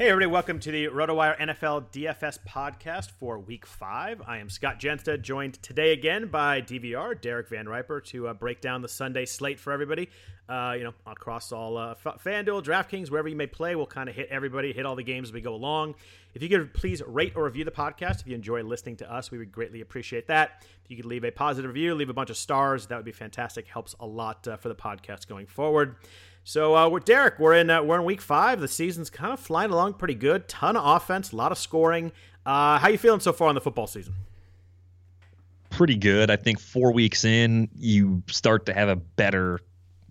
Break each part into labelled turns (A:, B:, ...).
A: Hey, everybody, welcome to the RotoWire NFL DFS podcast for week five. I am Scott Jenstad, joined today again by DVR, Derek Van Riper, to uh, break down the Sunday slate for everybody. Uh, you know, across all uh, FanDuel, DraftKings, wherever you may play, we'll kind of hit everybody, hit all the games as we go along. If you could please rate or review the podcast, if you enjoy listening to us, we would greatly appreciate that. If you could leave a positive review, leave a bunch of stars, that would be fantastic. Helps a lot uh, for the podcast going forward. So uh, we're Derek. We're in uh, we're in week five. The season's kind of flying along pretty good. Ton of offense, a lot of scoring. Uh, how you feeling so far on the football season?
B: Pretty good. I think four weeks in, you start to have a better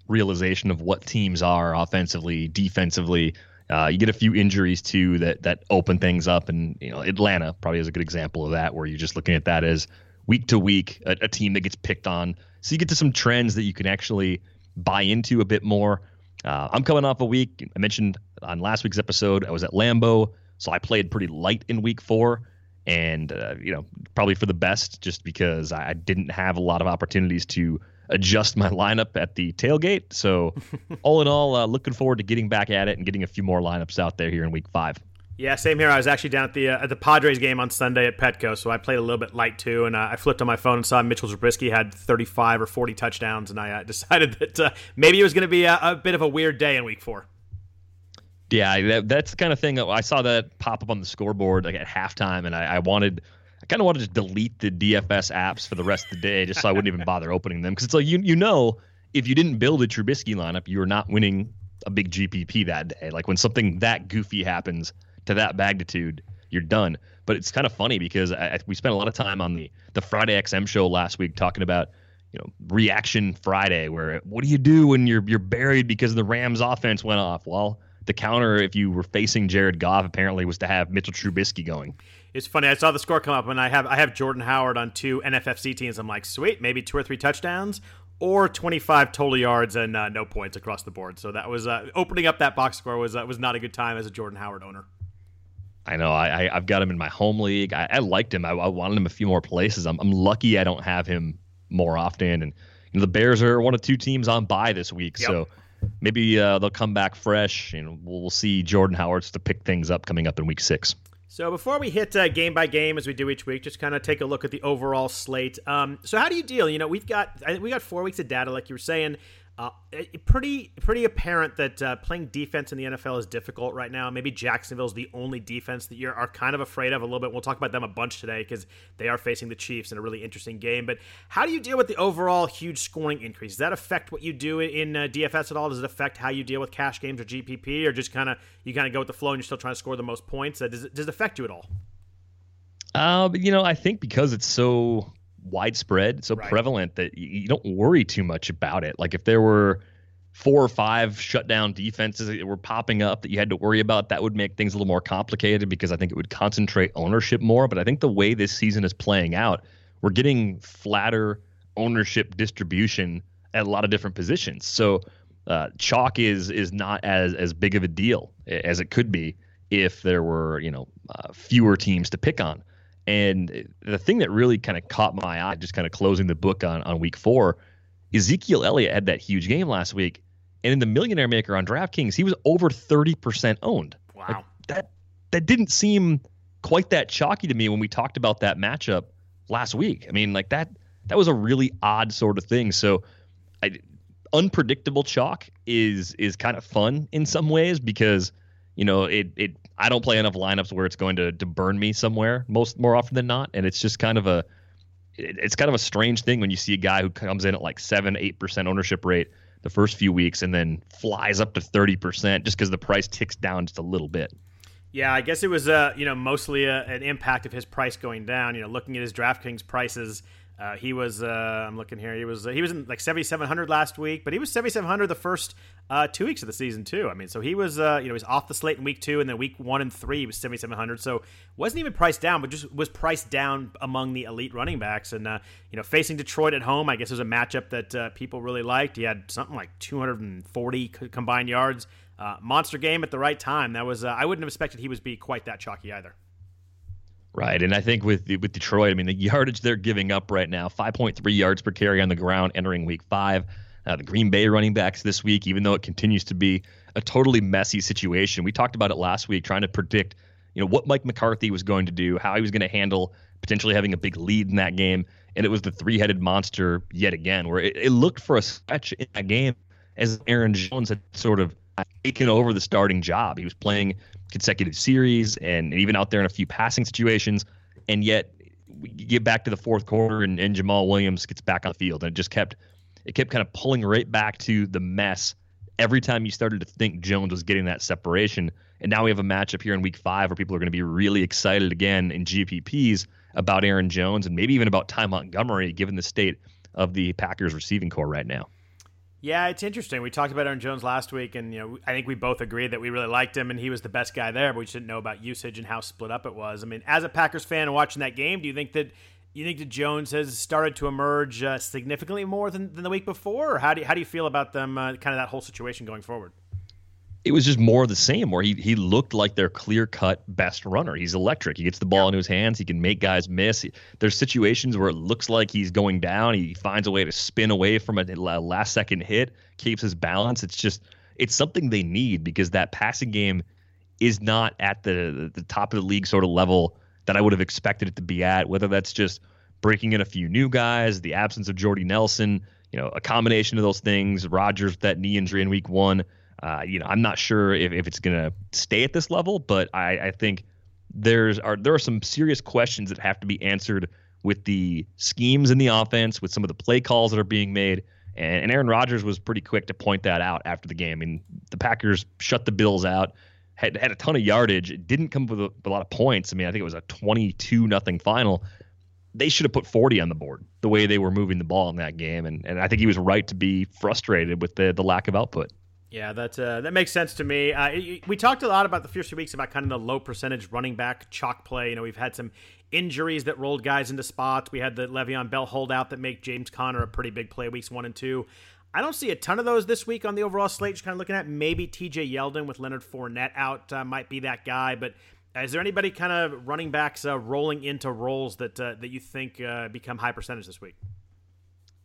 B: realization of what teams are offensively, defensively. Uh, you get a few injuries too that that open things up, and you know Atlanta probably is a good example of that, where you're just looking at that as week to week a, a team that gets picked on. So you get to some trends that you can actually buy into a bit more. Uh, I'm coming off a week. I mentioned on last week's episode, I was at Lambeau, so I played pretty light in week four, and uh, you know probably for the best, just because I didn't have a lot of opportunities to adjust my lineup at the tailgate. So all in all, uh, looking forward to getting back at it and getting a few more lineups out there here in week five.
A: Yeah, same here. I was actually down at the uh, at the Padres game on Sunday at Petco, so I played a little bit light too. And uh, I flipped on my phone and saw Mitchell Trubisky had 35 or 40 touchdowns, and I uh, decided that uh, maybe it was going to be a, a, bit of a weird day in Week Four.
B: Yeah, that, that's the kind of thing. I saw that pop up on the scoreboard like at halftime, and I, I wanted. I kind of wanted to just delete the DFS apps for the rest of the day, just so I wouldn't even bother opening them. Because it's like you you know, if you didn't build a Trubisky lineup, you are not winning a big GPP that day. Like when something that goofy happens to that magnitude, you're done. But it's kind of funny because I, we spent a lot of time on the the Friday XM show last week talking about you know reaction Friday, where what do you do when you're you're buried because the Rams offense went off? Well, the counter if you were facing Jared Goff apparently was to have Mitchell Trubisky going.
A: It's funny. I saw the score come up, and I have I have Jordan Howard on two NFFC teams. I'm like, sweet, maybe two or three touchdowns, or 25 total yards and uh, no points across the board. So that was uh, opening up that box score was uh, was not a good time as a Jordan Howard owner.
B: I know I, I have got him in my home league. I, I liked him. I, I, wanted him a few more places. I'm I'm lucky I don't have him more often. And you know, the Bears are one of two teams on bye this week, yep. so maybe uh, they'll come back fresh. And we'll, we'll see Jordan Howard's to pick things up coming up in week six.
A: So before we hit uh, game by game as we do each week, just kind of take a look at the overall slate. Um, so how do you deal? You know, we've got we got four weeks of data, like you were saying. Uh, pretty pretty apparent that uh, playing defense in the NFL is difficult right now. Maybe Jacksonville's the only defense that you are kind of afraid of a little bit. We'll talk about them a bunch today because they are facing the Chiefs in a really interesting game. But how do you deal with the overall huge scoring increase? Does that affect what you do in uh, DFS at all? Does it affect how you deal with cash games or GPP, or just kind of you kind of go with the flow and you're still trying to score the most points? Uh, does it, does it affect you at all?
B: Uh, you know, I think because it's so widespread, so right. prevalent that you don't worry too much about it. Like if there were four or five shutdown defenses that were popping up that you had to worry about, that would make things a little more complicated because I think it would concentrate ownership more. But I think the way this season is playing out, we're getting flatter ownership distribution at a lot of different positions. So uh, chalk is is not as as big of a deal as it could be if there were you know uh, fewer teams to pick on. And the thing that really kind of caught my eye, just kind of closing the book on, on week four, Ezekiel Elliott had that huge game last week. And in the Millionaire Maker on DraftKings, he was over 30% owned.
A: Wow. Like
B: that, that didn't seem quite that chalky to me when we talked about that matchup last week. I mean, like that, that was a really odd sort of thing. So, I, unpredictable chalk is is kind of fun in some ways because you know it it I don't play enough lineups where it's going to to burn me somewhere most more often than not, and it's just kind of a it's kind of a strange thing when you see a guy who comes in at like seven eight percent ownership rate the first few weeks and then flies up to thirty percent just because the price ticks down just a little bit.
A: Yeah, I guess it was uh, you know mostly a, an impact of his price going down. You know, looking at his DraftKings prices uh, he was. Uh, I'm looking here. He was. Uh, he was in like 7,700 last week, but he was 7,700 the first uh, two weeks of the season too. I mean, so he was. Uh, you know, he's off the slate in week two, and then week one and three he was 7,700. So wasn't even priced down, but just was priced down among the elite running backs. And uh, you know, facing Detroit at home, I guess was a matchup that people really liked. He had something like 240 combined yards. monster game at the right time. That was. I wouldn't have expected he was be quite that chalky either.
B: Right, and I think with with Detroit, I mean the yardage they're giving up right now, 5.3 yards per carry on the ground entering Week Five. Uh, the Green Bay running backs this week, even though it continues to be a totally messy situation, we talked about it last week, trying to predict, you know, what Mike McCarthy was going to do, how he was going to handle potentially having a big lead in that game, and it was the three-headed monster yet again, where it, it looked for a stretch in that game as Aaron Jones had sort of taken over the starting job. He was playing consecutive series and even out there in a few passing situations. And yet, we get back to the fourth quarter and, and Jamaal Williams gets back on the field, and it just kept it kept kind of pulling right back to the mess every time you started to think Jones was getting that separation. And now we have a matchup here in week five where people are going to be really excited again in GPPs about Aaron Jones and maybe even about Ty Montgomery, given the state of the Packers receiving corps right now.
A: Yeah, it's interesting. We talked about Aaron Jones last week, and you know, I think we both agreed that we really liked him, and he was the best guy there. But we just didn't know about usage and how split up it was. I mean, as a Packers fan watching that game, do you think that you think that Jones has started to emerge uh, significantly more than, than the week before, or how do you, how do you feel about them, uh, kind of that whole situation going forward?
B: It was just more of the same where he he looked like their clear cut best runner. He's electric. He gets the ball yeah. into his hands. He can make guys miss. There's situations where it looks like he's going down. He finds a way to spin away from a last second hit, keeps his balance. It's just it's something they need because that passing game is not at the the top of the league sort of level that I would have expected it to be at. Whether that's just breaking in a few new guys, the absence of Jordy Nelson, you know, a combination of those things. Rodgers that knee injury in week one uh, you know, I'm not sure if, if it's going to stay at this level, but I, I think there's are there are some serious questions that have to be answered with the schemes in the offense, with some of the play calls that are being made. And, and Aaron Rodgers was pretty quick to point that out after the game. I mean, the Packers shut the Bills out, had had a ton of yardage. Didn't come up with a, a lot of points. I mean, I think it was a 22 nothing final. They should have put 40 on the board the way they were moving the ball in that game, and and I think he was right to be frustrated with the the lack of output.
A: Yeah, that uh, that makes sense to me. Uh, we talked a lot about the first few weeks about kind of the low percentage running back chalk play. You know, we've had some injuries that rolled guys into spots. We had the Le'Veon Bell holdout that make James Conner a pretty big play weeks one and two. I don't see a ton of those this week on the overall slate. Just kind of looking at maybe T.J. Yeldon with Leonard Fournette out uh, might be that guy. But is there anybody kind of running backs uh, rolling into roles that uh, that you think uh, become high percentage this week?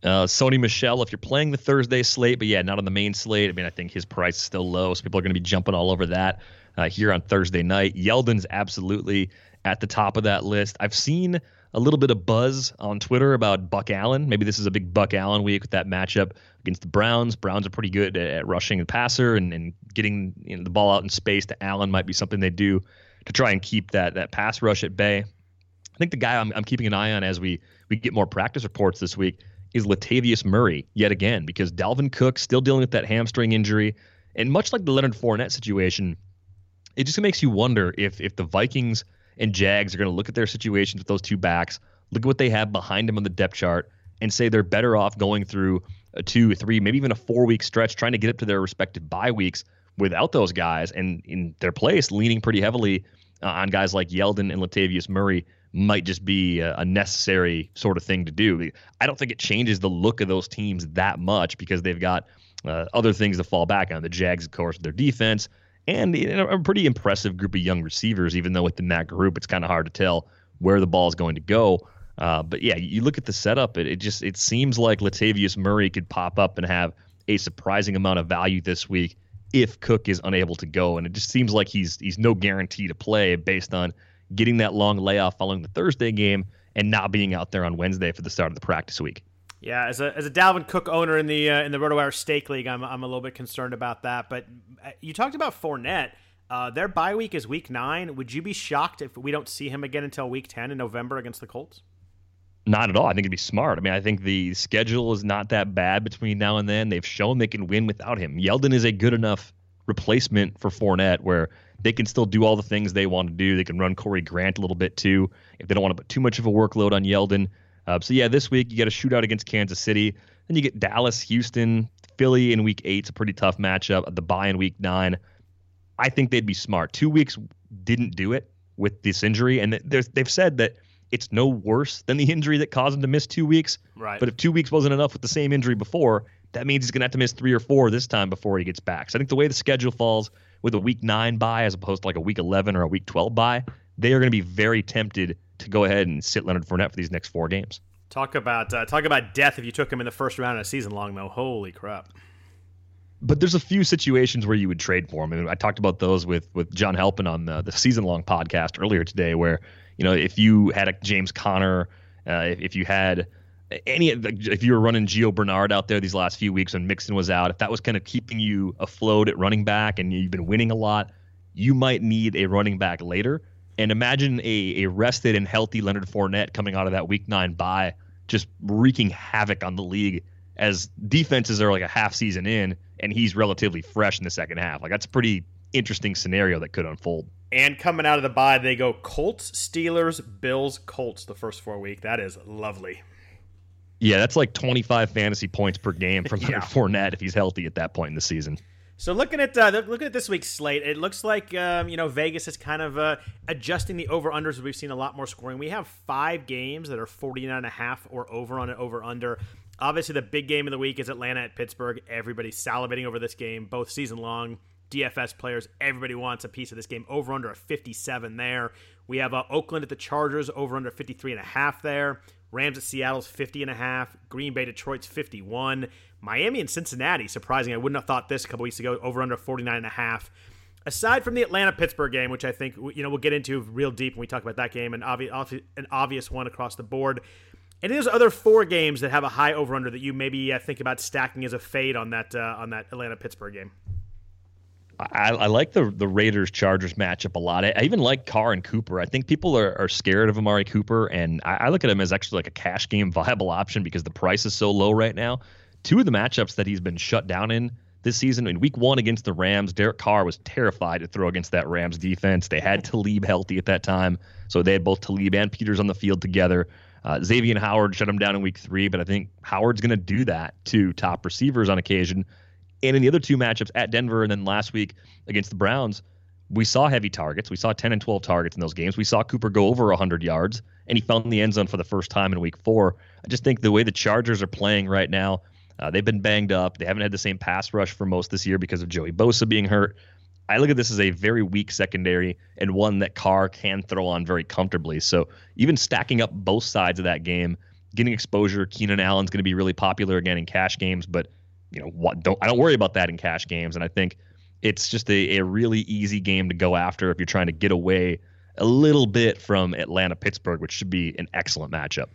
B: Uh, Sony Michel, if you're playing the Thursday slate, but yeah, not on the main slate. I mean, I think his price is still low, so people are going to be jumping all over that uh, here on Thursday night. Yeldon's absolutely at the top of that list. I've seen a little bit of buzz on Twitter about Buck Allen. Maybe this is a big Buck Allen week with that matchup against the Browns. Browns are pretty good at rushing the passer and, and getting you know, the ball out in space to Allen might be something they do to try and keep that that pass rush at bay. I think the guy I'm, I'm keeping an eye on as we we get more practice reports this week is Latavius Murray yet again because Dalvin Cook still dealing with that hamstring injury, and much like the Leonard Fournette situation, it just makes you wonder if if the Vikings and Jags are going to look at their situations with those two backs, look at what they have behind them on the depth chart, and say they're better off going through a two, three, maybe even a four week stretch trying to get up to their respective bye weeks without those guys, and in their place leaning pretty heavily uh, on guys like Yeldon and Latavius Murray might just be a, a, necessary sort of thing to do. I don't think it changes the look of those teams that much because they've got uh, other things to fall back on. The Jags, of course, their defense and you know, a pretty impressive group of young receivers. Even though within that group, it's kind of hard to tell where the ball is going to go. Uh, but yeah, you look at the setup; it, it just it seems like Latavius Murray could pop up and have a surprising amount of value this week if Cook is unable to go, and it just seems like he's he's no guarantee to play based on getting that long layoff following the Thursday game and not being out there on Wednesday for the start of the practice week.
A: Yeah, as a, as a Dalvin Cook owner in the uh, in the RotoWire Stake League, I'm I'm a little bit concerned about that. But uh, you talked about Fournette. Uh, their bye week is week nine. Would you be shocked if we don't see him again until week ten in November against the Colts?
B: Not at all. I think it'd be smart. I mean, I think the schedule is not that bad between now and then. They've shown they can win without him. Yeldon is a good enough replacement for Fournette where they can still do all the things they want to do. They can run Corey Grant a little bit too if they don't want to put too much of a workload on Yeldon. Uh, so yeah, this week you get a shootout against Kansas City. Then you get Dallas, Houston, Philly in week eight. It's a pretty tough matchup. The bye in week nine. I think they'd be smart. Two weeks didn't do it with this injury, and they've said that it's no worse than the injury that caused him to miss two weeks.
A: Right.
B: But if two weeks wasn't enough with the same injury before, that means he's going to have to miss three or four this time before he gets back. So I think the way the schedule falls with a week nine bye as opposed to like a week 11 or a week 12 bye, they are going to be very tempted to go ahead and sit Leonard Fournette for these next four games.
A: Talk about uh, talk about death if you took him in the first round of a season long though. Holy crap!
B: But there's a few situations where you would trade for him. I, mean, I talked about those with with John Halpin on the, the season long podcast earlier today, where you know if you had a James Conner, uh, if, if you had any if you were running Gio Bernard out there these last few weeks when Mixon was out, if that was kind of keeping you afloat at running back and you've been winning a lot, you might need a running back later. And imagine a, a rested and healthy Leonard Fournette coming out of that week nine bye, just wreaking havoc on the league as defenses are like a half season in and he's relatively fresh in the second half. Like that's a pretty interesting scenario that could unfold.
A: And coming out of the bye, they go Colts, Steelers, Bills, Colts the first four week. That is lovely.
B: Yeah, that's like 25 fantasy points per game from yeah. Fournette if he's healthy at that point in the season.
A: So looking at uh, looking at this week's slate, it looks like um, you know Vegas is kind of uh, adjusting the over unders. We've seen a lot more scoring. We have five games that are 49 and a half or over on an over under. Obviously, the big game of the week is Atlanta at Pittsburgh. Everybody's salivating over this game, both season long. DFS players, everybody wants a piece of this game. Over under a 57 there. We have uh, Oakland at the Chargers, over under 53 and a half there. Rams at Seattle's 50 and a half. Green Bay Detroit's 51. Miami and Cincinnati, surprising. I wouldn't have thought this a couple weeks ago, over under 49 and a half. Aside from the Atlanta Pittsburgh game, which I think you know we'll get into real deep when we talk about that game, and obvi- an obvious one across the board. And there's other four games that have a high over under that you maybe uh, think about stacking as a fade on that uh, on that Atlanta Pittsburgh game.
B: I, I, like the the Raiders Chargers matchup a lot. I, I, even like Carr and Cooper. I think people are, are scared of Amari Cooper, and I, I, look at him as actually like a cash game viable option because the price is so low right now. Two of the matchups that he's been shut down in this season in week one against the Rams, Derek Carr was terrified to throw against that Rams defense. They had Talib healthy at that time, so they had both Talib and Peters on the field together. Uh, Xavien Howard shut him down in week three, but I think Howard's going to do that to top receivers on occasion. And in the other two matchups at Denver and then last week against the Browns, we saw heavy targets. We saw 10 and 12 targets in those games. We saw Cooper go over 100 yards, and he found the end zone for the first time in week four. I just think the way the Chargers are playing right now, uh, they've been banged up. They haven't had the same pass rush for most this year because of Joey Bosa being hurt. I look at this as a very weak secondary and one that Carr can throw on very comfortably. So even stacking up both sides of that game getting exposure. Keenan Allen's going to be really popular again in cash games, but you know what? Don't I don't worry about that in cash games. And I think it's just a, a really easy game to go after if you're trying to get away a little bit from Atlanta Pittsburgh, which should be an excellent matchup.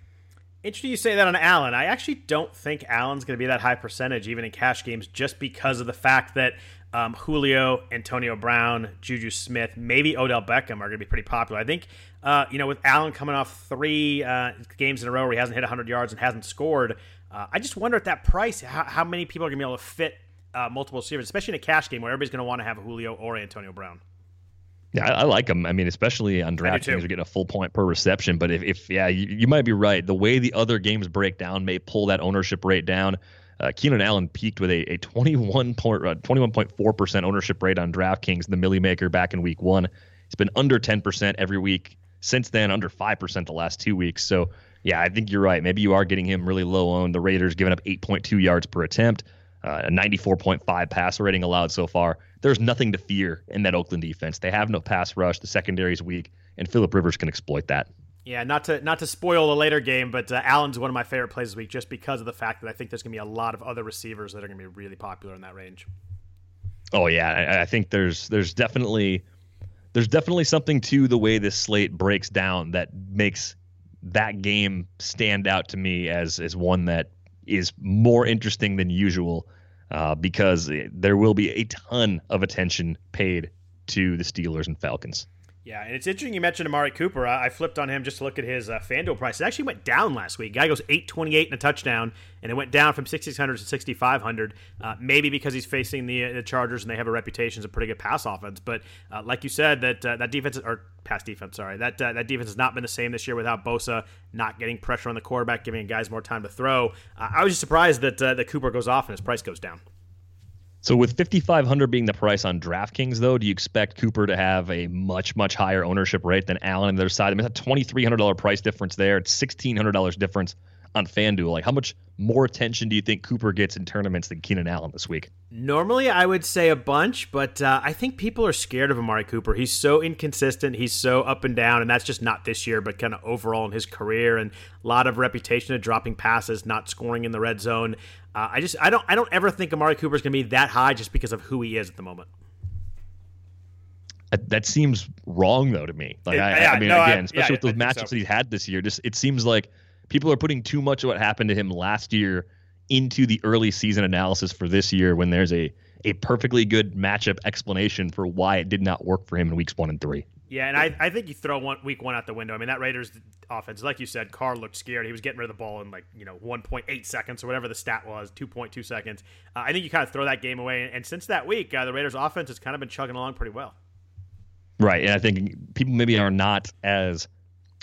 A: Interesting you say that on Allen. I actually don't think Allen's going to be that high percentage even in cash games just because of the fact that um, Julio, Antonio Brown, Juju Smith, maybe Odell Beckham are going to be pretty popular. I think, uh, you know, with Allen coming off three uh, games in a row where he hasn't hit 100 yards and hasn't scored, uh, I just wonder at that price how, how many people are going to be able to fit uh, multiple receivers, especially in a cash game where everybody's going to want to have Julio or Antonio Brown.
B: Yeah, I, I, like them. I mean, especially on draft games, you're getting a full point per reception. But if, if yeah, you, you, might be right. The way the other games break down may pull that ownership rate down. Uh, Keenan Allen peaked with a, a 21 point, uh, 21.4% ownership rate on DraftKings, the Millie Maker back in week one. It's been under 10% every week since then, under 5% the last two weeks. So, yeah, I think you're right. Maybe you are getting him really low owned. The Raiders giving up 8.2 yards per attempt, uh, a 94.5 passer rating allowed so far there's nothing to fear in that Oakland defense. They have no pass rush. The secondary is weak, and Philip Rivers can exploit that.
A: Yeah, not to not to spoil the later game, but uh, Allen's one of my favorite plays this week just because of the fact that I think there's going to be a lot of other receivers that are going to be really popular in that range.
B: Oh yeah, I, I think there's there's definitely there's definitely something to the way this slate breaks down that makes that game stand out to me as as one that is more interesting than usual uh, because there will be a ton of attention paid to the Steelers and Falcons.
A: Yeah, and it's interesting you mentioned Amari Cooper. I, I flipped on him just to look at his uh, FanDuel price. It actually went down last week. Guy goes 828 and a touchdown, and it went down from 6,600 to 6,500. Uh, maybe because he's facing the, uh, the Chargers and they have a reputation as a pretty good pass offense. But uh, like you said, that uh, that defense or pass defense, sorry, that uh, that defense has not been the same this year without Bosa not getting pressure on the quarterback, giving guys more time to throw. I was just surprised that that Cooper goes off and his price goes down.
B: So with 5500 being the price on DraftKings though, do you expect Cooper to have a much much higher ownership rate than Allen on the other side? I mean, it's a $2300 price difference there. It's $1600 difference on FanDuel. Like how much more attention do you think Cooper gets in tournaments than Keenan Allen this week?
A: Normally, I would say a bunch, but uh, I think people are scared of Amari Cooper. He's so inconsistent. He's so up and down, and that's just not this year, but kind of overall in his career, and a lot of reputation of dropping passes, not scoring in the red zone. Uh, I just I don't I don't ever think Amari Cooper is going to be that high just because of who he is at the moment.
B: That seems wrong though to me. Like I, yeah, I mean, no, again, I, especially yeah, with those matchups so. that he's had this year, just it seems like people are putting too much of what happened to him last year into the early season analysis for this year when there's a a perfectly good matchup explanation for why it did not work for him in weeks one and three.
A: Yeah, and I, I think you throw one week one out the window. I mean, that Raiders offense, like you said, Carr looked scared. He was getting rid of the ball in like you know 1.8 seconds or whatever the stat was, 2.2 seconds. Uh, I think you kind of throw that game away. And, and since that week, uh, the Raiders offense has kind of been chugging along pretty well.
B: Right, and I think people maybe are not as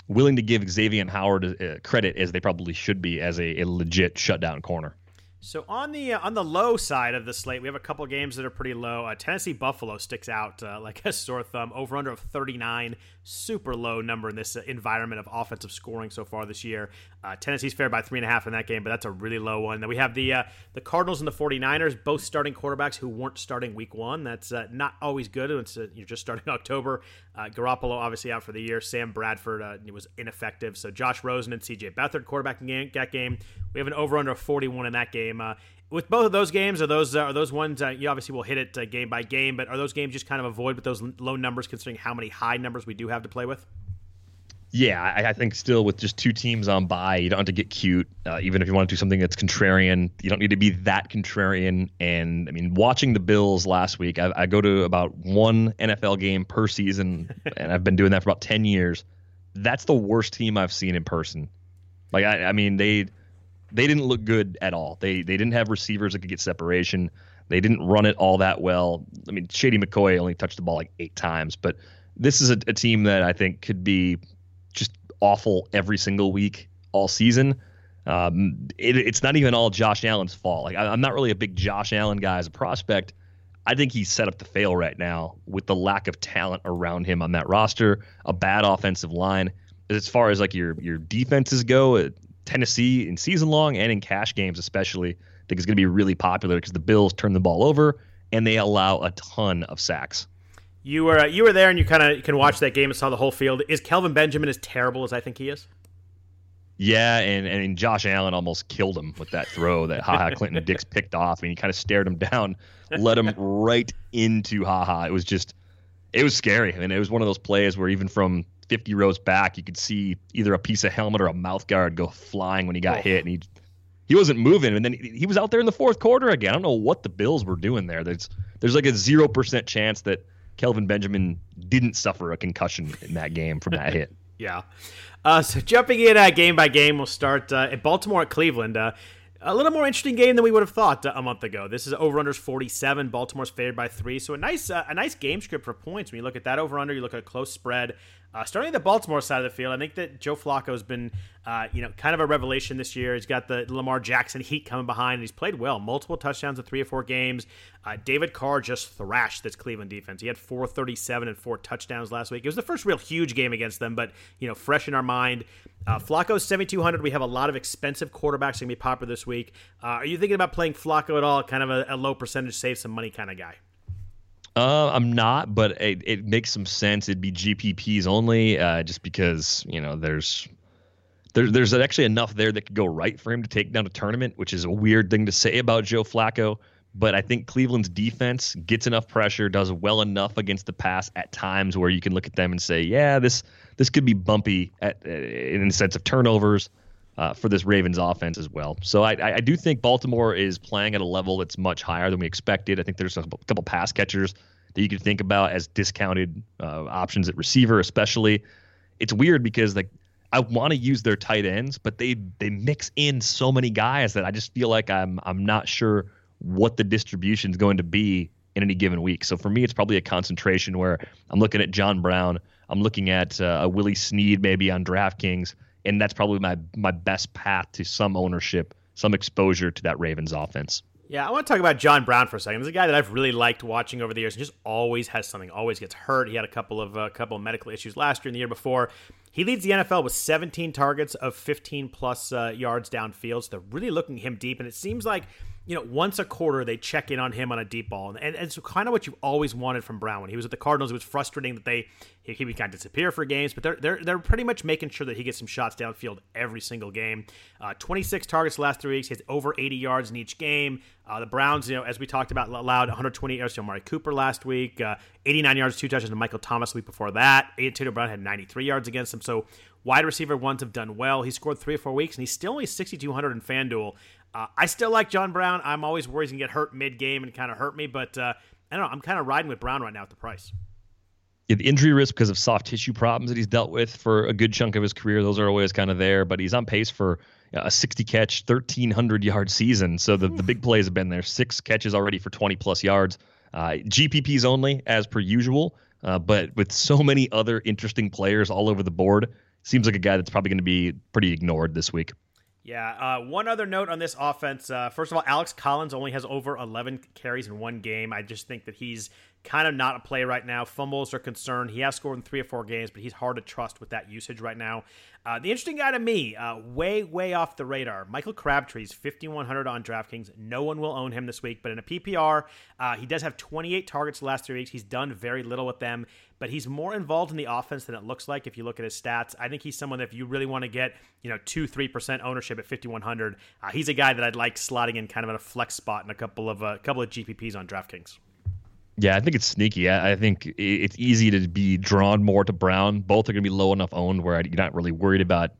B: willing to give Xavien Howard uh, credit as they probably should be as a, a legit shutdown corner.
A: So on the uh, on the low side of the slate, we have a couple games that are pretty low. Uh, Tennessee Buffalo sticks out uh, like a sore thumb. Over under of 39, super low number in this uh, environment of offensive scoring so far this year. Uh, Tennessee's fair by three and a half in that game, but that's a really low one. Then we have the uh, the Cardinals and the 49ers, both starting quarterbacks who weren't starting week one. That's not always good. It's you're just starting October. Garoppolo obviously out for the year. Sam Bradford was ineffective. So Josh Rosen and C.J. Beathard quarterback in that game. We have an over under 41 in that game. With both of those games, are those uh, are those ones uh, you obviously will hit it uh, game bye game, but are those games just kind of avoid with those low numbers, considering how many high numbers we do have to play with?
B: Yeah, I, I think still with just two teams on by, you don't have to get cute. Uh, even if you want to do something that's contrarian, you don't need to be that contrarian. And I mean, watching the Bills last week, I, I go to about one NFL game per season, and I've been doing that for about ten years. That's the worst team I've seen in person. Like I, I mean, they they didn't look good at all. They they didn't have receivers that could get separation. They didn't run it all that well. I mean, Shady McCoy only touched the ball like eight times, but this is a, a team that I think could be just awful every single week all season. Um, it, it's not even all Josh Allen's fault. Like I, I'm not really a big Josh Allen guy as a prospect. I think he's set up to fail right now with the lack of talent around him on that roster, a bad offensive line. As far as like your your defenses go, Tennessee in season long and in cash games especially, I think is going to be really popular because the Bills turn the ball over and they allow a ton of sacks.
A: You were uh, you were there and you kind of can watch that game and saw the whole field. Is Kelvin Benjamin as terrible as I think he is?
B: Yeah, and and Josh Allen almost killed him with that throw that Ha Ha Clinton-Dix picked off. I mean, he kind of stared him down, led him right into Ha Ha. It was just, it was scary. I mean, it was one of those plays where even from 50 rows back, you could see either a piece of helmet or a mouth guard go flying when he got oh. hit, and he he wasn't moving. And then he, he was out there in the fourth quarter again. I don't know what the Bills were doing there. There's there's like a zero percent chance that Kelvin Benjamin didn't suffer a concussion in that game from that hit.
A: Yeah. Uh, so jumping in uh, game by game, we'll start uh, at Baltimore at Cleveland. Uh, a little more interesting game than we would have thought uh, a month ago. This is over unders 47. Baltimore's favored by three, so a nice uh, a nice game script for points. When you look at that over under, you look at a close spread. Uh, starting at the Baltimore side of the field, I think that Joe Flacco has been, uh, you know, kind of a revelation this year. He's got the Lamar Jackson heat coming behind, and he's played well. Multiple touchdowns in three or four games. Uh, David Carr just thrashed this Cleveland defense. He had 437 and four touchdowns last week. It was the first real huge game against them, but you know, fresh in our mind. Uh, Flacco's 7,200. We have a lot of expensive quarterbacks going to be popular this week. Uh, are you thinking about playing Flacco at all? Kind of a, a low percentage, save some money kind of guy.
B: Uh, I'm not, but it, it makes some sense. It'd be GPPs only, uh, just because you know there's there's there's actually enough there that could go right for him to take down a tournament, which is a weird thing to say about Joe Flacco. But I think Cleveland's defense gets enough pressure, does well enough against the pass at times where you can look at them and say, yeah, this this could be bumpy at, in the sense of turnovers. Uh, for this Ravens offense as well. So I, I, do think Baltimore is playing at a level that's much higher than we expected. I think there's a couple pass catchers that you could think about as discounted uh, options at receiver, especially. It's weird because like I want to use their tight ends, but they they mix in so many guys that I just feel like I'm I'm not sure what the distribution is going to be in any given week. So for me, it's probably a concentration where I'm looking at John Brown, I'm looking at uh, a Willie Snead maybe on DraftKings and that's probably my my best path to some ownership, some exposure to that Ravens offense.
A: Yeah, I want to talk about John Brown for a second. He's a guy that I've really liked watching over the years. He just always has something, always gets hurt. He had a couple of a uh, couple of medical issues last year and the year before. He leads the NFL with 17 targets of 15 plus uh, yards downfield. So they're really looking him deep, and it seems like you know, once a quarter they check in on him on a deep ball, and, and it's kind of what you've always wanted from Brown when he was at the Cardinals. It was frustrating that they he, he would kind of disappear for games, but they're they're they're pretty much making sure that he gets some shots downfield every single game. Uh, 26 targets last three weeks. He has over 80 yards in each game. Uh, the Browns, you know, as we talked about, allowed 120 yards to Amari Cooper last week, uh, 89 yards, two touchdowns to Michael Thomas week before that. Antonio Brown had 93 yards against him. So wide receiver ones have done well. He scored three or four weeks, and he's still only 6,200 in FanDuel. Uh, I still like John Brown. I'm always worried he's going to get hurt mid game and kind of hurt me, but uh, I don't know. I'm kind of riding with Brown right now at the price.
B: Yeah, the injury risk because of soft tissue problems that he's dealt with for a good chunk of his career, those are always kind of there. But he's on pace for a 60 catch, 1,300 yard season. So the, the big plays have been there. Six catches already for 20 plus yards. Uh, GPPs only, as per usual. Uh, but with so many other interesting players all over the board, seems like a guy that's probably going to be pretty ignored this week.
A: Yeah. Uh, one other note on this offense. Uh, first of all, Alex Collins only has over 11 carries in one game. I just think that he's kind of not a play right now. Fumbles are concerned. He has scored in three or four games, but he's hard to trust with that usage right now. Uh, the interesting guy to me, uh, way, way off the radar, Michael Crabtree's 5,100 on DraftKings. No one will own him this week, but in a PPR, uh, he does have 28 targets the last three weeks. He's done very little with them, but he's more involved in the offense than it looks like if you look at his stats. I think he's someone that if you really want to get, you know, 2 3% ownership at 5,100, uh, he's a guy that I'd like slotting in kind of in a flex spot in a couple of, a uh, couple of GPPs on DraftKings.
B: Yeah, I think it's sneaky. I, I, think it's easy to be drawn more to Brown. Both are going to be low enough owned where you're not really worried about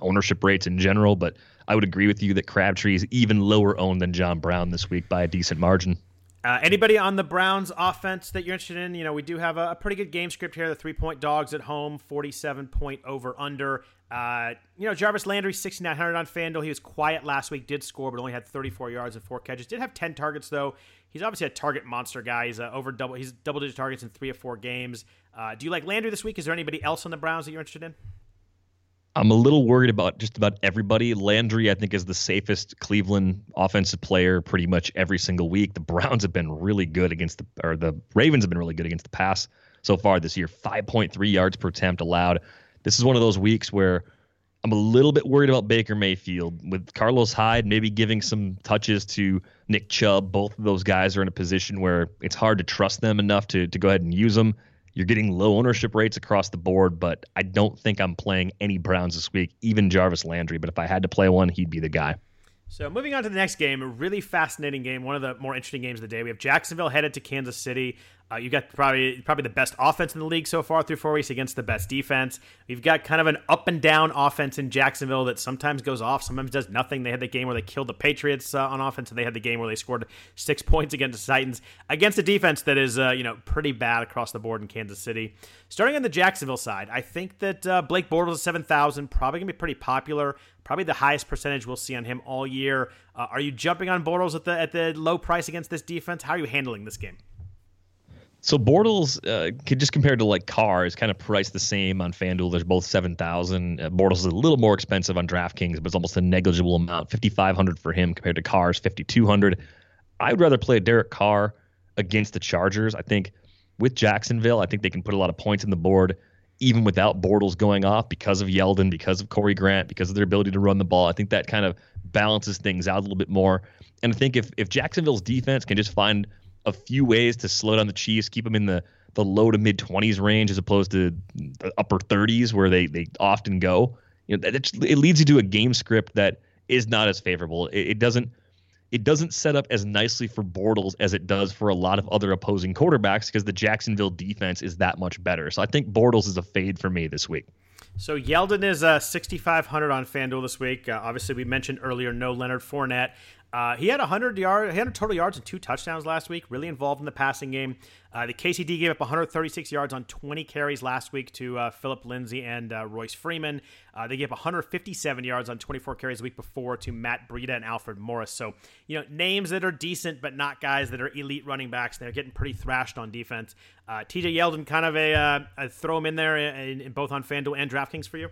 B: ownership rates in general. But I would agree with you that Crabtree is even lower owned than John Brown this week by a decent margin.
A: Uh, anybody on the Browns offense that you're interested in? You know, we do have a, a pretty good game script here. The three point dogs at home, 47 point over under. Uh, you know, Jarvis Landry, 6,900 on FanDuel. He was quiet last week, did score, but only had 34 yards and four catches. Did have 10 targets, though. He's obviously a target monster guy. He's uh, over double. He's double digit targets in three or four games. Uh, do you like Landry this week? Is there anybody else on the Browns that you're interested in?
B: I'm a little worried about just about everybody. Landry, I think, is the safest Cleveland offensive player pretty much every single week. The Browns have been really good against the, or the Ravens have been really good against the pass so far this year. 5.3 yards per attempt allowed. This is one of those weeks where I'm a little bit worried about Baker Mayfield with Carlos Hyde maybe giving some touches to Nick Chubb. Both of those guys are in a position where it's hard to trust them enough to to go ahead and use them. You're getting low ownership rates across the board, but I don't think I'm playing any Browns this week, even Jarvis Landry. But if I had to play one, he'd be the guy.
A: So moving on to the next game, a really fascinating game, one of the more interesting games of the day. We have Jacksonville headed to Kansas City. Uh, you got probably probably the best offense in the league so far through four weeks against the best defense. We've got kind of an up and down offense in Jacksonville that sometimes goes off, sometimes does nothing. They had the game where they killed the Patriots uh, on offense, and they had the game where they scored six points against the Titans against a defense that is uh, you know pretty bad across the board in Kansas City. Starting on the Jacksonville side, I think that uh, Blake Bortles at seven thousand probably gonna be pretty popular. Probably the highest percentage we'll see on him all year. Uh, are you jumping on Bortles at the at the low price against this defense? How are you handling this game?
B: So Bortles, uh, just compared to like Carr, is kind of priced the same on FanDuel. There's both seven thousand. Uh, Bortles is a little more expensive on DraftKings, but it's almost a negligible amount, fifty five hundred for him compared to Carr's fifty two hundred. I would rather play Derek Carr against the Chargers. I think with Jacksonville, I think they can put a lot of points on the board even without Bortles going off because of Yeldon, because of Corey Grant, because of their ability to run the ball. I think that kind of balances things out a little bit more. And I think if if Jacksonville's defense can just find a few ways to slow down the Chiefs, keep them in the the low to mid 20s range as opposed to the upper 30s where they they often go. You know, it, it leads you to a game script that is not as favorable. It, it, doesn't it doesn't set up as nicely for Bortles as it does for a lot of other opposing quarterbacks because the Jacksonville defense is that much better. So I think Bortles is a fade for me this week.
A: So Yeldon is uh, 6,500 on FanDuel this week. Uh, obviously, we mentioned earlier no Leonard Fournette. Uh, he had 100 yard, 100 total yards and two touchdowns last week. Really involved in the passing game. Uh, the KCD gave up 136 yards on 20 carries last week to uh, Phillip Lindsay and uh, Royce Freeman. Uh, they gave 157 yards on 24 carries the week before to Matt Breida and Alfred Morris. So you know names that are decent, but not guys that are elite running backs. They're getting pretty thrashed on defense. Uh, T.J. Yeldon, kind of a, a, throw him in there in, in both on FanDuel and DraftKings for you.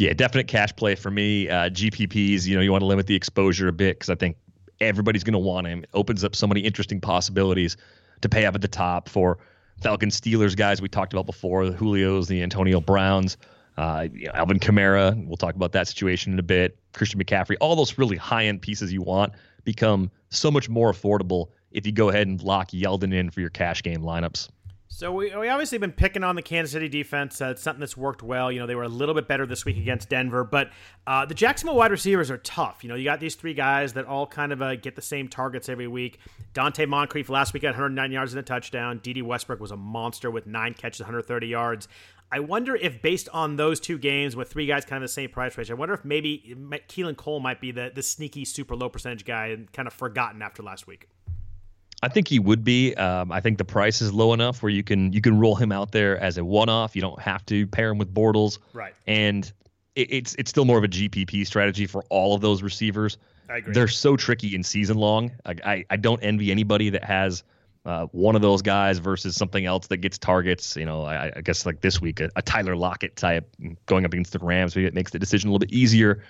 B: Yeah, definite cash play for me. Uh, GPPs, you know, you want to limit the exposure a bit because I think everybody's going to want him. It opens up so many interesting possibilities to pay up at the top for Falcons, Steelers guys we talked about before, the Julio's, the Antonio Browns, uh, you know, Alvin Kamara. We'll talk about that situation in a bit. Christian McCaffrey. All those really high end pieces you want become so much more affordable if you go ahead and lock Yeldon in for your cash game lineups.
A: So we, we obviously been picking on the Kansas City defense. Uh, it's something that's worked well. You know, they were a little bit better this week against Denver, but uh, the Jacksonville wide receivers are tough. You know, you got these three guys that all kind of uh, get the same targets every week. Donte Moncrief last week had 109 yards and a touchdown. Dede Westbrook was a monster with nine catches, 130 yards. I wonder if, based on those two games with three guys kind of the same price range, I wonder if maybe Keelan Cole might be the the sneaky super low percentage guy and kind of forgotten after last week.
B: I think he would be. Um, I think the price is low enough where you can you can roll him out there as a one-off. You don't have to pair him with Bortles.
A: Right.
B: And it, it's it's still more of a GPP strategy for all of those receivers.
A: I agree.
B: They're so tricky in season long. I I, I don't envy anybody that has uh, one of those guys versus something else that gets targets. You know, I, I guess like this week, a, a Tyler Lockett type going up against the Rams, maybe it makes the decision a little bit easier.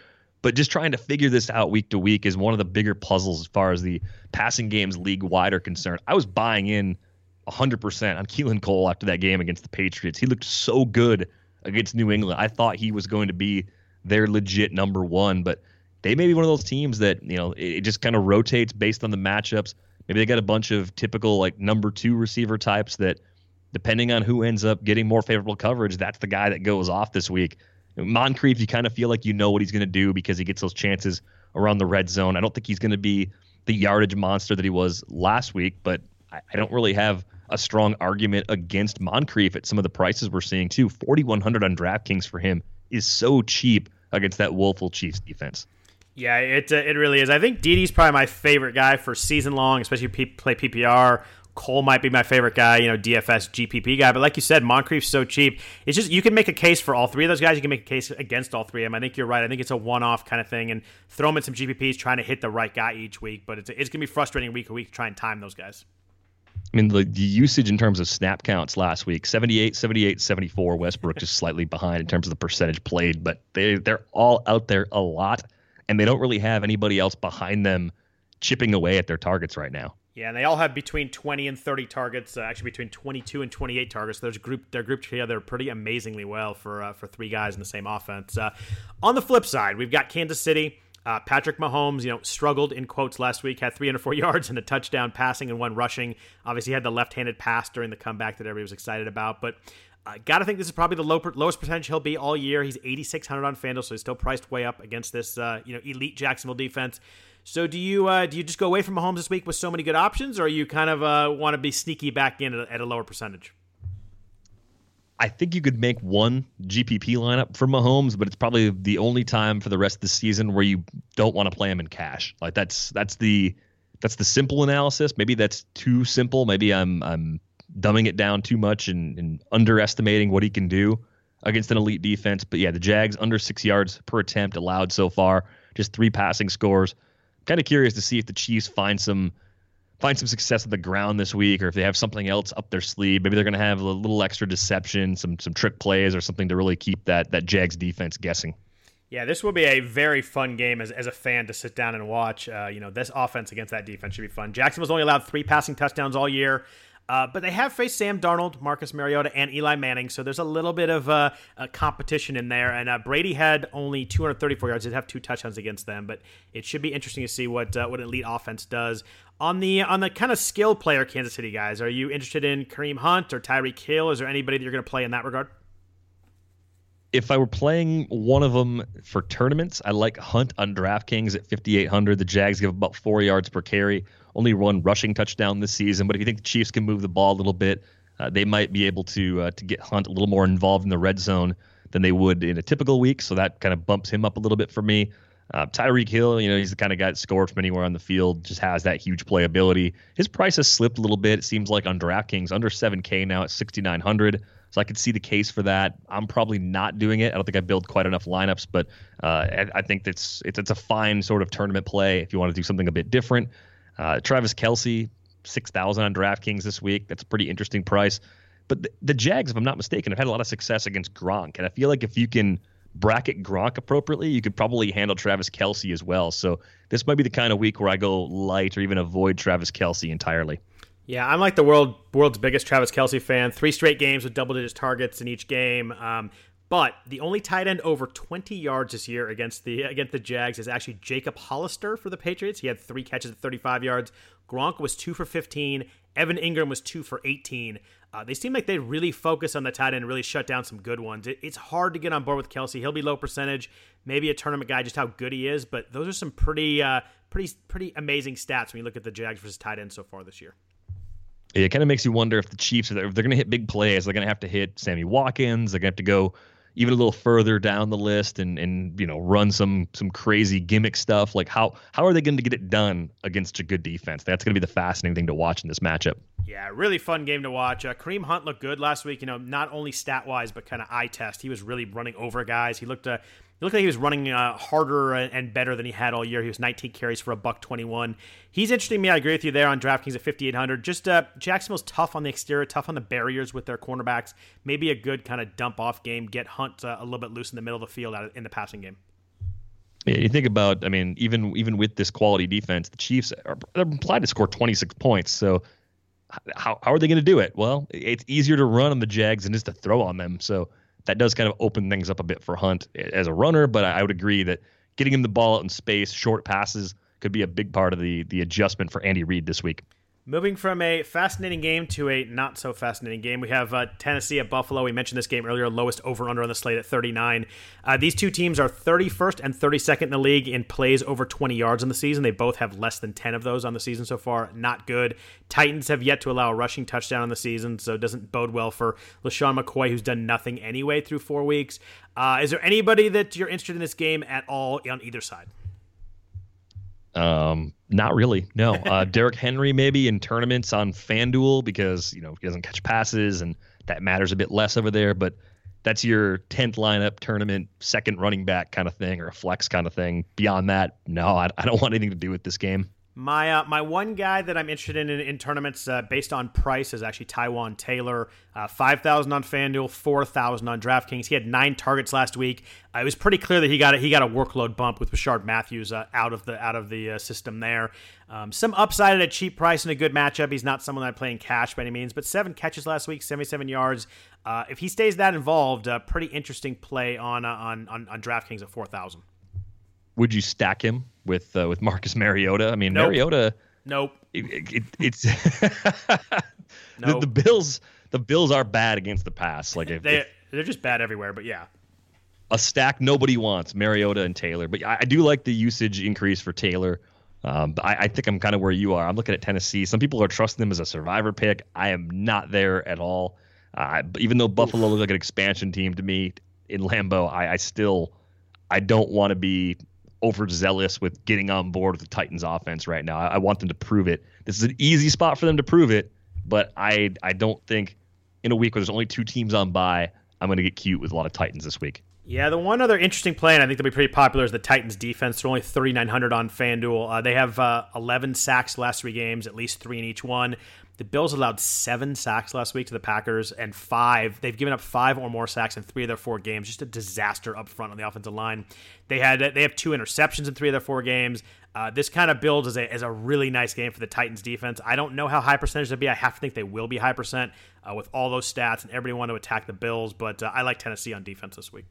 B: But just trying to figure this out week to week is one of the bigger puzzles as far as the passing games league wide are concerned. I was buying in 100% on Keelan Cole after that game against the Patriots. He looked so good against New England. I thought he was going to be their legit number one, but they may be one of those teams that, you know, it, just kind of rotates based on the matchups. Maybe they got a bunch of typical like number two receiver types that, depending on who ends up getting more favorable coverage, that's the guy that goes off this week. Moncrief, you kind of feel like you know what he's going to do because he gets those chances around the red zone. I don't think he's going to be the yardage monster that he was last week, but I, I don't really have a strong argument against Moncrief at some of the prices we're seeing too. 4100 on DraftKings for him is so cheap against that woeful Chiefs defense.
A: Yeah, it uh, it really is. I think Dede's probably my favorite guy for season long, especially if you play PPR Cole might be my favorite guy, you know, DFS GPP guy. But like you said, Moncrief's so cheap. It's just you can make a case for all three of those guys. You can make a case against all three of them. I think you're right. I think it's a one-off kind of thing, and throw them in some GPPs, trying to hit the right guy each week. But it's it's gonna be frustrating week to week to try and time those guys.
B: I mean, the, the usage in terms of snap counts last week 78, 78, 74. Westbrook just slightly behind in terms of the percentage played, but they, they're all out there a lot, and they don't really have anybody else behind them chipping away at their targets right now.
A: Yeah, and they all have between 20 and 30 targets, uh, actually between 22 and 28 targets. So there's group they're grouped together pretty amazingly well for uh, for three guys in the same offense. Uh, on the flip side, we've got Kansas City Uh, Patrick Mahomes, you know, struggled in quotes last week, had 304 yards and a touchdown passing and one rushing. Obviously, had the left-handed pass during the comeback that everybody was excited about. But uh, got to think this is probably the low, lowest percentage he'll be all year. He's 8,600 on FanDuel, so he's still priced way up against this, uh, you know, elite Jacksonville defense. So do you uh, do you just go away from Mahomes this week with so many good options, or you kind of uh, want to be sneaky back in at a, at a lower percentage?
B: I think you could make one GPP lineup for Mahomes, but it's probably the only time for the rest of the season where you don't want to play him in cash. Like that's that's the that's the simple analysis. Maybe that's too simple. Maybe I'm I'm dumbing it down too much and, and underestimating what he can do against an elite defense. But yeah, the Jags under six yards per attempt allowed so far, just three passing scores. Kind of curious to see if the Chiefs find some find some success on the ground this week, or if they have something else up their sleeve. Maybe they're going to have a little extra deception, some some trick plays, or something to really keep that that Jags defense guessing.
A: Yeah, this will be a very fun game as, as a fan to sit down and watch. Uh, you know, this offense against that defense should be fun. Jacksonville's only allowed three passing touchdowns all year. Uh, but they have faced Sam Darnold, Marcus Mariota, and Eli Manning, so there's a little bit of uh, a competition in there. And uh, Brady had only 234 yards; did have two touchdowns against them, but it should be interesting to see what uh, what elite offense does on the on the kind of skill player Kansas City guys. Are you interested in Kareem Hunt or Tyreek Hill? Is there anybody that you're going to play in that regard?
B: if I were playing one of them for tournaments, I like Hunt on DraftKings at 5,800. The Jags give about four yards per carry, only one rushing touchdown this season. But if you think the Chiefs can move the ball a little bit, uh, they might be able to uh, to get Hunt a little more involved in the red zone than they would in a typical week. So that kind of bumps him up a little bit for me. Uh, Tyreek Hill, you know, he's the kind of guy that scores from anywhere on the field, just has that huge playability. His price has slipped a little bit. It seems like on DraftKings, under 7K now at 6,900. So I could see the case for that. I'm probably not doing it. I don't think I build quite enough lineups, but uh, I, I, think it's, it's it's a fine sort of tournament play if you want to do something a bit different. Uh, Travis Kelce, six thousand on DraftKings this week. That's a pretty interesting price. But the, the Jags, if I'm not mistaken, have had a lot of success against Gronk, and I feel like if you can bracket Gronk appropriately, you could probably handle Travis Kelce as well. So this might be the kind of week where I go light or even avoid Travis Kelce entirely.
A: Yeah, I'm like the world world's biggest Travis Kelce fan. Three straight games with double digit targets in each game. Um, but the only tight end over 20 yards this year against the against the Jags is actually Jacob Hollister for the Patriots. He had three catches at 35 yards. Gronk was two for 15. Evan Engram was two for 18. Uh, they seem like they really focus on the tight end and really shut down some good ones. It, it's hard to get on board with Kelce. He'll be low percentage, maybe a tournament guy, just how good he is. But those are some pretty, uh, pretty, pretty amazing stats when you look at the Jags versus tight end so far this year
B: it kind of makes you wonder if the Chiefs, if they're, they're going to hit big plays, they're going to have to hit Sammy Watkins. They're going to have to go even a little further down the list and and you know run some some crazy gimmick stuff. Like how how are they going to get it done against a good defense? That's going to be the fascinating thing to watch in this matchup.
A: Yeah, really fun game to watch. Uh, Kareem Hunt looked good last week. You know, not only stat wise, but kind of eye test. He was really running over guys. He looked uh, looked like he was running uh, harder and better than he had all year. He was 19 carries for a buck 21. He's interesting me. I agree with you there on DraftKings at 5,800. Just uh, Jacksonville's tough on the exterior, tough on the barriers with their cornerbacks. Maybe a good kind of dump off game, get Hunt uh, a little bit loose in the middle of the field in the passing game.
B: Yeah, you think about, I mean, even even with this quality defense, the Chiefs are implied to score 26 points. So how, how are they going to do it? Well, it's easier to run on the Jags than just to throw on them. So that does kind of open things up a bit for Hunt as a runner. But I would agree that getting him the ball out in space, short passes, could be a big part of the the adjustment for Andy Reid this week.
A: Moving from a fascinating game to a not so fascinating game, we have uh, Tennessee at Buffalo. We mentioned this game earlier, lowest over under on the slate at 39. Uh, these two teams are 31st and 32nd in the league in plays over 20 yards in the season. They both have less than 10 of those on the season so far. Not good. Titans have yet to allow a rushing touchdown on the season, so it doesn't bode well for LeSean McCoy, who's done nothing anyway through four weeks. Uh, is there anybody that you're interested in this game at all on either side?
B: Um, not really. No. Uh, Derrick Henry maybe in tournaments on FanDuel because you know he doesn't catch passes and that matters a bit less over there. But that's your tenth lineup tournament, second running back kind of thing or a flex kind of thing. Beyond that, no, I, I don't want anything to do with this game.
A: My uh, my one guy that I'm interested in in, in tournaments uh, based on price is actually Taywan Taylor. Uh, Five thousand on FanDuel, four thousand on DraftKings. He had nine targets last week. Uh, it was pretty clear that he got a, he got a workload bump with Rishard Matthews uh, out of the out of the uh, system there. Um, some upside at a cheap price and a good matchup. He's not someone I play in cash by any means, but seven catches last week, seventy seven yards. if he stays that involved, pretty interesting play on on on, on DraftKings at four thousand.
B: Would you stack him with uh, with Marcus Mariota? I mean,
A: Nope.
B: Mariota.
A: Nope.
B: It, it, it's
A: Nope.
B: the, the Bills. The Bills are bad against the pass. Like if,
A: They
B: if
A: they're just bad everywhere. But yeah,
B: a stack nobody wants, Mariota and Taylor. But I, I do like the usage increase for Taylor. Um, but I, I think I'm kind of where you are. I'm looking at Tennessee. Some people are trusting them as a survivor pick. I am not there at all. Uh, even though Buffalo looks like an expansion team to me in Lambeau, I, I still I don't want to be overzealous with getting on board with the Titans offense right now. I, I want them to prove it. This is an easy spot for them to prove it, but I I don't think in a week where there's only two teams on bye, I'm going to get cute with a lot of Titans this week.
A: Yeah, the one other interesting play, and I think they'll be pretty popular, is the Titans defense. They're only 3,900 on FanDuel. Uh, they have uh, 11 sacks the last three games, at least three in each one. The Bills allowed seven sacks last week to the Packers, and five. They've given up five or more sacks in three of their four games. Just a disaster up front on the offensive line. They had they have two interceptions in three of their four games. Uh, this kind of builds as a, as a really nice game for the Titans defense. I don't know how high percentage they'll be. I have to think they will be high percent uh, with all those stats and everybody want to attack the Bills. But uh, I like Tennessee on defense this week.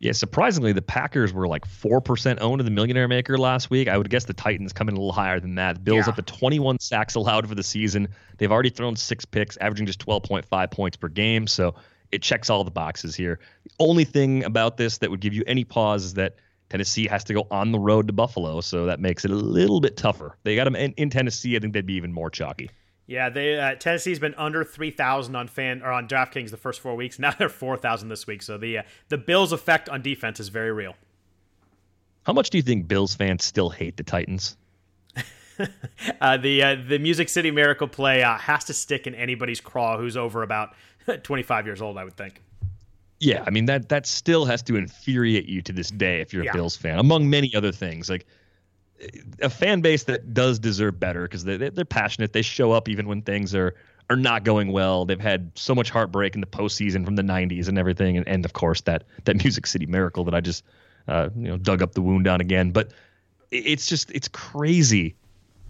B: Yeah, surprisingly, the Packers were like 4% owned in the Millionaire Maker last week. I would guess the Titans come in a little higher than that. Bills
A: Yeah.
B: up to 21 sacks allowed for the season. They've already thrown six picks, averaging just 12.5 points per game. So it checks all the boxes here. The only thing about this that would give you any pause is that Tennessee has to go on the road to Buffalo. So that makes it a little bit tougher. They got them in, in Tennessee. I think they'd be even more chalky.
A: Yeah, they uh, Tennessee's been under three thousand on fan or on DraftKings the first four weeks. Now they're four thousand this week. So the uh, the Bills' effect on defense is very real.
B: How much do you think Bills fans still hate the Titans?
A: Uh, the uh, the Music City Miracle play uh, has to stick in anybody's craw who's over about twenty five years old. I would think.
B: Yeah, I mean that that still has to infuriate you to this day if you're a
A: Yeah.
B: Bills fan, among many other things. Like a fan base that does deserve better because they they're passionate. They show up even when things are are not going well. They've had so much heartbreak in the postseason from the '90s and everything, and, and of course that that Music City Miracle that I just uh, you know dug up the wound on again. But it's just it's crazy,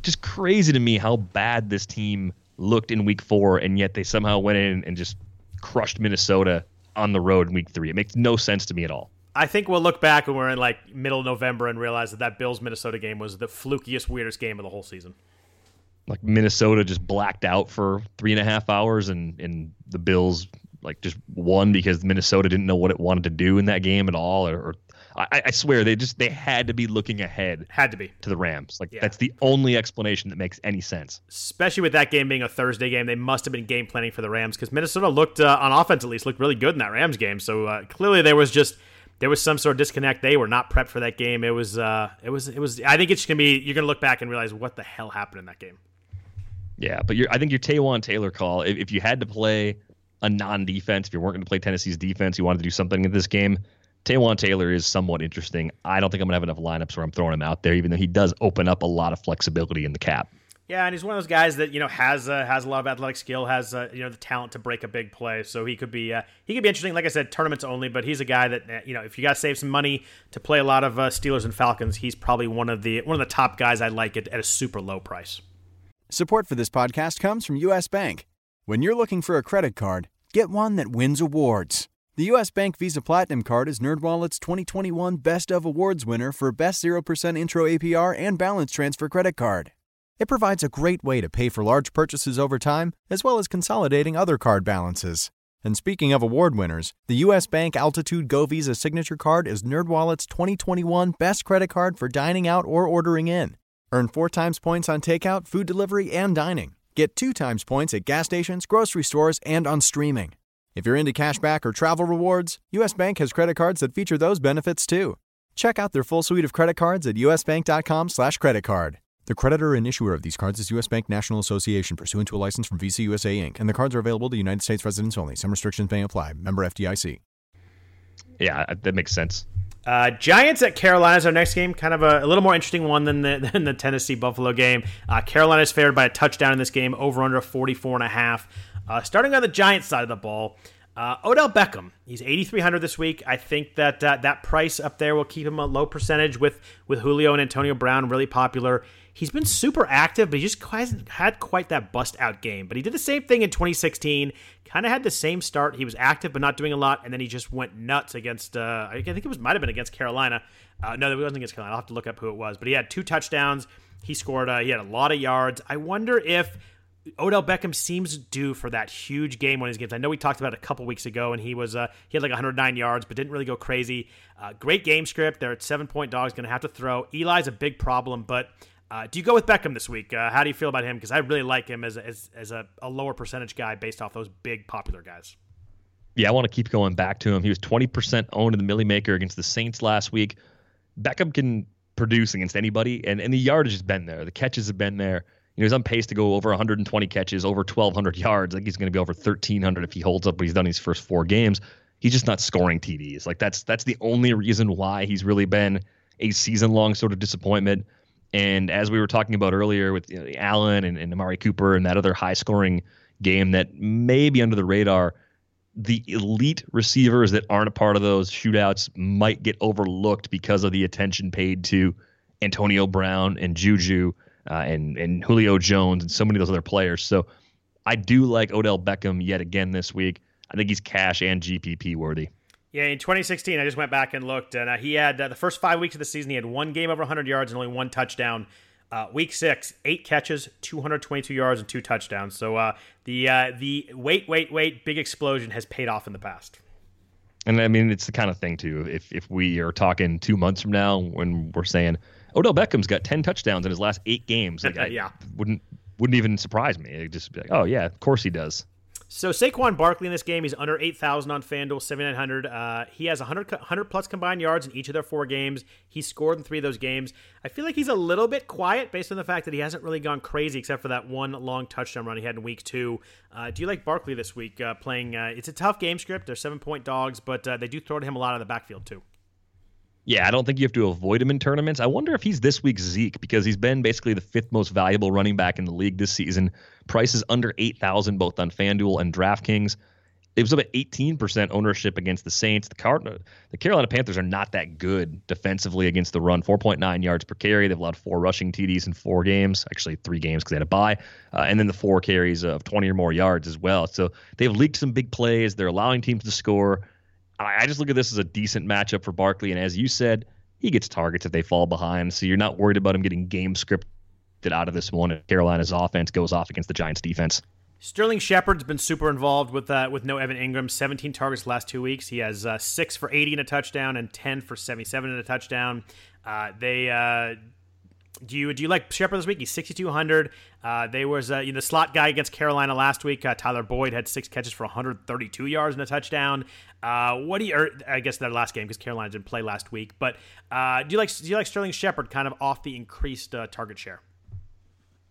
B: just crazy to me how bad this team looked in Week Four, and yet they somehow went in and just crushed Minnesota on the road in Week Three. It makes no sense to me at all.
A: I think we'll look back when we're in like middle of November and realize that that Bills Minnesota game was the flukiest, weirdest game of the whole season.
B: Like Minnesota just blacked out for three and a half hours, and and the Bills like just won because Minnesota didn't know what it wanted to do in that game at all. Or, or I, I swear they just they had to be looking ahead
A: Had to be.
B: to the Rams. Like
A: Yeah.
B: that's the only explanation that makes any sense.
A: especially with that game being a Thursday game, they must have been game planning for the Rams because Minnesota looked uh, on offense at least looked really good in that Rams game. So uh, clearly there was just there was some sort of disconnect. They were not prepped for that game. It was uh, it was it was. I think it's gonna be you're gonna look back and realize what the hell happened in that game.
B: Yeah, but I think your Taywan Taylor call. If, if you had to play a non-defense, if you weren't going to play Tennessee's defense, you wanted to do something in this game. Taywan Taylor is somewhat interesting. I don't think I'm gonna have enough lineups where I'm throwing him out there, even though he does open up a lot of flexibility in the cap.
A: Yeah, and he's one of those guys that you know has uh, has a lot of athletic skill, has uh, you know the talent to break a big play. So he could be uh, he could be interesting. Like I said, tournaments only, but he's a guy that uh, you know if you got to save some money to play a lot of uh, Steelers and Falcons, he's probably one of the one of the top guys I like at, at a super low price.
C: Support for this podcast comes from U.S. Bank. When you're looking for a credit card, get one that wins awards. The U.S. Bank Visa Platinum Card is NerdWallet's 2021 Best of Awards winner for Best 0% Intro APR and Balance Transfer Credit Card. It provides a great way to pay for large purchases over time, as well as consolidating other card balances. And speaking of award winners, the U.S. Bank Altitude Go Visa Signature Card is NerdWallet's 2021 Best Credit Card for dining out or ordering in. Earn four times points on takeout, food delivery, and dining. Get two times points at gas stations, grocery stores, and on streaming. If you're into cashback or travel rewards, US Bank has credit cards that feature those benefits too. Check out their full suite of credit cards at usbank.com slash credit card. The creditor and issuer of these cards is U.S. Bank National Association pursuant to a license from Visa USA Inc., and the cards are available to United States residents only. Some restrictions may apply. Member FDIC.
B: Yeah, that makes sense.
A: Uh, Giants at Carolina is our next game. Kind of a, a little more interesting one than the, than the Tennessee Buffalo game. Uh, Carolina is favored by a touchdown in this game, over under 44 and a half. Uh, starting on the Giants side of the ball, Uh, Odell Beckham, he's 8,300 this week. I think that uh, that price up there will keep him a low percentage with with Julio and Antonio Brown really popular. He's been super active, but he just hasn't had quite that bust out game. But he did the same thing in 2016. Kind of had the same start. He was active, but not doing a lot, and then he just went nuts against. Uh, I think it was might have been against Carolina. Uh, no, it wasn't against Carolina. I'll have to look up who it was. But he had two touchdowns. He scored. Uh, he had a lot of yards. I wonder if Odell Beckham seems due for that huge game winning games. I know we talked about it a couple weeks ago, and he was uh, he had like 109 yards, but didn't really go crazy. Uh, great game script. They're at seven point dogs, going to have to throw. Eli's a big problem, but uh, do you go with Beckham this week? Uh, how do you feel about him? Because I really like him as as, as a, a, lower percentage guy based off those big popular guys.
B: Yeah, I want to keep going back to him. He was 20% owned in the Millie Maker against the Saints last week. Beckham can produce against anybody, and, and the yardage has been there. The catches have been there. You know, he's on pace to go over 120 catches, over 1,200 yards. I think he's going to be over 1,300 if he holds up what he's done these first four games. He's just not scoring TDs. Like that's that's the only reason why he's really been a season-long sort of disappointment. And as we were talking about earlier with you know, Allen and, and Amari Cooper and that other high-scoring game that may be under the radar, the elite receivers that aren't a part of those shootouts might get overlooked because of the attention paid to Antonio Brown and Juju uh, and and Julio Jones and so many of those other players. So I do like Odell Beckham yet again this week. I think he's cash and GPP worthy.
A: Yeah, in 2016, I just went back and looked, and uh, he had uh, the first five weeks of the season, he had one game over 100 yards and only one touchdown. Uh, week six, eight catches, 222 yards, and two touchdowns. So uh, the uh, the wait, wait, wait, big explosion has paid off in the past.
B: And I mean, it's the kind of thing too. If if we are talking two months from now, when we're saying Odell Beckham's got 10 touchdowns in his last eight games, like, yeah, wouldn't wouldn't even surprise me. It'd just be like, oh yeah, of course he does.
A: So Saquon Barkley in this game, he's under 8,000 on FanDuel, 7,900. Uh, he has 100, 100 plus combined yards in each of their four games. He scored in three of those games. I feel like he's a little bit quiet based on the fact that he hasn't really gone crazy except for that one long touchdown run he had in week two. Uh, do you like Barkley this week uh, playing? Uh, it's a tough game script. They're seven point dogs, but uh, they do throw to him a lot in the backfield too.
B: Yeah, I don't think you have to avoid him in tournaments. I wonder if he's this week's Zeke because he's been basically the fifth most valuable running back in the league this season. Price is under 8,000 both on FanDuel and DraftKings. It was about 18% ownership against the Saints. The Cardinal, the Carolina Panthers are not that good defensively against the run. 4.9 yards per carry. They've allowed four rushing TDs in four games, actually three games because they had a bye, uh, and then the four carries of 20 or more yards as well. So they've leaked some big plays. They're allowing teams to score. I just look at this as a decent matchup for Barkley. And as you said, he gets targets if they fall behind. So you're not worried about him getting game scripted out of this one if Carolina's offense goes off against the Giants defense.
A: Sterling Shepard's been super involved with uh, with no Evan Engram. 17 targets last two weeks. He has uh, six for 80 in a touchdown and 10 for 77 in a touchdown. Uh, they uh, do you do you like Shepard this week? He's 6,200. Uh, they was uh, you know, the slot guy against Carolina last week. Tyler Boyd had six catches for 132 yards and a touchdown. Uh, what do you? Or I guess their last game because Carolina didn't play last week. But uh, do you like do you like Sterling Shepard kind of off the increased uh, target share?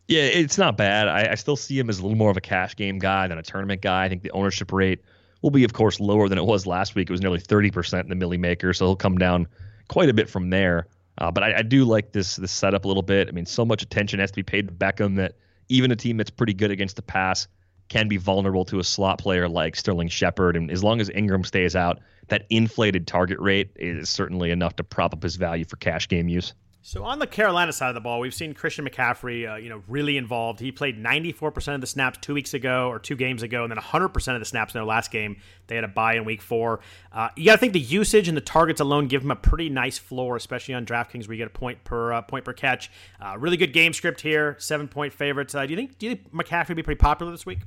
B: Yeah, it's not bad. I, I still see him as a little more of a cash game guy than a tournament guy. I think the ownership rate will be, of course, lower than it was last week. It was nearly 30% in the Millie Maker, so he'll come down quite a bit from there. Uh, but I, I, do like this this setup a little bit. I mean, so much attention has to be paid to Beckham that even a team that's pretty good against the pass can be vulnerable to a slot player like Sterling Shepard. And as long as Engram stays out, that inflated target rate is certainly enough to prop up his value for cash game use.
A: So on the Carolina side of the ball, we've seen Christian McCaffrey, uh, you know, really involved. He played 94% of the snaps two weeks ago or two games ago, and then 100% of the snaps in their last game. They had a bye in week four. Uh, you got to think the usage and the targets alone give him a pretty nice floor, especially on DraftKings where you get a point per uh, point per catch. Uh, really good game script here, seven point favorites. Do you think do you think McCaffrey be pretty popular this week?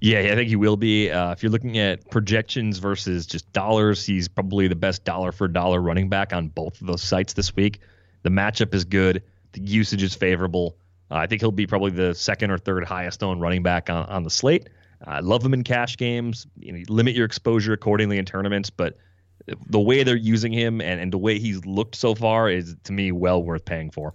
B: Yeah, I think he will be. Uh, if you're looking at projections versus just dollars, he's probably the best dollar for dollar running back on both of those sites this week. The matchup is good. The usage is favorable. Uh, I think he'll be probably the second or third highest owned running back on, on the slate. I uh, love him in cash games. You know, limit your exposure accordingly in tournaments, but the way they're using him and, and the way he's looked so far is to me well worth paying for.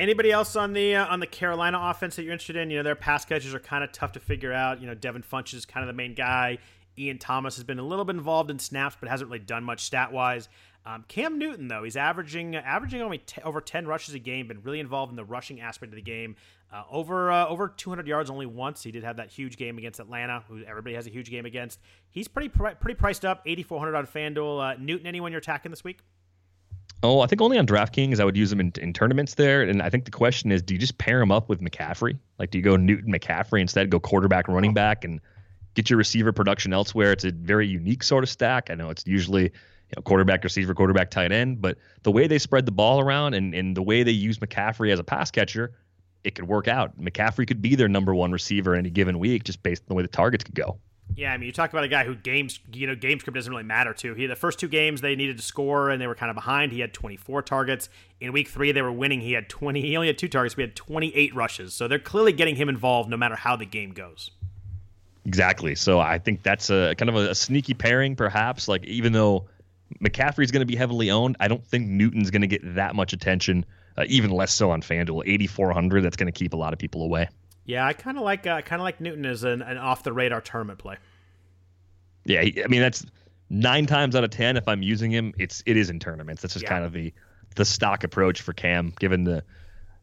A: Anybody else on the uh, on the Carolina offense that you're interested in? You know, their pass catches are kind of tough to figure out. You know, Devin Funchess is kind of the main guy. Ian Thomas has been a little bit involved in snaps, but hasn't really done much stat wise. Um, Cam Newton, though, he's averaging averaging only t- over ten rushes a game, been really involved in the rushing aspect of the game. Uh, over uh, over 200 yards only once. He did have that huge game against Atlanta, who everybody has a huge game against. He's pretty pretty priced up, 8,400 on FanDuel. Uh, Newton, anyone you're attacking this week?
B: Oh, I think only on DraftKings I would use him in, in tournaments there. And I think the question is, do you just pair him up with McCaffrey? Like, do you go Newton McCaffrey instead, go quarterback, oh. running back, and get your receiver production elsewhere? It's a very unique sort of stack. I know it's usually you know quarterback, receiver, quarterback, tight end, but the way they spread the ball around and, and the way they use McCaffrey as a pass catcher, it could work out. McCaffrey could be their number one receiver any given week just based on the way the targets could go.
A: Yeah, I mean, you talk about a guy who games, you know, game script doesn't really matter to. He the first two games they needed to score and they were kind of behind. He had 24 targets. In week three, they were winning. He had 20. He only had two targets. We had 28 rushes. So they're clearly getting him involved no matter how the game goes.
B: Exactly. So I think that's a kind of a, a sneaky pairing, perhaps. Like even though McCaffrey's going to be heavily owned, I don't think Newton's going to get that much attention. Uh, even less so on FanDuel. 8,400. That's going to keep a lot of people away.
A: Yeah, I kind of like uh, kind of like Newton as an, an off the radar tournament play.
B: Yeah, I mean that's nine times out of ten. If I'm using him, it's it is in tournaments. That's just yeah. kind of the the stock approach for Cam, given the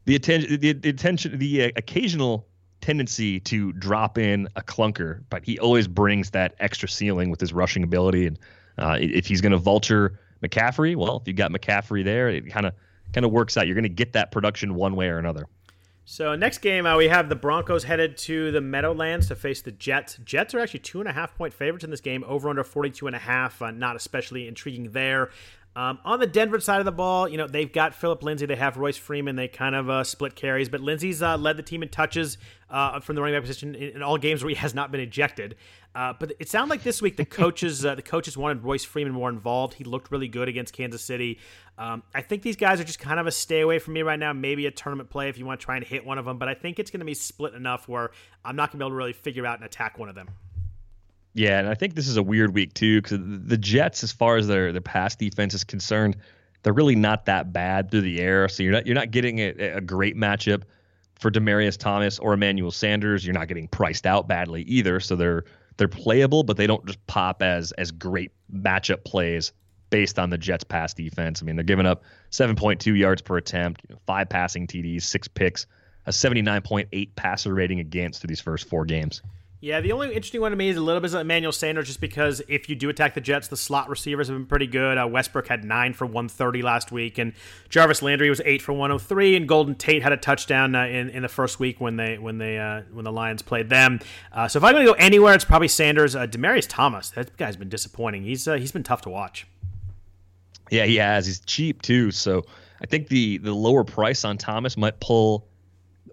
B: the attention the, the attention the uh, occasional tendency to drop in a clunker, but he always brings that extra ceiling with his rushing ability. And uh, if he's going to vulture McCaffrey, well, if you've got McCaffrey there, it kind of kind of works out. You're going to get that production one way or another.
A: So next game, uh, we have the Broncos headed to the Meadowlands to face the Jets. Jets are actually two and a half point favorites in this game, over under 42 and a half. Uh, not especially intriguing there. Um, on the Denver side of the ball, you know, they've got Phillip Lindsay, they have Royce Freeman, they kind of uh, split carries, but Lindsay's uh, led the team in touches uh, from the running back position in, in, all games where he has not been ejected. Uh, but it sounded like this week the coaches uh, the coaches wanted Royce Freeman more involved. He looked really good against Kansas City. Um, I think these guys are just kind of a stay away from me right now. Maybe a tournament play if you want to try and hit one of them, but I think it's going to be split enough where I'm not going to be able to really figure out and attack one of them.
B: Yeah, and I think this is a weird week too because the Jets, as far as their their pass defense is concerned, they're really not that bad through the air. So you're not you're not getting a, a great matchup for Demaryius Thomas or Emmanuel Sanders. You're not getting priced out badly either. So they're they're playable, but they don't just pop as as great matchup plays based on the Jets' pass defense. I mean, they're giving up 7.2 yards per attempt, you know, five passing TDs, six picks, a 79.8 passer rating against through these first four games.
A: Yeah, the only interesting one to me is a little bit of Emmanuel Sanders, just because if you do attack the Jets, the slot receivers have been pretty good. Uh, Westbrook had nine for 130 last week, and Jarvis Landry was eight for 103, and Golden Tate had a touchdown uh, in in the first week when they when they uh, when the Lions played them. Uh, so if I'm going to go anywhere, it's probably Sanders. Uh, Demaryius Thomas, that guy's been disappointing. He's uh, he's been tough to watch.
B: Yeah, he has. He's cheap too, so I think the the lower price on Thomas might pull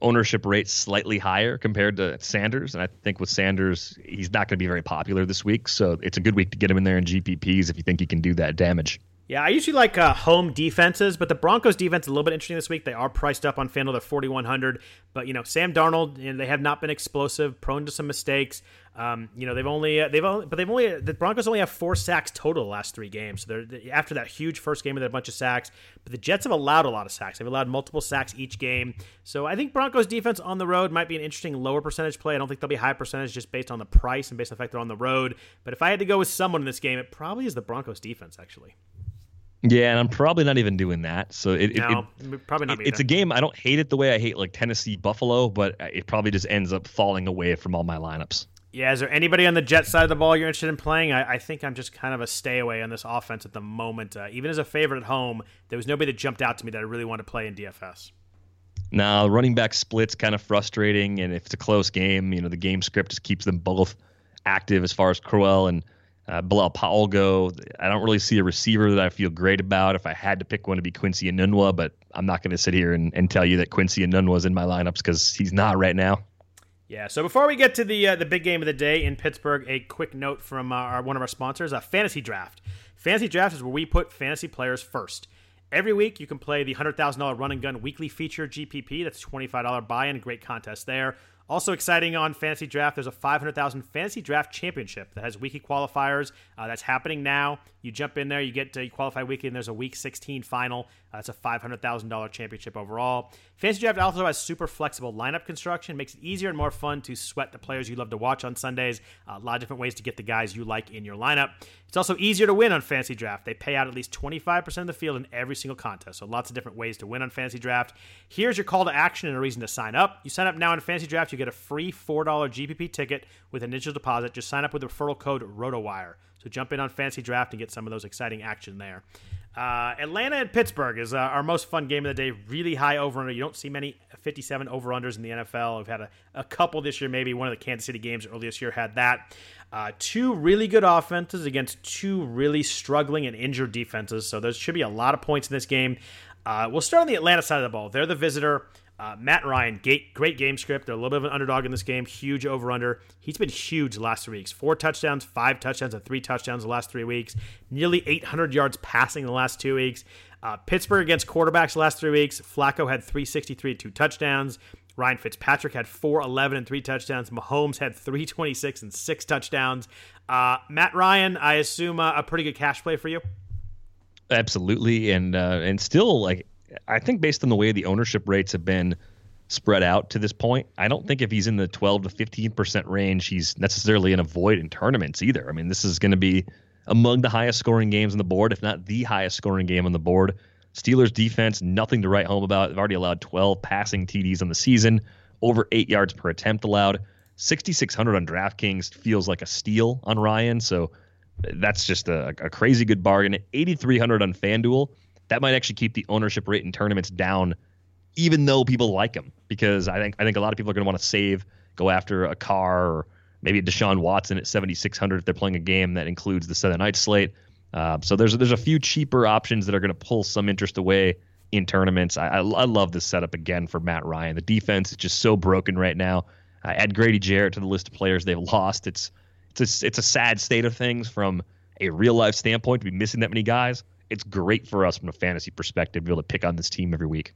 B: ownership rate slightly higher compared to Sanders. And I think with Sanders, he's not going to be very popular this week. So it's a good week to get him in there in GPPs if you think he can do that damage.
A: Yeah, I usually like uh, home defenses, but the Broncos defense is a little bit interesting this week. They are priced up on FanDuel; they're forty one hundred. But you know, Sam Darnold, you know, they have not been explosive, prone to some mistakes. Um, you know, they've only uh, they've only, but they've only the Broncos only have four sacks total the last three games. So they're after that huge first game, they had a bunch of sacks. But the Jets have allowed a lot of sacks. They've allowed multiple sacks each game. So I think Broncos defense on the road might be an interesting lower percentage play. I don't think they'll be high percentage just based on the price and based on the fact they're on the road. But if I had to go with someone in this game, it probably is the Broncos defense actually.
B: Yeah, and I'm probably not even doing that. So it,
A: no, it, probably not.
B: It, it's a game I don't hate it the way I hate like Tennessee Buffalo, but it probably just ends up falling away from all my lineups.
A: Yeah, is there anybody on the Jet side of the ball you're interested in playing? I, I think I'm just kind of a stay away on this offense at the moment. Uh, even as a favorite at home, there was nobody that jumped out to me that I really want to play in DFS.
B: Now, running back splits kind of frustrating, and if it's a close game, you know the game script just keeps them both active as far as Crowell and uh, Bilal Powell. I don't really see a receiver that I feel great about. If I had to pick one, to be Quincy Enunwa, but I'm not going to sit here and, and tell you that Quincy Enunwa is in my lineups because he's not right now.
A: Yeah. So before we get to the uh, the big game of the day in Pittsburgh, a quick note from uh, our, one of our sponsors, uh, Fantasy Draft. Fantasy Draft is where we put fantasy players first. Every week, you can play the $100,000 run and gun weekly feature GPP. That's $25 buy in. Great contest there. Also exciting on Fantasy Draft, there's a 500,000 Fantasy Draft Championship that has weekly qualifiers. Uh, that's happening now. You jump in there, you get to you qualify weekly, and there's a Week 16 final. Uh, it's a $500,000 championship overall. Fantasy Draft also has super flexible lineup construction, makes it easier and more fun to sweat the players you love to watch on Sundays. Uh, a lot of different ways to get the guys you like in your lineup. It's also easier to win on Fantasy Draft. They pay out at least 25% of the field in every single contest, so lots of different ways to win on Fantasy Draft. Here's your call to action and a reason to sign up. You sign up now in Fantasy Draft, you get a free $4 GPP ticket with initial deposit. Just sign up with the referral code ROTOWIRE. So jump in on Fantasy Draft and get some of those exciting action there. Uh, Atlanta and Pittsburgh is uh, our most fun game of the day. Really high over under. You don't see many 57 over unders in the NFL. We've had a, a, couple this year, maybe one of the Kansas City games earlier this year had that. Uh, two really good offenses against two really struggling and injured defenses. So there should be a lot of points in this game. Uh, we'll start on the Atlanta side of the ball. They're the visitor. Uh, Matt Ryan, great, great game script. They're a little bit of an underdog in this game. Huge over under. He's been huge the last three weeks. Four touchdowns, five touchdowns, and three touchdowns the last three weeks. Nearly 800 yards passing the last two weeks. Uh, Pittsburgh against quarterbacks the last three weeks. Flacco had 363, two touchdowns. Ryan Fitzpatrick had 411 and three touchdowns. Mahomes had 326 and six touchdowns. Uh, Matt Ryan, I assume uh, a pretty good cash play for you.
B: Absolutely, and uh, and still like I think based on the way the ownership rates have been spread out to this point, I don't think if he's in the 12 to 15 percent range, he's necessarily in a void in tournaments either. I mean, this is going to be among the highest scoring games on the board, if not the highest scoring game on the board. Steelers defense, nothing to write home about. They've already allowed 12 passing TDs on the season, over eight yards per attempt allowed. 6,600 on DraftKings feels like a steal on Ryan. So that's just a, a crazy good bargain. 8,300 on FanDuel that might actually keep the ownership rate in tournaments down, even though people like him. Because I think I think a lot of people are going to want to save, go after a Carr or maybe a Deshaun Watson at 7,600 if they're playing a game that includes the Sunday Night slate. Uh, so there's there's a few cheaper options that are going to pull some interest away in tournaments. I, I, I, love this setup again for Matt Ryan. The defense is just so broken right now. Uh, add Grady Jarrett to the list of players they've lost. It's it's a, it's a sad state of things from a real life standpoint to be missing that many guys it's great for us from a fantasy perspective to be able to pick on this team every week.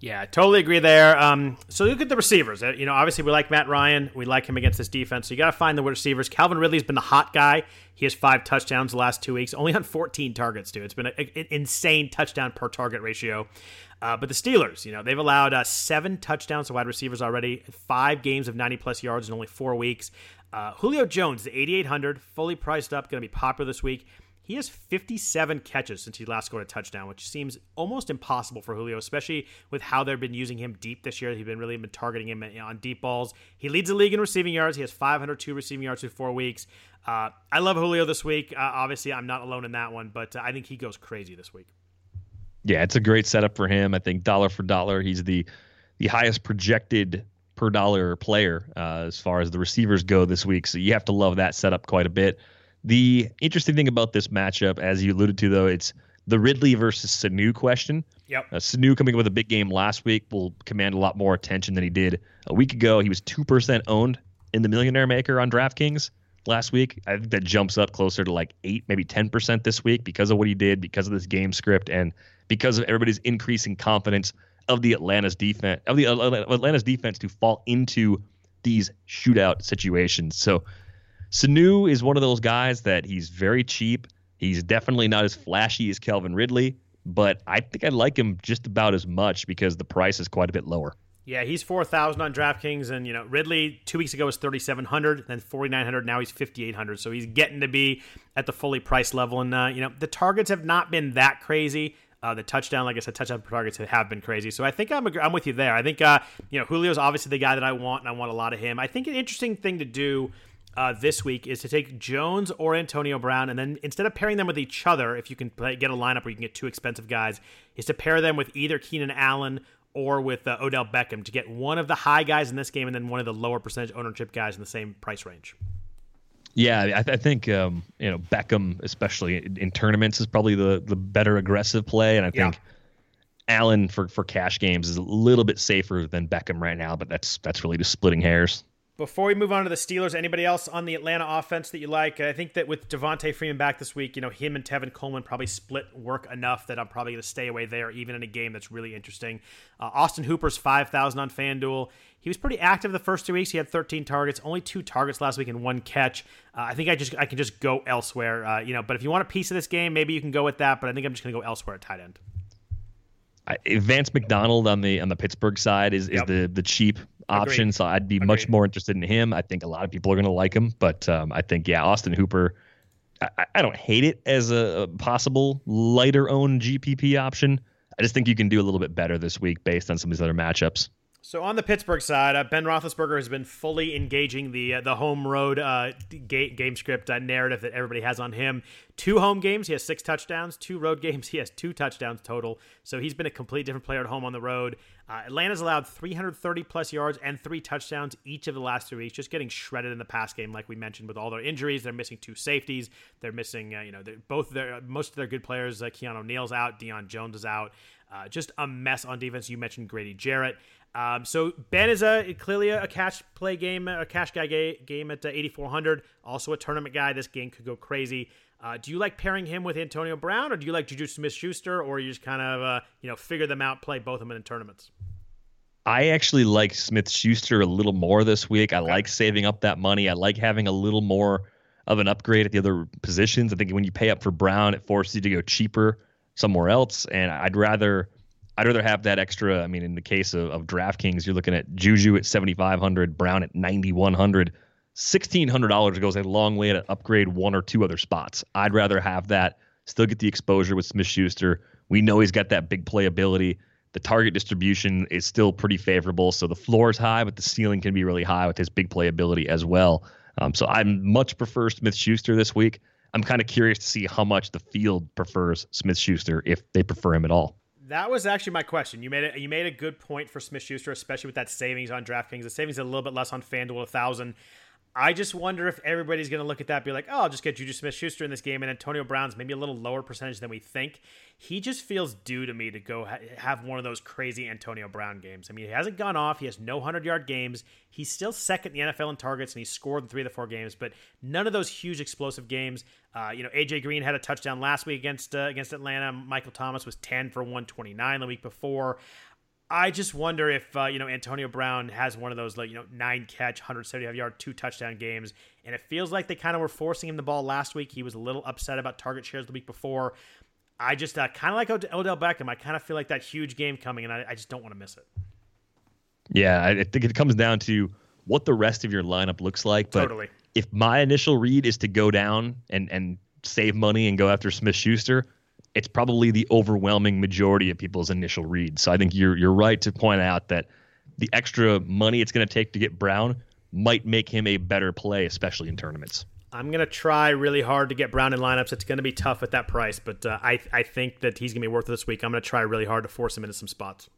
A: Yeah, totally agree there. Um, so look at the receivers. Uh, you know, obviously we like Matt Ryan. We like him against this defense. So you got to find the receivers. Calvin Ridley's been the hot guy. He has five touchdowns the last two weeks, only on 14 targets, too. It's been an insane touchdown per target ratio. Uh, but the Steelers, you know, they've allowed uh, seven touchdowns to wide receivers already, five games of 90 plus yards in only four weeks. Uh, Julio Jones, the 8,800, fully priced up, going to be popular this week. He has 57 catches since he last scored a touchdown, which seems almost impossible for Julio, especially with how they've been using him deep this year. They've been really been targeting him on deep balls. He leads the league in receiving yards. He has 502 receiving yards through four weeks. Uh, I love Julio this week. Uh, obviously, I'm not alone in that one, but uh, I think he goes crazy this week.
B: Yeah, it's a great setup for him. I think dollar for dollar, he's the the highest projected per dollar player uh, as far as the receivers go this week. So you have to love that setup quite a bit. The interesting thing about this matchup, as you alluded to, though, it's the Ridley versus Sanu question.
A: Yep.
B: Uh, Sanu coming up with a big game last week will command a lot more attention than he did a week ago. He was 2% owned in the Millionaire Maker on DraftKings last week. I think that jumps up closer to like 8, maybe 10% this week because of what he did, because of this game script, and because of everybody's increasing confidence of the Atlanta's defense, of the Atlanta's defense to fall into these shootout situations. So Sanu is one of those guys that he's very cheap. He's definitely not as flashy as Calvin Ridley, but I think I like him just about as much because the price is quite a bit lower.
A: Yeah, he's four thousand on DraftKings, and you know Ridley two weeks ago was thirty seven hundred, then forty nine hundred. Now he's fifty eight hundred. So he's getting to be at the fully priced level, and uh, you know the targets have not been that crazy. Uh, the touchdown, like I said, touchdown targets have been crazy. So I think I'm I'm with you there. I think uh, you know Julio's obviously the guy that I want, and I want a lot of him. I think an interesting thing to do uh, this week is to take Jones or Antonio Brown, and then instead of pairing them with each other, if you can play, get a lineup where you can get two expensive guys, is to pair them with either Keenan Allen or with uh, Odell Beckham to get one of the high guys in this game and then one of the lower percentage ownership guys in the same price range.
B: Yeah, I, th- I think um, you know Beckham, especially in, in, tournaments, is probably the the better aggressive play, and I think. Yeah. Allen for, for cash games is a little bit safer than Beckham right now, but that's that's really just splitting hairs.
A: Before we move on to the Steelers, anybody else on the Atlanta offense that you like? I think that with Devonta Freeman back this week, you know, him and Tevin Coleman probably split work enough that I'm probably going to stay away there, even in a game that's really interesting. Uh, Austin Hooper's 5,000 on FanDuel. He was pretty active the first two weeks. He had 13 targets, only two targets last week and one catch. Uh, I think I just I can just go elsewhere, uh, you know. But if you want a piece of this game, maybe you can go with that. But I think I'm just going to go elsewhere at tight end.
B: Vance McDonald on the on the Pittsburgh side is, is yep. the the cheap option, Agreed. so I'd be Agreed. much more interested in him. I think a lot of people are going to like him, but um, I think yeah, Austin Hooper. I, I don't hate it as a, a possible lighter owned GPP option. I just think you can do a little bit better this week based on some of these other matchups.
A: So on the Pittsburgh side, uh, Ben Roethlisberger has been fully engaging the uh, the home road uh, game, game script uh, narrative that everybody has on him. Two home games, he has six touchdowns. Two road games, he has two touchdowns total. So he's been a complete different player at home on the road. Uh, Atlanta's allowed 330 plus yards and three touchdowns each of the last three weeks, just getting shredded in the pass game, like we mentioned with all their injuries. They're missing two safeties. They're missing, uh, you know, both their most of their good players. Uh, Keanu Neal's out. Deion Jones is out. Uh, just a mess on defense. You mentioned Grady Jarrett. Um, so Ben is a clearly a cash play game, a cash guy game at uh, 8400. Also a tournament guy. This game could go crazy. Uh, do you like pairing him with Antonio Brown, or do you like Juju Smith-Schuster, or you just kind of uh, you know figure them out, play both of them in tournaments?
B: I actually like Smith Schuster a little more this week. I okay. like saving up that money. I like having a little more of an upgrade at the other positions. I think when you pay up for Brown, it forces you to go cheaper somewhere else, and I'd rather I'd rather have that extra. I mean, in the case of, of DraftKings, you're looking at Juju at 7,500, Brown at 9,100. $1,600 goes a long way to upgrade one or two other spots. I'd rather have that, still get the exposure with Smith Schuster. We know he's got that big playability. The target distribution is still pretty favorable. So the floor is high, but the ceiling can be really high with his big playability as well. Um, so I much prefer Smith Schuster this week. I'm kind of curious to see how much the field prefers Smith Schuster if they prefer him at all.
A: That was actually my question. You made it. You made a good point for Smith Schuster, especially with that savings on DraftKings. The savings a little bit less on FanDuel, a thousand. I just wonder if everybody's going to look at that, be like, "Oh, I'll just get Juju Smith-Schuster in this game," and Antonio Brown's maybe a little lower percentage than we think. He just feels due to me to go ha- have one of those crazy Antonio Brown games. I mean, he hasn't gone off. He has no hundred-yard games. He's still second in the NFL in targets, and he scored in three of the four games. But none of those huge explosive games. Uh, you know, AJ Green had a touchdown last week against uh, against Atlanta. Michael Thomas was ten for one twenty-nine the week before. I just wonder if uh, you know Antonio Brown has one of those like you know nine catch, 175 yard, two touchdown games, and it feels like they kind of were forcing him the ball last week. He was a little upset about target shares the week before. I just uh, kind of like Odell Beckham. I kind of feel like that huge game coming, and I, I just don't want to miss it.
B: Yeah, I think it comes down to what the rest of your lineup looks like. But
A: totally.
B: if my initial read is to go down and and save money and go after Smith Schuster, it's probably the overwhelming majority of people's initial read. So I think you're you're right to point out that the extra money it's going to take to get Brown might make him a better play, especially in tournaments.
A: I'm going to try really hard to get Brown in lineups. It's going to be tough at that price, but uh, I I think that he's going to be worth it this week. I'm going to try really hard to force him into some spots.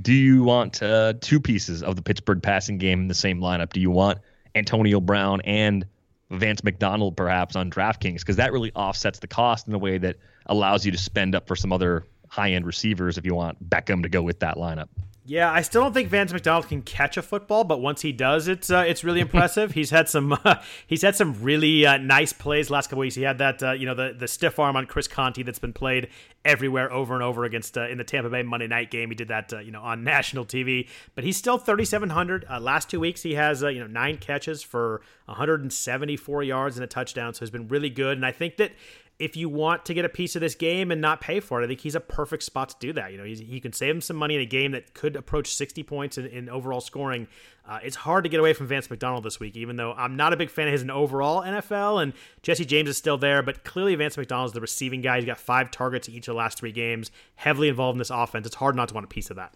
B: Do you want uh, two pieces of the Pittsburgh passing game in the same lineup? Do you want Antonio Brown and Vance McDonald perhaps on DraftKings because that really offsets the cost in a way that allows you to spend up for some other high end receivers if you want Beckham to go with that lineup.
A: Yeah, I still don't think Vance McDonald can catch a football, but once he does, it's uh, it's really impressive. he's had some uh, he's had some really uh, nice plays last couple weeks. He had that uh, you know the the stiff arm on Chris Conte that's been played everywhere over and over against uh, in the Tampa Bay Monday night game. He did that uh, you know on national TV, but he's still 3700. last two weeks he has you know nine catches for 174 yards and a touchdown, so he's been really good. And I think that if you want to get a piece of this game and not pay for it, I think he's a perfect spot to do that. You know, he can save him some money in a game that could approach 60 points in, in overall scoring. Uh, it's hard to get away from Vance McDonald this week, even though I'm not a big fan of his in overall NFL, and Jesse James is still there, but clearly Vance McDonald is the receiving guy. He's got five targets each of the last three games, heavily involved in this offense. It's hard not to want a piece of that.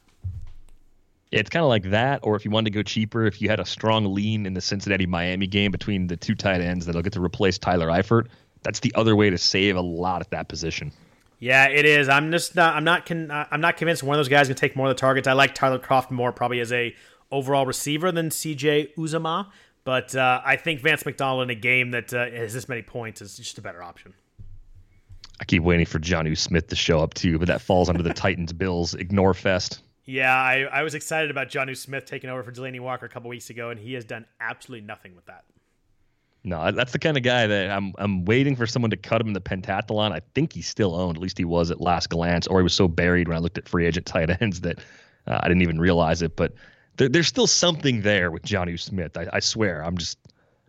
B: It's kind of like that, or if you wanted to go cheaper, if you had a strong lean in the Cincinnati Miami game between the two tight ends that'll get to replace Tyler Eifert that's the other way to save a lot at that position.
A: Yeah, it is. I'm just not. I'm not. Con, I'm not convinced one of those guys can take more of the targets. I like Tyler Kroft more, probably as a overall receiver than C.J. Uzomah, But uh, I think Vance McDonald in a game that uh, has this many points is just a better option.
B: I keep waiting for Jonnu Smith to show up too, but that falls under the Titans Bills ignore fest.
A: Yeah, I, I was excited about Jonnu Smith taking over for Delanie Walker a couple weeks ago, and he has done absolutely nothing with that.
B: No, that's the kind of guy that I'm I'm waiting for someone to cut him in the pentathlon. I think he's still owned, at least he was at last glance, or he was so buried when I looked at free agent tight ends that uh, I didn't even realize it. But there, there's still something there with Jonnu Smith. I, I swear, I'm just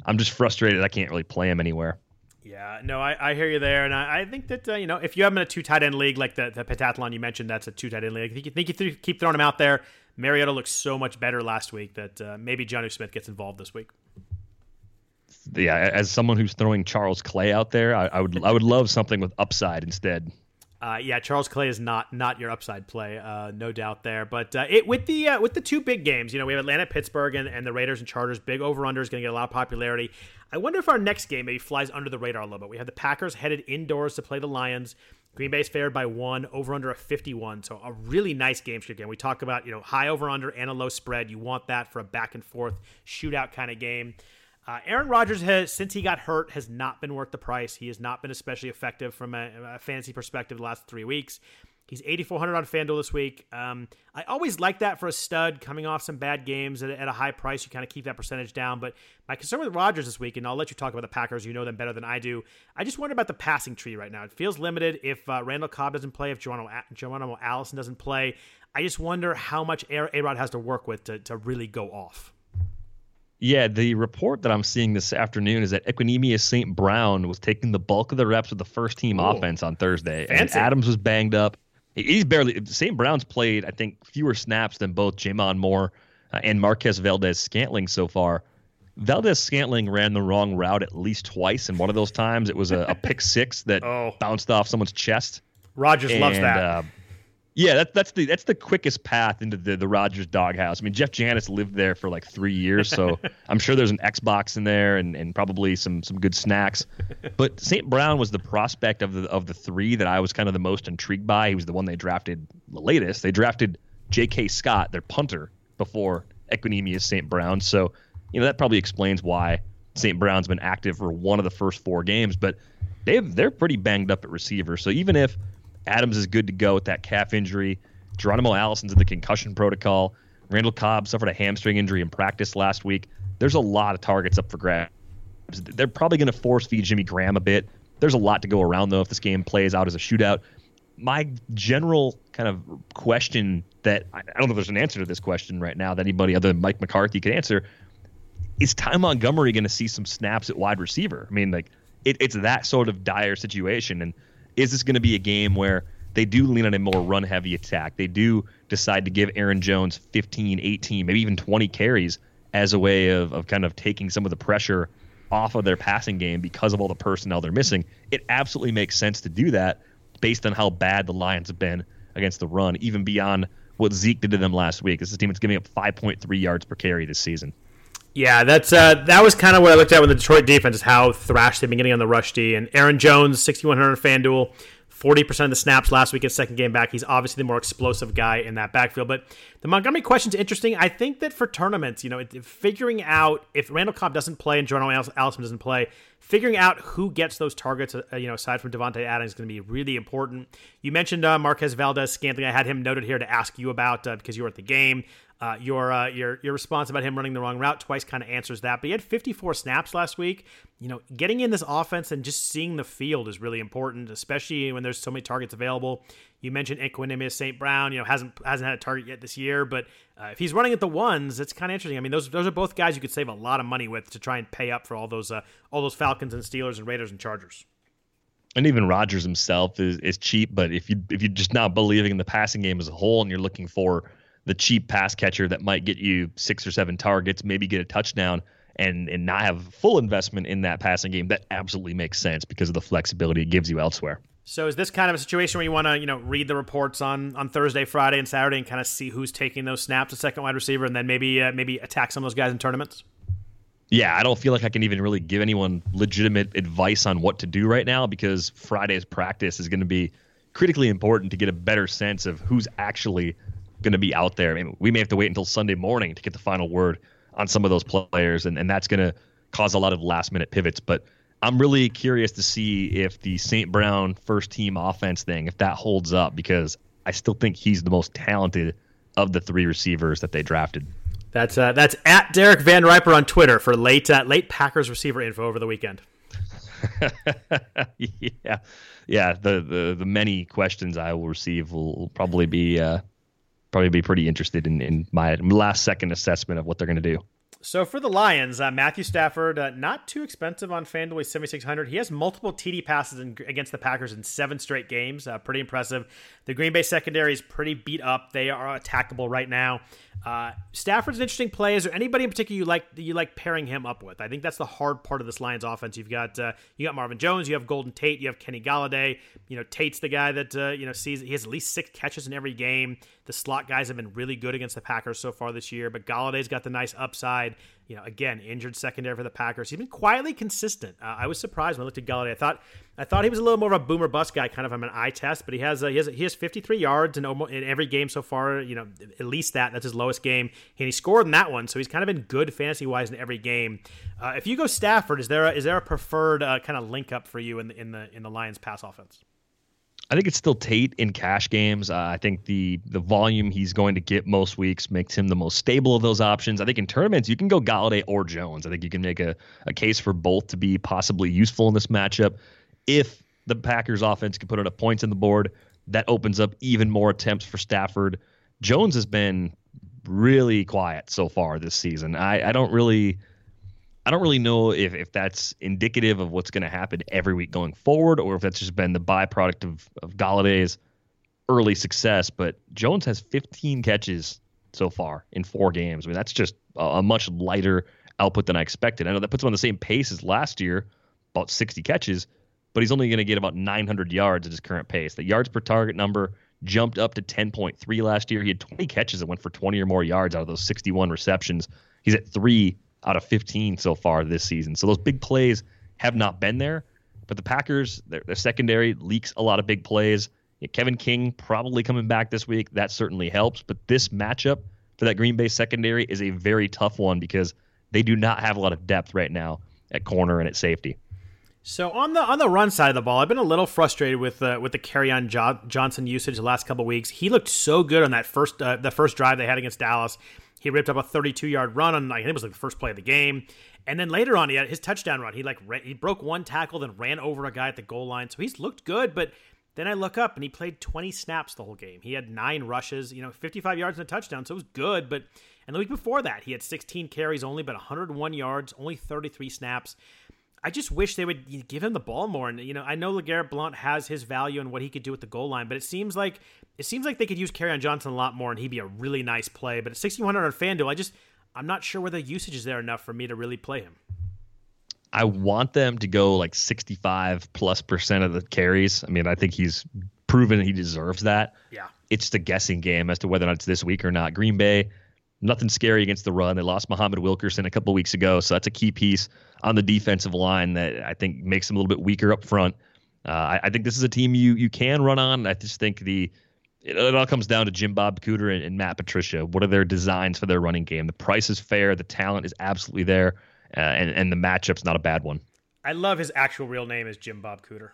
B: I'm just frustrated. I can't really play him anywhere.
A: Yeah, no, I, I hear you there, and I, I think that uh, you know if you have him in a two tight end league like the the pentathlon you mentioned, that's a two tight end league. I think you, think you th- keep throwing him out there. Mariota looks so much better last week that uh, maybe Jonnu Smith gets involved this week
B: yeah, as someone who's throwing Charles Clay out there, I, I would I would love something with upside instead.
A: Uh, yeah, Charles Clay is not not your upside play, uh, no doubt there. But uh, it with the uh, with the two big games, you know, we have Atlanta, Pittsburgh, and, and the Raiders and Chargers. Big over under is going to get a lot of popularity. I wonder if our next game maybe flies under the radar a little bit. We have the Packers headed indoors to play the Lions. Green Bay's favored by one, over under a 51. So a really nice game script game. We talk about you know high over under and a low spread. You want that for a back and forth shootout kind of game. Uh, Aaron Rodgers has, since he got hurt, has not been worth the price. He has not been especially effective from a, a fantasy perspective the last three weeks. He's 8,400 on FanDuel this week. Um, I always like that for a stud coming off some bad games at, at a high price. You kind of keep that percentage down. But my concern with Rodgers this week, and I'll let you talk about the Packers. You know them better than I do. I just wonder about the passing tree right now. It feels limited if uh, Randall Cobb doesn't play, if Geronimo, Geronimo Allison doesn't play. I just wonder how much A Rod has to work with to, to really go off.
B: Yeah, the report that I'm seeing this afternoon is that Equanimeous St. Brown was taking the bulk of the reps with the first team Ooh, offense on Thursday. Fancy. And Adams was banged up. He's barely St. Brown's played, I think, fewer snaps than both J'Mon Moore uh, and Marquez Valdes Scantling so far. Valdes Scantling ran the wrong route at least twice, and one of those times it was a, a pick six that oh. bounced off someone's chest.
A: Rodgers and, loves that. Uh,
B: yeah, that, that's the that's the quickest path into the the Rodgers doghouse. I mean, Jeff Janis lived there for like three years, so I'm sure there's an Xbox in there and, and probably some some good snacks. But St. Brown was the prospect of the of the three that I was kind of the most intrigued by. He was the one they drafted the latest. They drafted J.K. Scott, their punter, before Equanimeous St. Brown. So you know that probably explains why St. Brown's been active for one of the first four games. But they they're pretty banged up at receiver. So even if Adams is good to go with that calf injury. Geronimo Allison's in the concussion protocol. Randall Cobb suffered a hamstring injury in practice last week. There's a lot of targets up for grabs. They're probably going to force feed Jimmy Graham a bit. There's a lot to go around, though, if this game plays out as a shootout. My general kind of question that I don't know if there's an answer to this question right now that anybody other than Mike McCarthy could answer is Ty Montgomery going to see some snaps at wide receiver? I mean, like, it, it's that sort of dire situation. And is this going to be a game where they do lean on a more run heavy attack? They do decide to give Aaron Jones 15, 18, maybe even 20 carries as a way of, of kind of taking some of the pressure off of their passing game because of all the personnel they're missing. It absolutely makes sense to do that based on how bad the Lions have been against the run, even beyond what Zeke did to them last week. This is a team that's giving up 5.3 yards per carry this season.
A: Yeah, that's uh, that was kind of what I looked at with the Detroit defense is how thrashed they've been getting on the rush D. And Aaron Jones, 6,100 FanDuel, 40% of the snaps last week, his second game back. He's obviously the more explosive guy in that backfield. But the Montgomery question's interesting. I think that for tournaments, you know, figuring out if Randall Cobb doesn't play and Jordan Allison doesn't play, figuring out who gets those targets, uh, you know, aside from Davante Adams is going to be really important. You mentioned uh, Marquez Valdes Scantling. I had him noted here to ask you about uh, because you were at the game. Uh, your uh, your your response about him running the wrong route twice kind of answers that. But he had 54 snaps last week. You know, getting in this offense and just seeing the field is really important, especially when there's so many targets available. You mentioned Equanimeous St. Brown. You know, hasn't hasn't had a target yet this year, but uh, if he's running at the ones, it's kind of interesting. I mean, those those are both guys you could save a lot of money with to try and pay up for all those uh, all those Falcons and Steelers and Raiders and Chargers
B: and even Rodgers himself is, is cheap. But if you if you're just not believing in the passing game as a whole, and you're looking for the cheap pass catcher that might get you six or seven targets, maybe get a touchdown, and and not have full investment in that passing game. That absolutely makes sense because of the flexibility it gives you elsewhere.
A: So is this kind of a situation where you want to, you know, read the reports on on Thursday, Friday, and Saturday, and kind of see who's taking those snaps at second wide receiver, and then maybe uh, maybe attack some of those guys in tournaments?
B: Yeah, I don't feel like I can even really give anyone legitimate advice on what to do right now because Friday's practice is going to be critically important to get a better sense of who's actually going to be out there. I mean, we may have to wait until Sunday morning to get the final word on some of those players, and, and that's going to cause a lot of last minute pivots. But I'm really curious to see if the St. Brown first team offense thing, if that holds up, because I still think he's the most talented of the three receivers that they drafted.
A: That's uh, that's at Derek Van Riper on Twitter for late uh, late Packers receiver info over the weekend.
B: yeah, yeah. The, the the many questions I will receive will probably be uh, probably be pretty interested in, in my last second assessment of what they're going to do.
A: So for the Lions, uh, Matthew Stafford, uh, not too expensive on FanDuel, 7600. He has multiple TD passes in, against the Packers in seven straight games. Uh, pretty impressive. The Green Bay secondary is pretty beat up. They are attackable right now. Uh, Stafford's an interesting play. Is there anybody in particular you like you like pairing him up with? I think that's the hard part of this Lions offense. You've got uh, you got Marvin Jones, you have Golden Tate, you have Kenny Golladay. You know Tate's the guy that uh, you know sees he has at least six catches in every game. The slot guys have been really good against the Packers so far this year, but Golladay's got the nice upside. You know, again, injured secondary for the Packers. He's been quietly consistent. Uh, I was surprised when I looked at Golladay. I thought I thought he was a little more of a boomer bust guy, kind of on an eye test, but he has uh, he has he has 53 yards in, almost, in every game so far. You know, at least that that's his lowest game, and he scored in that one, so he's kind of been good fantasy wise in every game. Uh, if you go Stafford, is there a, is there a preferred uh, kind of link up for you in the in the in the Lions pass offense?
B: I think it's still Tate in cash games. Uh, I think the the volume he's going to get most weeks makes him the most stable of those options. I think in tournaments you can go Golladay or Jones. I think you can make a, a case for both to be possibly useful in this matchup if the Packers offense can put enough points in the board, that opens up even more attempts for Stafford. Jones has been really quiet so far this season. I, I don't really I don't really know if, if that's indicative of what's going to happen every week going forward or if that's just been the byproduct of, of Golladay's early success. But Jones has 15 catches so far in four games. I mean, that's just a, a much lighter output than I expected. I know that puts him on the same pace as last year, about 60 catches, but he's only going to get about 900 yards at his current pace. The yards per target number jumped up to 10.3 last year. He had 20 catches that went for 20 or more yards out of those 61 receptions. He's at three out of 15 so far this season. So those big plays have not been there. But the Packers, their, their secondary leaks a lot of big plays. Yeah, Kevin King probably coming back this week. That certainly helps. But this matchup for that Green Bay secondary is a very tough one because they do not have a lot of depth right now at corner and at safety.
A: So on the on the run side of the ball, I've been a little frustrated with uh, with the Kerryon jo- Johnson usage the last couple weeks. He looked so good on that first uh, the first drive they had against Dallas. He ripped up a 32 yard run on I think it was like the first play of the game, and then later on he had his touchdown run. He like ran, he broke one tackle, then ran over a guy at the goal line. So he's looked good, but then I look up and he played 20 snaps the whole game. He had nine rushes, you know, 55 yards and a touchdown, so it was good. But and the week before that, he had 16 carries only, but 101 yards, only 33 snaps. I just wish they would give him the ball more. And you know, I know LeGarrette Blount has his value and what he could do at the goal line, but it seems like it seems like they could use Kerryon Johnson a lot more, and he'd be a really nice play. But at 6100 on FanDuel, I just I'm not sure whether usage is there enough for me to really play him.
B: I want them to go like 65 plus percent of the carries. I mean, I think he's proven he deserves that.
A: Yeah.
B: It's just a guessing game as to whether or not it's this week or not. Green Bay, nothing scary against the run. They lost Muhammad Wilkerson a couple weeks ago, so that's a key piece on the defensive line that I think makes them a little bit weaker up front. Uh, I, I, think this is a team you you can run on. I just think the it, it all comes down to Jim Bob Cooter and, and, Matt Patricia. What are their designs for their running game? The price is fair. The talent is absolutely there, uh, and and the matchup's not a bad one.
A: I love his actual real name is Jim Bob Cooter.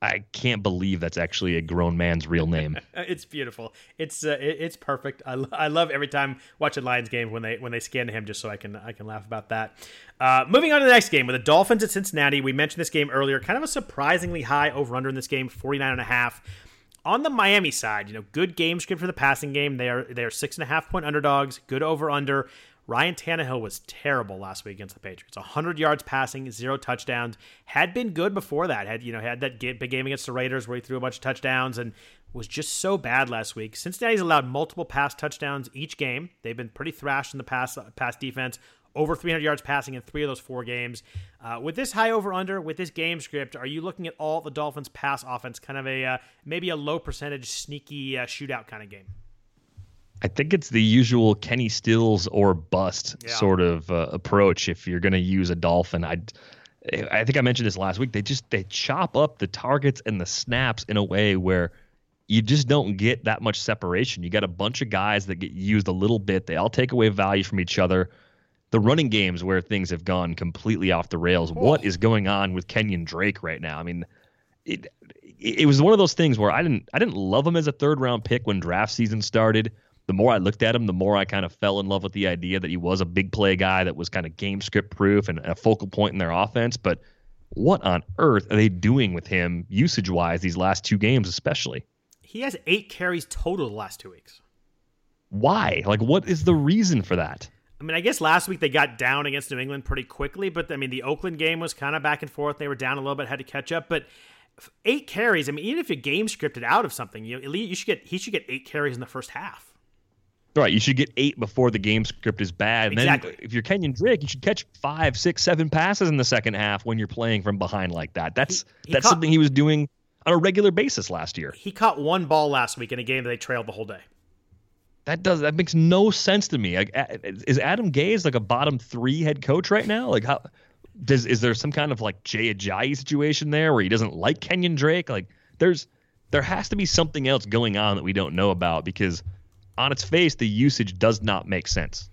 B: I can't believe that's actually a grown man's real name.
A: it's beautiful. It's uh, it, it's perfect. I, I love every time watching Lions game when they when they scan him just so I can I can laugh about that. Uh, moving on to the next game with the Dolphins at Cincinnati. We mentioned this game earlier. Kind of a surprisingly high over under in this game, 49 and a half. On the Miami side, you know, good game script for the passing game. They are they are six and a half point underdogs. Good over under. Ryan Tannehill was terrible last week against the Patriots. 100 yards passing, zero touchdowns. Had been good before that. Had you know had that big game against the Raiders where he threw a bunch of touchdowns and was just so bad last week. Cincinnati's allowed multiple pass touchdowns each game. They've been pretty thrashed in the pass pass defense. Over 300 yards passing in three of those four games. Uh, with this high over under, with this game script, are you looking at all the Dolphins' pass offense, kind of a uh, maybe a low percentage, sneaky uh, shootout kind of game?
B: I think it's the usual Kenny Stills or bust yeah. sort of uh, approach. If you're going to use a dolphin, I, I think I mentioned this last week. They just they chop up the targets and the snaps in a way where you just don't get that much separation. You got a bunch of guys that get used a little bit. They all take away value from each other. The running games where things have gone completely off the rails. What is going on with Kenyon Drake right now? I mean, it it was one of those things where I didn't I didn't love him as a third round pick when draft season started. The more I looked at him, the more I kind of fell in love with the idea that he was a big play guy that was kind of game script proof and a focal point in their offense. But what on earth are they doing with him usage wise these last two games, especially?
A: He has eight carries total the last two weeks.
B: Why? Like, what is the reason for that?
A: I mean, I guess last week they got down against New England pretty quickly, but I mean, the Oakland game was kind of back and forth. They were down a little bit, had to catch up, but eight carries. I mean, even if you game scripted out of something, you you should get he should get eight carries in the first half.
B: Right, you should get eight before the game script is bad. And
A: exactly.
B: then if you're Kenyon Drake, you should catch five, six, seven passes in the second half when you're playing from behind like that. That's he, he that's caught, something he was doing on a regular basis last year.
A: He caught one ball last week in a game that they trailed the whole day.
B: That does that makes no sense to me. Like, is Adam Gase like a bottom three head coach right now? Like how does is there some kind of like Jay Ajayi situation there where he doesn't like Kenyon Drake? Like there's there has to be something else going on that we don't know about because on its face the usage does not make sense.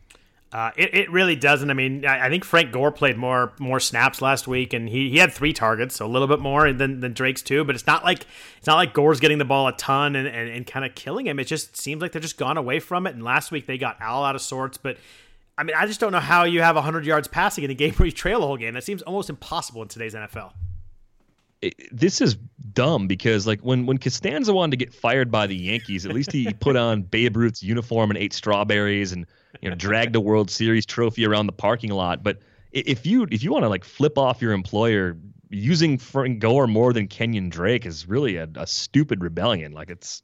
A: Uh, it, it really doesn't. I mean, I, I, think Frank Gore played more more snaps last week, and he, he had three targets, so a little bit more than, than Drake's too. But it's not like it's not like Gore's getting the ball a ton and, and, and kind of killing him. It just seems like they're just gone away from it. And last week they got Al out of sorts, but I mean, I just don't know how you have 100 yards passing in a game where you trail the whole game. That seems almost impossible in today's NFL.
B: It, this is dumb because like when when Costanza wanted to get fired by the Yankees, at least he put on Babe Ruth's uniform and ate strawberries and you know dragged a World Series trophy around the parking lot. But if you if you want to like flip off your employer, using Frank Gore more than Kenyon Drake is really a, a stupid rebellion. Like it's,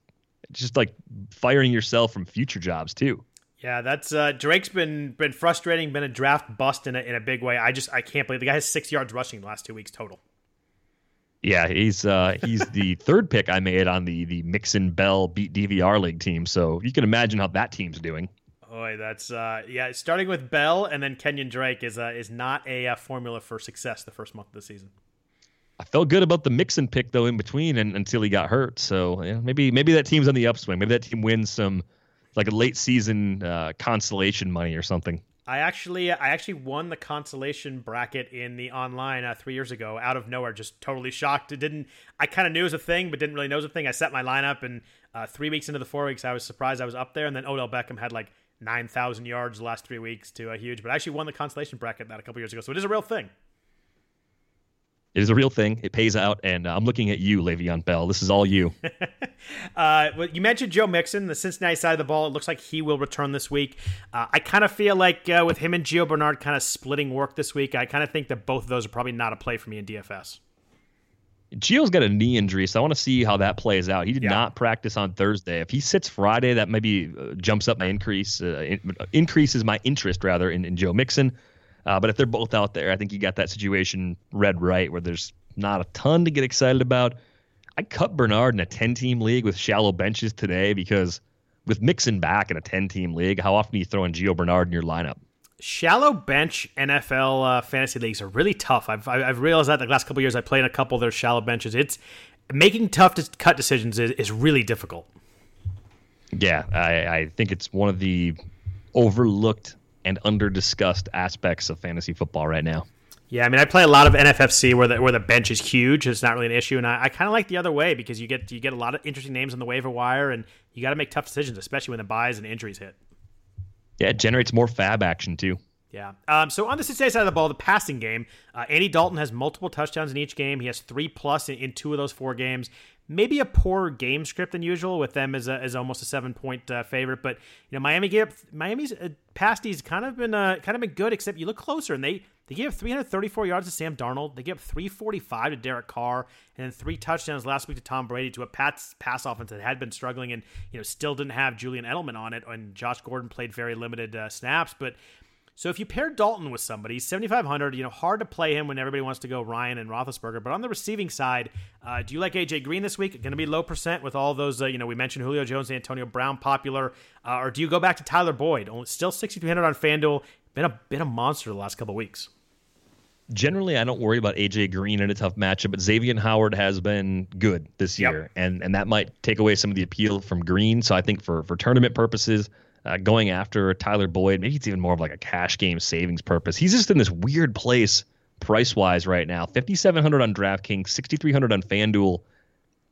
B: it's just like firing yourself from future jobs too.
A: Yeah, that's uh, Drake's been been frustrating, been a draft bust in a, in a big way. I just I can't believe the guy has six yards rushing the last two weeks total.
B: Yeah, he's uh, he's the third pick I made on the the Mixon Bell beat DVR league team. So you can imagine how that team's doing.
A: Boy, that's uh, yeah. Starting with Bell and then Kenyon Drake is uh, is not a uh, formula for success the first month of the season.
B: I felt good about the Mixon pick though in between and until he got hurt. So yeah, maybe maybe that team's on the upswing. Maybe that team wins some like a late season uh, consolation money or something.
A: I actually I actually won the consolation bracket in the online uh, three years ago out of nowhere. Just totally shocked. It didn't. I kind of knew it was a thing, but didn't really know it was a thing. I set my lineup, and uh, three weeks into the four weeks, I was surprised I was up there. And then Odell Beckham had like nine thousand yards the last three weeks to a huge. But I actually won the consolation bracket that a couple years ago, so it is a real thing.
B: It is a real thing. It pays out, and uh, I'm looking at you, Le'Veon Bell. This is all you.
A: uh, well, you mentioned Joe Mixon, the Cincinnati side of the ball. It looks like he will return this week. Uh, I kind of feel like uh, with him and Gio Bernard kind of splitting work this week, I kind of think that both of those are probably not a play for me in DFS.
B: Gio's got a knee injury, so I want to see how that plays out. He did yeah. not practice on Thursday. If he sits Friday, that maybe uh, jumps up my increase, uh, in, increases my interest rather in, in Joe Mixon. Uh, but if they're both out there, I think you got that situation read right where there's not a ton to get excited about. I cut Bernard in a 10 team league with shallow benches today because with Mixon back in a 10 team league, how often are you throwing Gio Bernard in your lineup?
A: Shallow bench NFL uh, fantasy leagues are really tough. I've, I've realized that the last couple years I played in a couple of their shallow benches. It's making tough to cut decisions is, is really difficult.
B: Yeah, I, I think it's one of the overlooked and under discussed aspects of fantasy football right now.
A: Yeah, I mean, I play a lot of NFFC where the where the bench is huge. It's not really an issue, and I, I kind of like the other way because you get you get a lot of interesting names on the waiver wire, and you got to make tough decisions, especially when the byes and injuries hit.
B: Yeah, it generates more FAAB action too.
A: Yeah. Um, so on the Cincinnati side of the ball, the passing game, uh, Andy Dalton has multiple touchdowns in each game. He has three plus in, in two of those four games maybe a poorer game script than usual with them as, a, as almost a seven point uh, favorite. But you know, Miami gave up, Miami's uh, past D's kind of been uh, kind of been good, except you look closer and they they gave up 334 yards to Sam Darnold. They gave up 345 to Derek Carr, and then three touchdowns last week to Tom Brady to a Pats pass offense that had been struggling and you know still didn't have Julian Edelman on it. And Josh Gordon played very limited uh, snaps, but so if you pair Dalton with somebody, 7,500, you know, hard to play him when everybody wants to go Ryan and Roethlisberger. But on the receiving side, uh, do you like AJ Green this week? Going to be low percent with all those, uh, you know, we mentioned Julio Jones and Antonio Brown popular. Uh, or do you go back to Tyler Boyd? Only, still 6,300 on FanDuel. Been a, been a monster the last couple weeks.
B: Generally, I don't worry about AJ Green in a tough matchup, but Xavien Howard has been good this year, and and that might take away some of the appeal from Green. So I think for for tournament purposes, uh, going after Tyler Boyd. Maybe it's even more of like a cash game savings purpose. He's just in this weird place price wise right now 5700 on DraftKings, 6300 on FanDuel.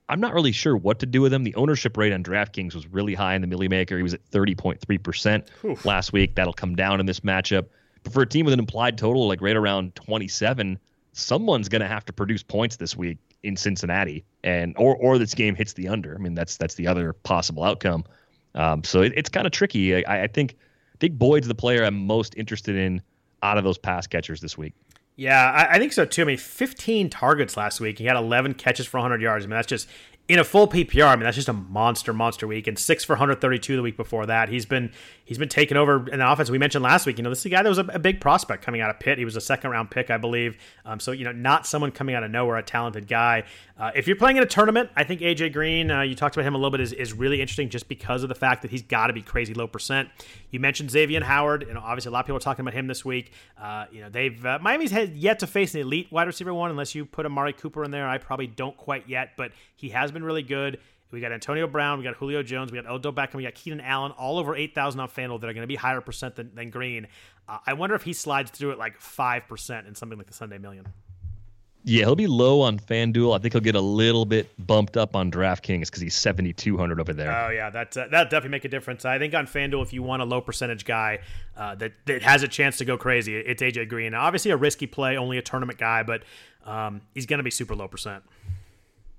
B: I'm not really sure what to do with him. The ownership rate on DraftKings was really high in the Millie Maker. He was at 30.3% last week. That'll come down in this matchup. But for a team with an implied total like right around 27, someone's going to have to produce points this week in Cincinnati, and or or this game hits the under. I mean, that's that's the other possible outcome. Um, so it, it's kind of tricky. I, I think I think Boyd's the player I'm most interested in out of those pass catchers this week.
A: Yeah, I, I, think so too. I mean, 15 targets last week. He had 11 catches for 100 yards. I mean, that's just in a full PPR, I mean that's just a monster, monster week. And six for 132 the week before that. He's been he's been taking over in the offense. We mentioned last week. You know, this is a guy that was a, a big prospect coming out of Pitt. He was a second round pick, I believe. Um, so you know, not someone coming out of nowhere, a talented guy. Uh, if you're playing in a tournament, I think AJ Green. Uh, you talked about him a little bit is, is really interesting just because of the fact that he's got to be crazy low percent. You mentioned Xavien Howard. Know, obviously a lot of people are talking about him this week. Uh, you know, they've uh, Miami's had yet to face an elite wide receiver one unless you put Amari Cooper in there. I probably don't quite yet, but he has been really good. We got Antonio Brown, we got Julio Jones, we got Odell Beckham, we got Keenan Allen, all over 8,000 on FanDuel that are going to be higher percent than, than Green. Uh, I wonder if he slides through it like 5% in something like the Sunday Million.
B: Yeah, he'll be low on FanDuel. I think he'll get a little bit bumped up on DraftKings because he's 7,200 over there.
A: Oh, yeah, that, uh, that definitely make a difference. I think on FanDuel, if you want a low percentage guy uh, that, that has a chance to go crazy, it's AJ Green. Obviously, a risky play, only a tournament guy, but um, he's going to be super low percent.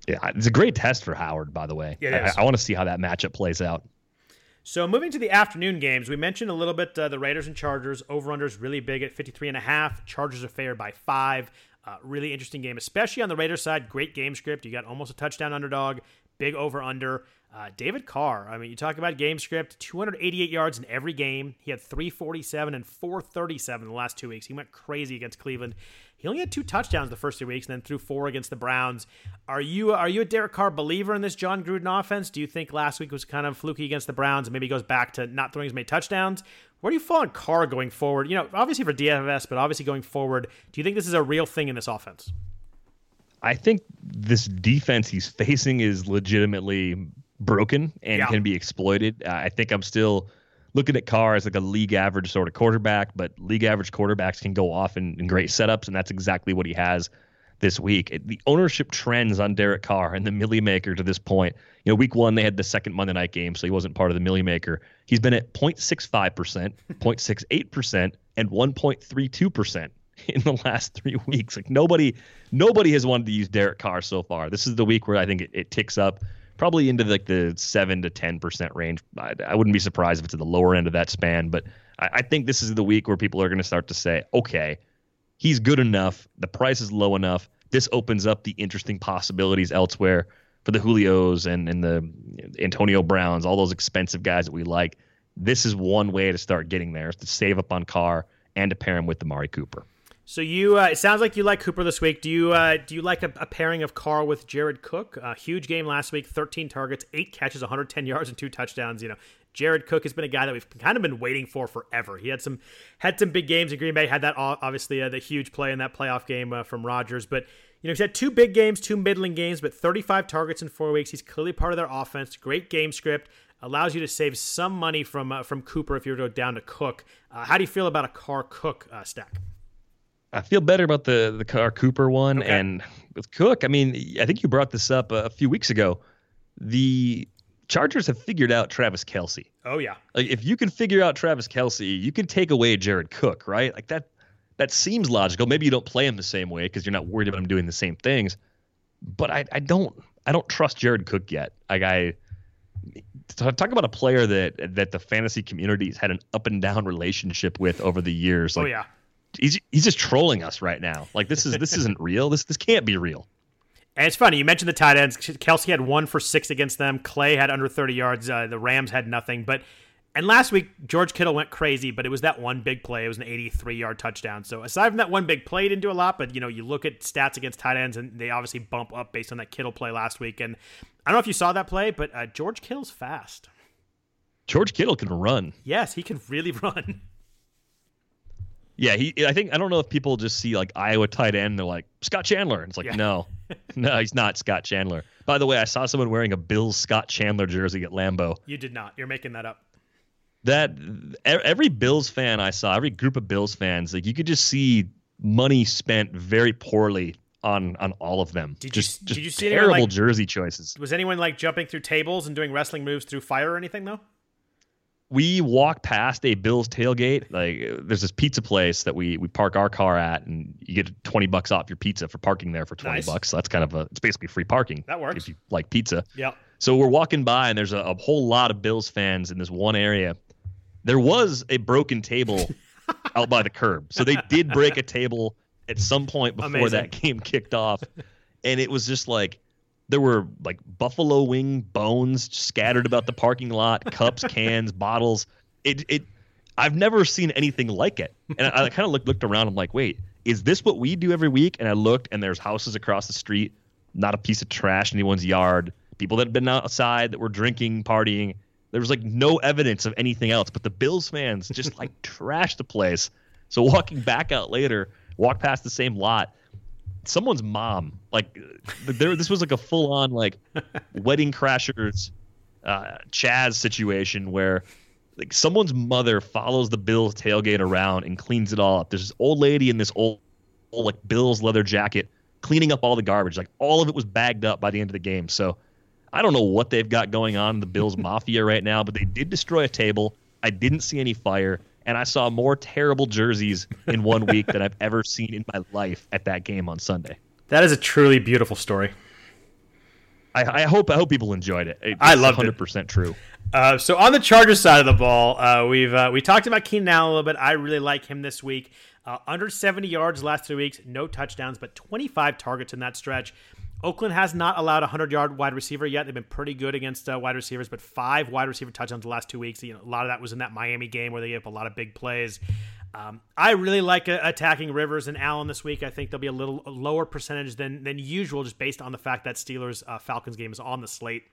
B: Yeah, it's a great test for Howard, by the way. Yeah, I, I want to see how that matchup plays out.
A: So moving to the afternoon games, we mentioned a little bit uh, the Raiders and Chargers. Over-under is really big at 53 and a half. Chargers are favored by five. Uh, really interesting game, especially on the Raiders side. Great game script. You got almost a touchdown underdog. Big over-under. Uh, David Carr. I mean, you talk about game script. 288 yards in every game. He had 347 and 437 in the last two weeks. He went crazy against Cleveland. He only had two touchdowns the first two weeks, and then threw four against the Browns. Are you are you a Derek Carr believer in this Jon Gruden offense? Do you think last week was kind of fluky against the Browns, and maybe goes back to not throwing as many touchdowns? Where do you fall on Carr going forward? You know, obviously for DFS, but obviously going forward, do you think this is a real thing in this offense?
B: I think this defense he's facing is legitimately broken and yeah. can be exploited. Uh, I think I'm still looking at Carr as like a league average sort of quarterback, but league average quarterbacks can go off in, in great setups, and that's exactly what he has this week. The ownership trends on Derek Carr and the Millie Maker to this point. You know, week one they had the second Monday night game, so he wasn't part of the Millie Maker. He's been at 0.65%, 0.68%, and 1.32% in the last three weeks. Like nobody, nobody has wanted to use Derek Carr so far. This is the week where I think it, it ticks up probably into like the seven to ten percent range. I, I, wouldn't be surprised if it's at the lower end of that span, but I, I think this is the week where people are going to start to say, okay, he's good enough. The price is low enough. This opens up the interesting possibilities elsewhere for the Julios and and the Antonio Browns, all those expensive guys that we like. This is one way to start getting there is to save up on Carr and to pair him with Amari Cooper.
A: So you, uh, it sounds like you like Cooper this week. Do you, uh, do you like a, a, pairing of Carr with Jared Cook? A huge game last week, 13 targets, eight catches, 110 yards, and two touchdowns. You know, Jared Cook has been a guy that we've kind of been waiting for forever. He had some had some big games in Green Bay. Had that obviously uh, the huge play in that playoff game uh, from Rodgers, but you know he's had two big games, two middling games, but 35 targets in four weeks. He's clearly part of their offense. Great game script allows you to save some money from uh, from Cooper if you were to go down to Cook. Uh, how do you feel about a Carr Cook stack?
B: I feel better about the the Carr Cooper one, okay. and with Cook. I mean, I think you brought this up a, a few weeks ago. The Chargers have figured out Travis Kelce.
A: Oh yeah.
B: Like if you can figure out Travis Kelce, you can take away Jared Cook, right? Like that. That seems logical. Maybe you don't play him the same way because you're not worried about him doing the same things. But I, I don't I don't trust Jared Cook yet. Like I talk about a player that that the fantasy community has had an up and down relationship with over the years.
A: Oh,
B: like,
A: oh yeah
B: he's he's just trolling us right now. Like this is this isn't real. This this can't be real.
A: And it's funny you mentioned the tight ends. Kelce had one for six against them. Clay had under thirty yards. Uh, the Rams had nothing. But and last week George Kittle went crazy, but it was that one big play. It was an eighty-three yard touchdown. So aside from that one big play, he didn't do a lot. But you know you look at stats against tight ends, and they obviously bump up based on that Kittle play last week. And I don't know if you saw that play, but uh, George Kittle's fast.
B: George Kittle can run.
A: Yes, he can really run.
B: Yeah, he. I think I don't know if people just see like Iowa tight end. They're like Scott Chandler. And it's like yeah. no, no, he's not Scott Chandler. By the way, I saw someone wearing a Bill Scott Chandler jersey at Lambeau.
A: You did not. You're making that up.
B: That every Bills fan I saw, every group of Bills fans, like you could just see money spent very poorly on on all of them.
A: Did
B: just,
A: you
B: just
A: did you see
B: terrible
A: like,
B: jersey choices?
A: Was anyone like jumping through tables and doing wrestling moves through fire or anything though?
B: We walk past a Bills tailgate. Like there's this pizza place that we we park our car at, and you get 20 bucks off your pizza for parking there for 20
A: Nice.
B: bucks. So that's kind of a it's basically free parking.
A: That works.
B: if you like pizza.
A: Yeah.
B: So we're walking by, and there's a, a whole lot of Bills fans in this one area. There was a broken table out by the curb, so they did break a table at some point before
A: Amazing.
B: that game kicked off, and it was just like there were like buffalo wing bones scattered about the parking lot, cups, cans, bottles. It it I've never seen anything like it. And I, I kind of looked looked around. I'm like, wait, is this what we do every week? And I looked, and there's houses across the street, not a piece of trash in anyone's yard. People that had been outside that were drinking, partying. There was like no evidence of anything else. But the Bills fans just like trashed the place. So walking back out later, walk past the same lot, someone's mom, like there, this was like a full on like wedding crashers, uh, Chaz situation where like someone's mother follows the Bills tailgate around and cleans it all up. There's this old lady in this old, old like Bills leather jacket cleaning up all the garbage. Like all of it was bagged up by the end of the game. So I don't know what they've got going on in the Bills Mafia right now, but they did destroy a table. I didn't see any fire, and I saw more terrible jerseys in one week than I've ever seen in my life at that game on Sunday.
A: That is a truly beautiful story.
B: I, I hope I hope people enjoyed it. It's
A: I loved it.
B: 100% true.
A: Uh, so on the Chargers side of the ball, uh, we've uh, we talked about Keenan Allen a little bit. I really like him this week. Uh, under 70 yards last three weeks, no touchdowns, but 25 targets in that stretch. Oakland has not allowed a 100 yard wide receiver yet. They've been pretty good against uh, wide receivers, but five wide receiver touchdowns the last two weeks. You know, a lot of that was in that Miami game where they gave up a lot of big plays. Um, I really like uh, attacking Rivers and Allen this week. I think they'll be a little lower percentage than than usual, just based on the fact that Steelers uh, Falcons game is on the slate.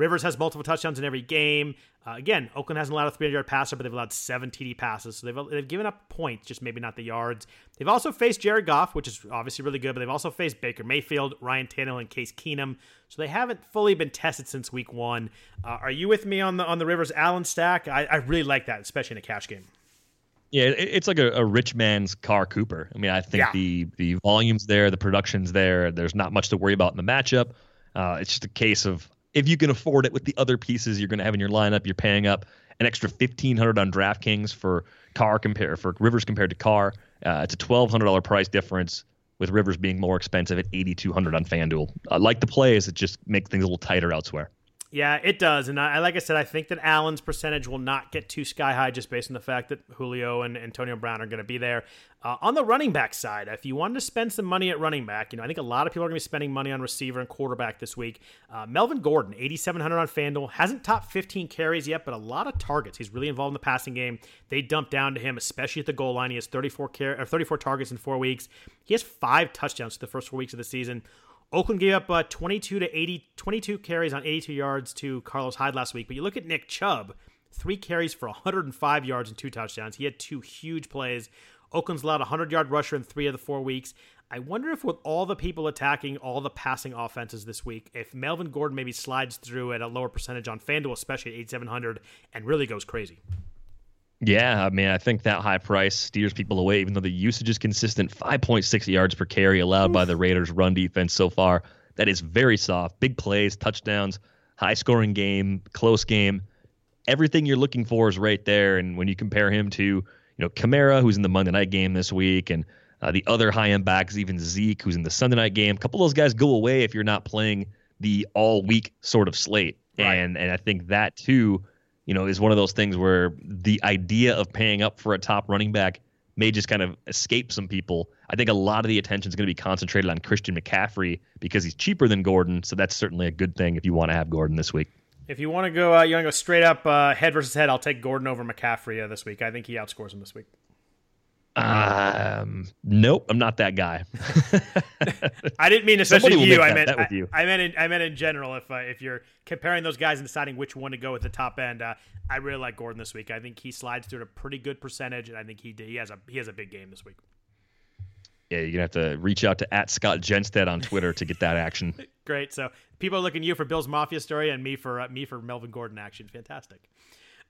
A: Rivers has multiple touchdowns in every game. Uh, again, Oakland hasn't allowed a 300 yard passer, but they've allowed seven TD passes. So they've, they've given up points, just maybe not the yards. They've also faced Jared Goff, which is obviously really good, but they've also faced Baker Mayfield, Ryan Tannehill, and Case Keenum. So they haven't fully been tested since week one. Uh, are you with me on the on the Rivers Allen stack? I, I really like that, especially in a cash game.
B: Yeah, it's like a, a rich man's Carr Cooper. I mean, I think
A: Yeah.
B: the the volume's there, the production's there. There's not much to worry about in the matchup. Uh, it's just a case of if you can afford it with the other pieces you're going to have in your lineup, you're paying up an extra fifteen hundred on DraftKings for Carr compare for Rivers compared to Carr. Uh, it's a twelve hundred dollar price difference with Rivers being more expensive at eighty two hundred on FanDuel. I like the plays; it just makes things a little tighter elsewhere.
A: Yeah, it does. And I, like I said, I think that Allen's percentage will not get too sky high just based on the fact that Julio and Antonio Brown are going to be there. Uh, on the running back side, if you wanted to spend some money at running back, you know, I think a lot of people are going to be spending money on receiver and quarterback this week. Uh, Melvin Gordon, 8,700 on FanDuel, hasn't topped 15 carries yet, but a lot of targets. He's really involved in the passing game. They dump down to him, especially at the goal line. He has 34 car- or 34 targets in four weeks. He has five touchdowns for the first four weeks of the season. Oakland gave up uh, 22 to 80, 22 carries on 82 yards to Carlos Hyde last week. But you look at Nick Chubb, three carries for 105 yards and two touchdowns. He had two huge plays. Oakland's allowed a 100 yard rusher in three of the four weeks. I wonder if with all the people attacking all the passing offenses this week, if Melvin Gordon maybe slides through at a lower percentage on FanDuel, especially at 8,700, and really goes crazy.
B: Yeah, I mean, I think that high price steers people away, even though the usage is consistent. 5.6 yards per carry allowed by the Raiders' run defense so far. That is very soft. Big plays, touchdowns, high scoring game, close game. Everything you're looking for is right there. And when you compare him to, you know, Kamara, who's in the Monday night game this week, and uh, the other high end backs, even Zeke, who's in the Sunday night game, a couple of those guys go away if you're not playing the all week sort of slate.
A: Right.
B: And and I think that too you know, is one of those things where the idea of paying up for a top running back may just kind of escape some people. I think a lot of the attention is going to be concentrated on Christian McCaffrey because he's cheaper than Gordon, so that's certainly a good thing if you want to have Gordon this week.
A: If you want to go, uh, you want to go straight up uh, head versus head, I'll take Gordon over McCaffrey uh, this week. I think he outscores him this week.
B: Um, nope, I'm not that guy.
A: I didn't mean especially you.
B: make
A: I
B: that
A: meant
B: with
A: I,
B: you.
A: I meant in, I meant in general. If uh, if you're comparing those guys and deciding which one to go at the top end, uh, I really like Gordon this week. I think he slides through at a pretty good percentage, and I think he did, he has a he has a big game this week.
B: yeah, you're gonna have to reach out to at Scott Jenstad on Twitter to get that action.
A: Great. So people are looking to you for Bill's Mafia story, and me for uh, me for Melvin Gordon action. Fantastic.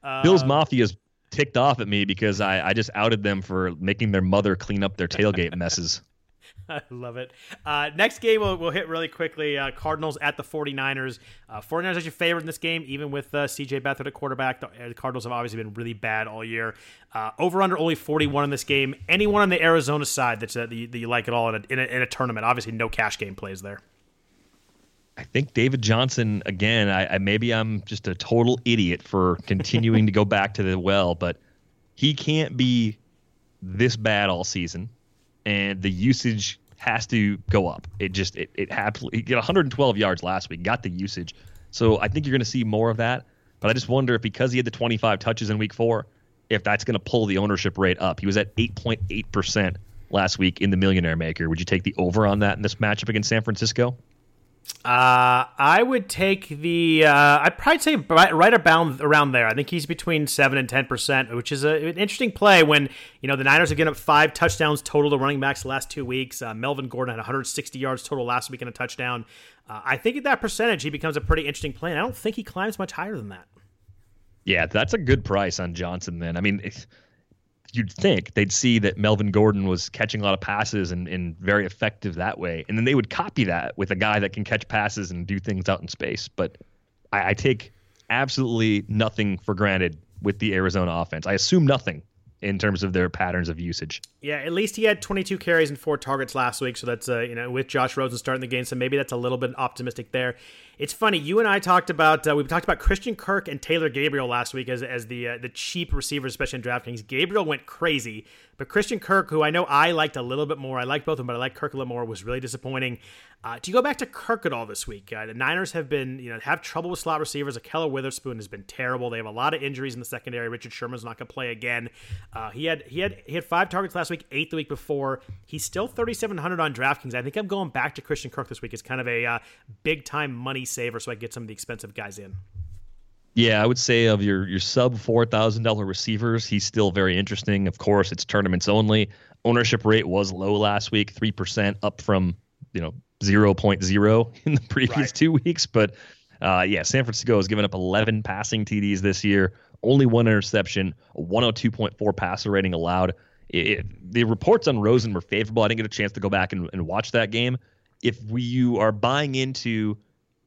A: Uh,
B: Bill's Mafia's ticked off at me because I, I just outed them for making their mother clean up their tailgate messes.
A: I love it. Uh, next game we'll, we'll, hit really quickly. Uh, Cardinals at the 49ers. Uh, 49ers are your favorite in this game, even with uh, CJ Beathard at quarterback. The, uh, the, Cardinals have obviously been really bad all year. Uh, over under only 41 in this game. Anyone on the Arizona side that's, that, you, that you like at all in a, in, a, in a tournament? Obviously, no cash game plays there.
B: I think David Johnson again. I, I, maybe I'm just a total idiot for continuing to go back to the well, but he can't be this bad all season, and the usage has to go up. It just it it happily he got 112 yards last week, got the usage, so I think you're going to see more of that. But I just wonder if because he had the 25 touches in week four, if that's going to pull the ownership rate up. He was at 8.8 percent last week in the Millionaire Maker. Would you take the over on that in this matchup against San Francisco?
A: Uh, I would take the. Uh, I'd probably say right, right about around there. I think he's between seven and ten percent, which is a, an interesting play when you know the Niners have given up five touchdowns total to running backs the last two weeks. Uh, Melvin Gordon had 160 yards total last week and a touchdown. Uh, I think at that percentage, he becomes a pretty interesting play. And I don't think he climbs much higher than that.
B: Yeah, that's a good price on Johnson. Then I mean, you'd think they'd see that Melvin Gordon was catching a lot of passes and, and very effective that way. And then they would copy that with a guy that can catch passes and do things out in space. But I, I take absolutely nothing for granted with the Arizona offense. I assume nothing in terms of their patterns of usage.
A: Yeah, at least he had 22 carries and four targets last week, so that's uh, you know with Josh Rosen starting the game, so maybe that's a little bit optimistic there. It's funny. You and I talked about uh, we talked about Christian Kirk and Taylor Gabriel last week as as the uh, the cheap receivers, especially in DraftKings. Gabriel went crazy, but Christian Kirk, who I know I liked a little bit more, I liked both of them, but I liked Kirk a little more, was really disappointing. Uh, do you go back to Kirk at all this week? Uh, the Niners have been you know have trouble with slot receivers. Ahkello Witherspoon has been terrible. They have a lot of injuries in the secondary. Richard Sherman's not going to play again. Uh, he had he had he had five targets last week, eight the week before. He's still 3,700 on DraftKings. I think I'm going back to Christian Kirk this week. It's kind of a uh, big time money saver, so I get some of the expensive guys in.
B: Yeah, I would say of your your sub four thousand dollar receivers, he's still very interesting. Of course, it's tournaments only. Ownership rate was low last week, three percent up from you know 0.0 in the previous right. two weeks. But uh, yeah, San Francisco has given up 11 passing TDs this year, only one interception, a 102.4 passer rating allowed. It, it, the reports on Rosen were favorable. I didn't get a chance to go back and, and watch that game. If we, you are buying into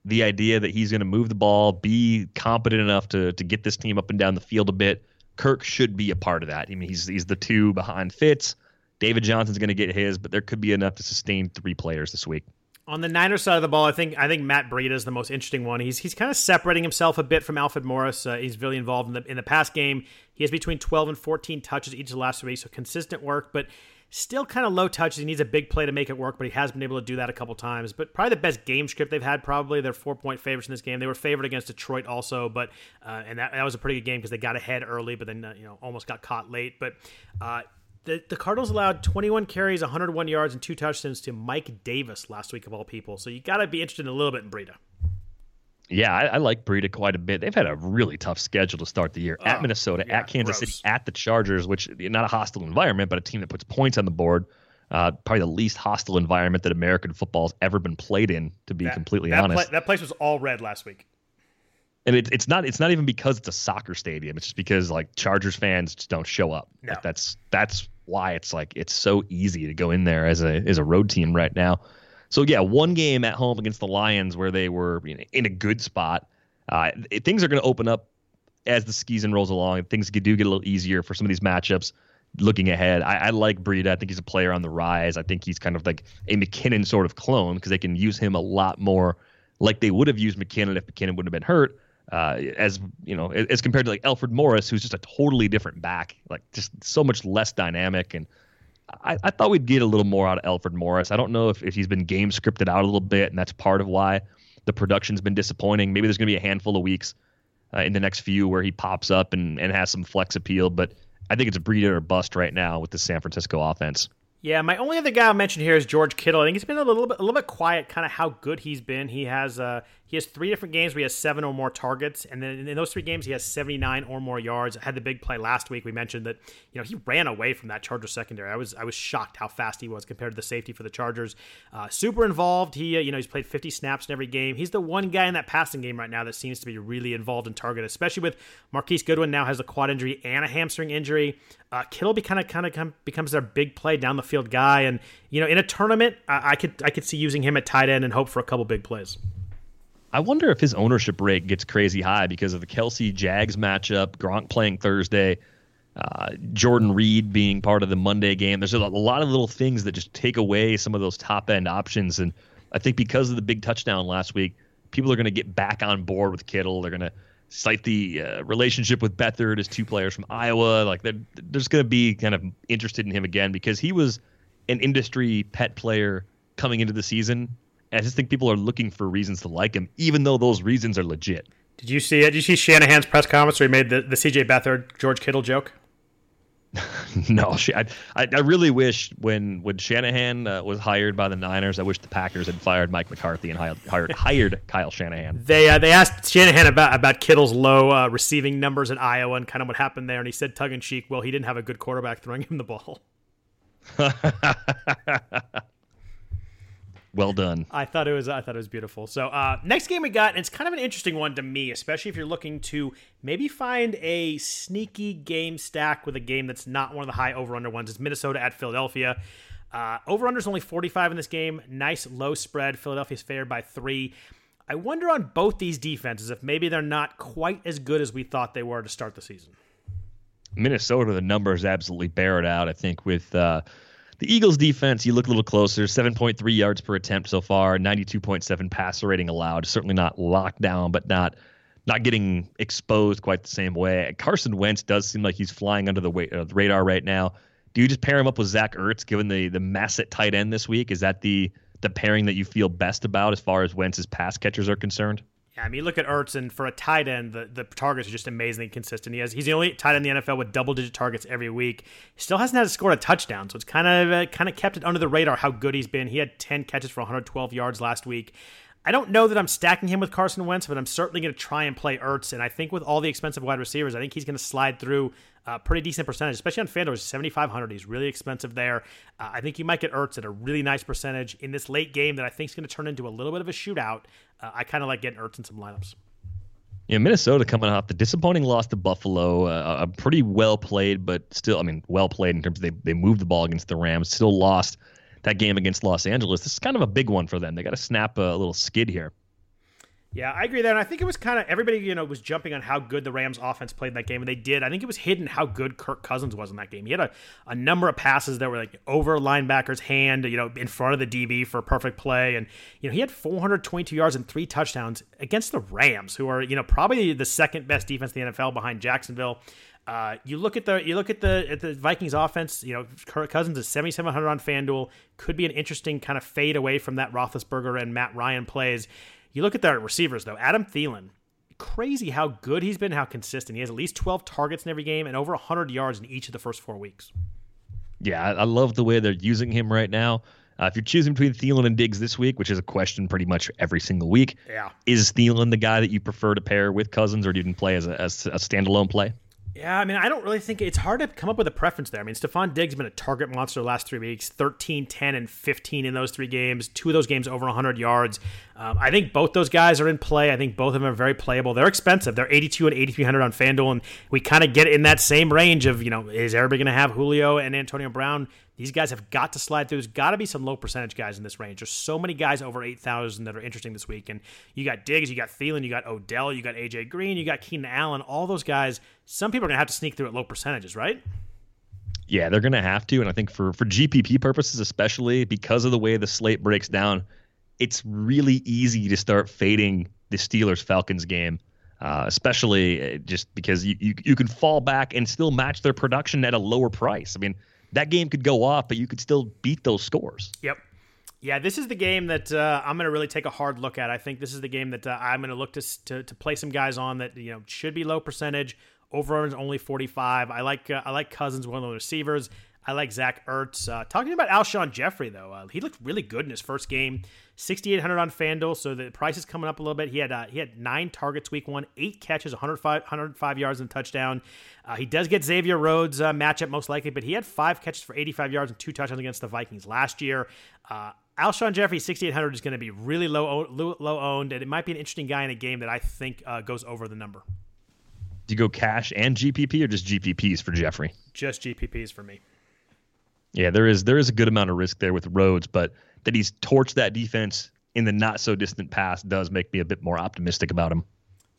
B: the idea that he's going to move the ball, be competent enough to to get this team up and down the field a bit. Kirk should be a part of that. I mean, he's he's the two behind Fitz. David Johnson's going to get his, but there could be enough to sustain three players this week.
A: On the Niners side of the ball, I think I think Matt Breida is the most interesting one. He's he's kind of separating himself a bit from Alfred Morris. Uh, he's really involved in the in the past game. He has between 12 and 14 touches each of the last three, so consistent work. But Still kind of low touches. He needs a big play to make it work, but he has been able to do that a couple times. But probably the best game script they've had. Probably they're four point favorites in this game. They were favored against Detroit also, but uh, and that, that was a pretty good game because they got ahead early, but then uh, you know almost got caught late. But uh, the, the Cardinals allowed 21 carries, 101 yards, and two touchdowns to Mike Davis last week of all people. So you got to be interested in a little bit in Breida.
B: Yeah, I, I, like Breida quite a bit. They've had a really tough schedule to start the year oh, at Minnesota, yeah, at Kansas gross. City, at the Chargers, which not a hostile environment, but a team that puts points on the board. Uh, probably the least hostile environment that American football has ever been played in, to be that, completely
A: that
B: honest.
A: that place was all red last week.
B: And it, it's not it's not even because it's a soccer stadium. It's just because like Chargers fans just don't show up. No. Like that's that's why it's like it's so easy to go in there as a as a road team right now. So yeah, one game at home against the Lions where they were you know, in a good spot. Uh, things are going to open up as the season rolls along. Things do get a little easier for some of these matchups. Looking ahead, I, I like Breida. I think he's a player on the rise. I think he's kind of like a McKinnon sort of clone because they can use him a lot more like they would have used McKinnon if McKinnon wouldn't have been hurt. Uh, as you know, as compared to like Alfred Morris, who's just a totally different back, like just so much less dynamic and I, I, thought we'd get a little more out of Alfred Morris. I don't know if, if he's been game scripted out a little bit, and that's part of why the production's been disappointing. Maybe there's going to be a handful of weeks uh, in the next few where he pops up and, and has some flex appeal, but I think it's a Breida or bust right now with the San Francisco offense.
A: Yeah, my only other guy I'll mention here is George Kittle. I think he's been a little bit a little bit quiet, kind of how good he's been. He has uh He has three different games where he has seven or more targets, and then in those three games he has 79 or more yards. I had the big play last week. We mentioned that you know he ran away from that Charger secondary. I was I was shocked how fast he was compared to the safety for the Chargers. Uh, super involved. He uh, you know he's played 50 snaps in every game. He's the one guy in that passing game right now that seems to be really involved in target, especially with Marquise Goodwin now has a quad injury and a hamstring injury. Uh, Kittle be kind of kind of becomes their big play down the field guy, and you know in a tournament I, I could I could see using him at tight end and hope for a couple big plays.
B: I wonder if his ownership rate gets crazy high because of the Kelce Jags matchup, Gronk playing Thursday, uh, Jordan Reed being part of the Monday game. There's a lot of little things that just take away some of those top end options. And I think because of the big touchdown last week, people are going to get back on board with Kittle. They're going to cite the uh, relationship with Beathard as two players from Iowa. Like they're, they're just going to be kind of interested in him again because he was an industry pet player coming into the season I just think people are looking for reasons to like him, even though those reasons are legit.
A: Did you see it? Did you see Shanahan's press conference where he made the, the CJ Beathard George Kittle joke?
B: no, I, I really wish when when Shanahan uh, was hired by the Niners, I wish the Packers had fired Mike McCarthy and hired hired, hired Kyle Shanahan.
A: They uh, they asked Shanahan about about Kittle's low uh, receiving numbers in Iowa and kind of what happened there, and he said tug in cheek, "Well, he didn't have a good quarterback throwing him the ball."
B: Well done.
A: I thought it was I thought it was beautiful. So uh, next game we got, and it's kind of an interesting one to me, especially if you're looking to maybe find a sneaky game stack with a game that's not one of the high over under ones. It's Minnesota at Philadelphia. Uh, over under is only 45 in this game. Nice low spread. Philadelphia's favored by three. I wonder on both these defenses if maybe they're not quite as good as we thought they were to start the season.
B: Minnesota, the numbers absolutely bear it out. I think with. Uh, the Eagles defense, you look a little closer, 7.3 yards per attempt so far, 92.7 passer rating allowed. Certainly not locked down, but not not getting exposed quite the same way. Carson Wentz does seem like he's flying under the, uh, the radar right now. Do you just pair him up with Zach Ertz, given the the mass at tight end this week? Is that the the pairing that you feel best about as far as Wentz's pass catchers are concerned?
A: Yeah, I mean, look at Ertz, and for a tight end, the, the targets are just amazingly consistent. He has he's the only tight end in the NFL with double digit targets every week. He still hasn't had to score a touchdown, so it's kind of uh, kind of kept it under the radar how good he's been. He had ten catches for 112 yards last week. I don't know that I'm stacking him with Carson Wentz, but I'm certainly going to try and play Ertz. And I think with all the expensive wide receivers, I think he's going to slide through a pretty decent percentage, especially on FanDuel. 7,500. He's really expensive there. Uh, I think you might get Ertz at a really nice percentage in this late game that I think is going to turn into a little bit of a shootout. Uh, I kind of like getting Ertz in some lineups.
B: Yeah, Minnesota coming off the disappointing loss to Buffalo, uh, a pretty well played, but still, I mean, well played in terms of they, they moved the ball against the Rams, still lost that game against Los Angeles. This is kind of a big one for them. They got to snap a, little skid here.
A: Yeah, I agree there. And I think it was kind of everybody, you know, was jumping on how good the Rams offense played in that game. And they did. I think it was hidden how good Kirk Cousins was in that game. He had a, a number of passes that were like over linebacker's hand, you know, in front of the DB for perfect play. And, you know, he had 422 yards and three touchdowns against the Rams, who are, you know, probably the second best defense in the NFL behind Jacksonville. Uh, you look at the you look at the at the Vikings offense. You know, Kirk Cousins is 7,700 on FanDuel. Could be an interesting kind of fade away from that Roethlisberger and Matt Ryan plays. You look at their receivers, though. Adam Thielen, crazy how good he's been, how consistent. He has at least 12 targets in every game and over 100 yards in each of the first four weeks.
B: Yeah, I love the way they're using him right now. Uh, if you're choosing between Thielen and Diggs this week, which is a question pretty much every single week,
A: yeah.
B: is Thielen the guy that you prefer to pair with Cousins, or do you even play as a, as a standalone play?
A: Yeah, I mean, I don't really think it's hard to come up with a preference there. I mean, Stefon Diggs been a target monster the last three weeks 13, 10, and 15 in those three games. Two of those games over 100 yards. Um, I think both those guys are in play. I think both of them are very playable. They're expensive. They're 82 and 8,300 on FanDuel, and we kind of get in that same range of, you know, is everybody going to have Julio and Antonio Brown? These guys have got to slide through. There's got to be some low percentage guys in this range. There's so many guys over 8,000 that are interesting this week. And you got Diggs, you got Thielen, you got Odell, you got AJ Green, you got Keenan Allen. All those guys, some people are going to have to sneak through at low percentages, right?
B: Yeah, they're going to have to. And I think for, for GPP purposes, especially because of the way the slate breaks down, it's really easy to start fading the Steelers Falcons game. Uh, especially uh, just because you, you you can fall back and still match their production at a lower price. I mean, that game could go off, but you could still beat those scores.
A: Yep. Yeah, this is the game that uh, I'm going to really take a hard look at. I think this is the game that uh, I'm going to look to, to to play some guys on that you know should be low percentage. Over is only 45. I like uh, I like Cousins, one of the receivers. I like Zach Ertz. Uh, talking about Alshon Jeffery though, uh, he looked really good in his first game. 6,800 on FanDuel, so the price is coming up a little bit. He had uh, he had nine targets week one, eight catches, 105, 105 yards and touchdown. Uh, he does get Xavier Rhodes uh, matchup most likely, but he had five catches for 85 yards and two touchdowns against the Vikings last year. Alshon Jeffery, 6,800 is going to be really low, low, low owned, and it might be an interesting guy in a game that I think uh, goes over the number.
B: Do you go cash and GPP or just GPPs for Jeffery?
A: Just GPPs for me.
B: Yeah, there is there is a good amount of risk there with Rhodes, but that he's torched that defense in the not so distant past does make me a bit more optimistic about him.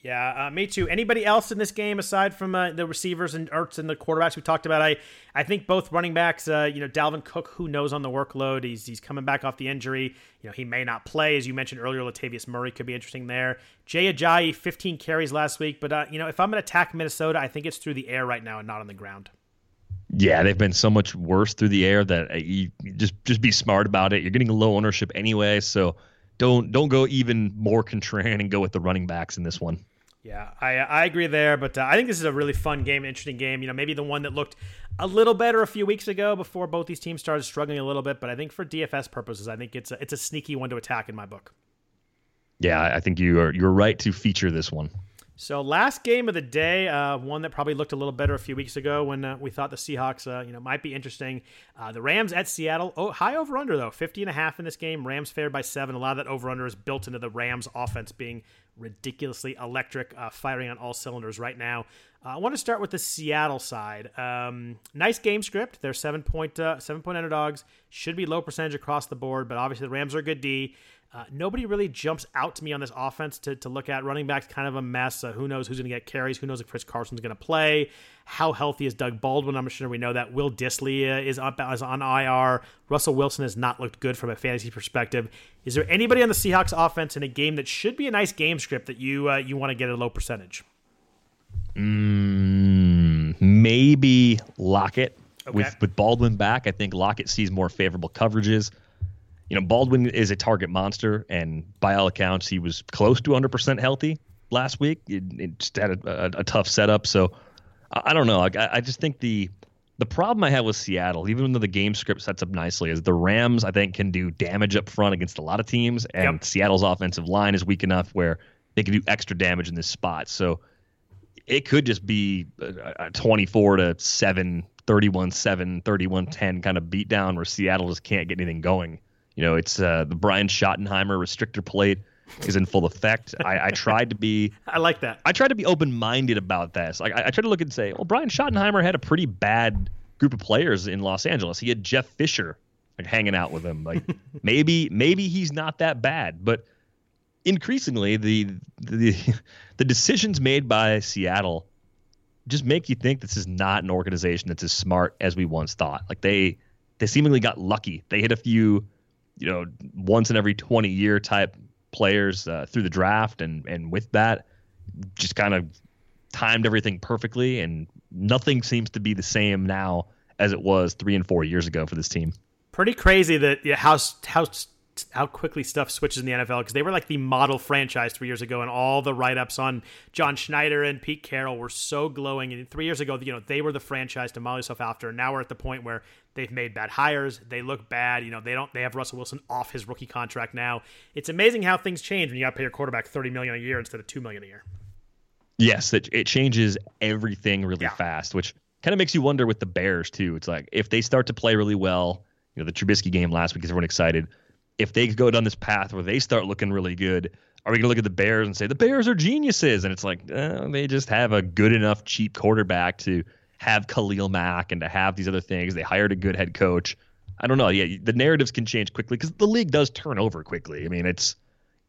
A: Yeah, uh, me too. Anybody else in this game aside from uh, the receivers and Ertz and the quarterbacks we talked about? I I think both running backs. Uh, you know, Dalvin Cook, who knows on the workload? He's he's coming back off the injury. You know, he may not play, as you mentioned earlier. Latavius Murray could be interesting there. Jay Ajayi, 15 carries last week, but uh, you know, if I'm going to attack Minnesota, I think it's through the air right now and not on the ground.
B: Yeah, they've been so much worse through the air that uh, you just just be smart about it. You're getting a low ownership anyway, so don't don't go even more contrarian and go with the running backs in this one.
A: Yeah, I I agree there, but uh, I think this is a really fun game, interesting game. You know, maybe the one that looked a little better a few weeks ago before both these teams started struggling a little bit. But I think for DFS purposes, I think it's a, it's a sneaky one to attack in my book.
B: Yeah, I think you are you're right to feature this one.
A: So last game of the day, uh, one that probably looked a little better a few weeks ago when uh, we thought the Seahawks, uh, you know, might be interesting. Uh, the Rams at Seattle. Oh, high over under though, 50 and a half in this game. Rams favored by seven. A lot of that over under is built into the Rams offense being ridiculously electric, uh, firing on all cylinders right now. Uh, I want to start with the Seattle side. Um, nice game script. They're seven point seven point underdogs. Should be low percentage across the board, but obviously the Rams are a good D. Uh, nobody really jumps out to me on this offense to, to look at. Running back's kind of a mess. Uh, who knows who's going to get carries? Who knows if Chris Carson's going to play? How healthy is Doug Baldwin? I'm sure we know that. Will Dissly uh, is, up, is on IR. Russell Wilson has not looked good from a fantasy perspective. Is there anybody on the Seahawks offense in a game that should be a nice game script that you uh, you want to get a low percentage?
B: Mm, maybe Lockett. Okay. With with Baldwin back, I think Lockett sees more favorable coverages you know, Baldwin is a target monster, and by all accounts, he was close to 100% healthy last week. It, it just had a, a, a, tough setup. So I, I don't know. I, I, just think the the problem I have with Seattle, even though the game script sets up nicely, is the Rams, I think, can do damage up front against a lot of teams, and yep. Seattle's offensive line is weak enough where they can do extra damage in this spot. So it could just be a, a 24 to 7, 31 7, 31 10 kind of beatdown where Seattle just can't get anything going. You know, it's uh, the Brian Schottenheimer restrictor plate is in full effect. I, I tried to be.
A: I like that.
B: I tried to be open minded about this. Like I, I tried to look and say, well, Brian Schottenheimer had a pretty bad group of players in Los Angeles. He had Jeff Fisher like hanging out with him. Like maybe maybe he's not that bad, but increasingly the the the decisions made by Seattle just make you think this is not an organization that's as smart as we once thought. Like they they seemingly got lucky. They hit a few you know once in every 20 year type players uh, through the draft and and with that just kind of timed everything perfectly and nothing seems to be the same now as it was 3 and 4 years ago for this team.
A: Pretty crazy that yeah, how how how quickly stuff switches in the NFL because they were like the model franchise three years ago, and all the write ups on John Schneider and Pete Carroll were so glowing. And three years ago, you know, they were the franchise to model yourself after. And now we're at the point where they've made bad hires. They look bad. You know, they don't. They have Russell Wilson off his rookie contract now. It's amazing how things change when you got to pay your quarterback thirty million a year instead of two million a year.
B: Yes, it, it changes everything really yeah. fast, which kind of makes you wonder with the Bears too. It's like if they start to play really well, you know, the Trubisky game last week, because everyone excited if they go down this path where they start looking really good, are we going to look at the Bears and say the Bears are geniuses? And it's like eh, they just have a good enough cheap quarterback to have Khalil Mack and to have these other things. They hired a good head coach. I don't know. Yeah, the narratives can change quickly because the league does turn over quickly. I mean, it's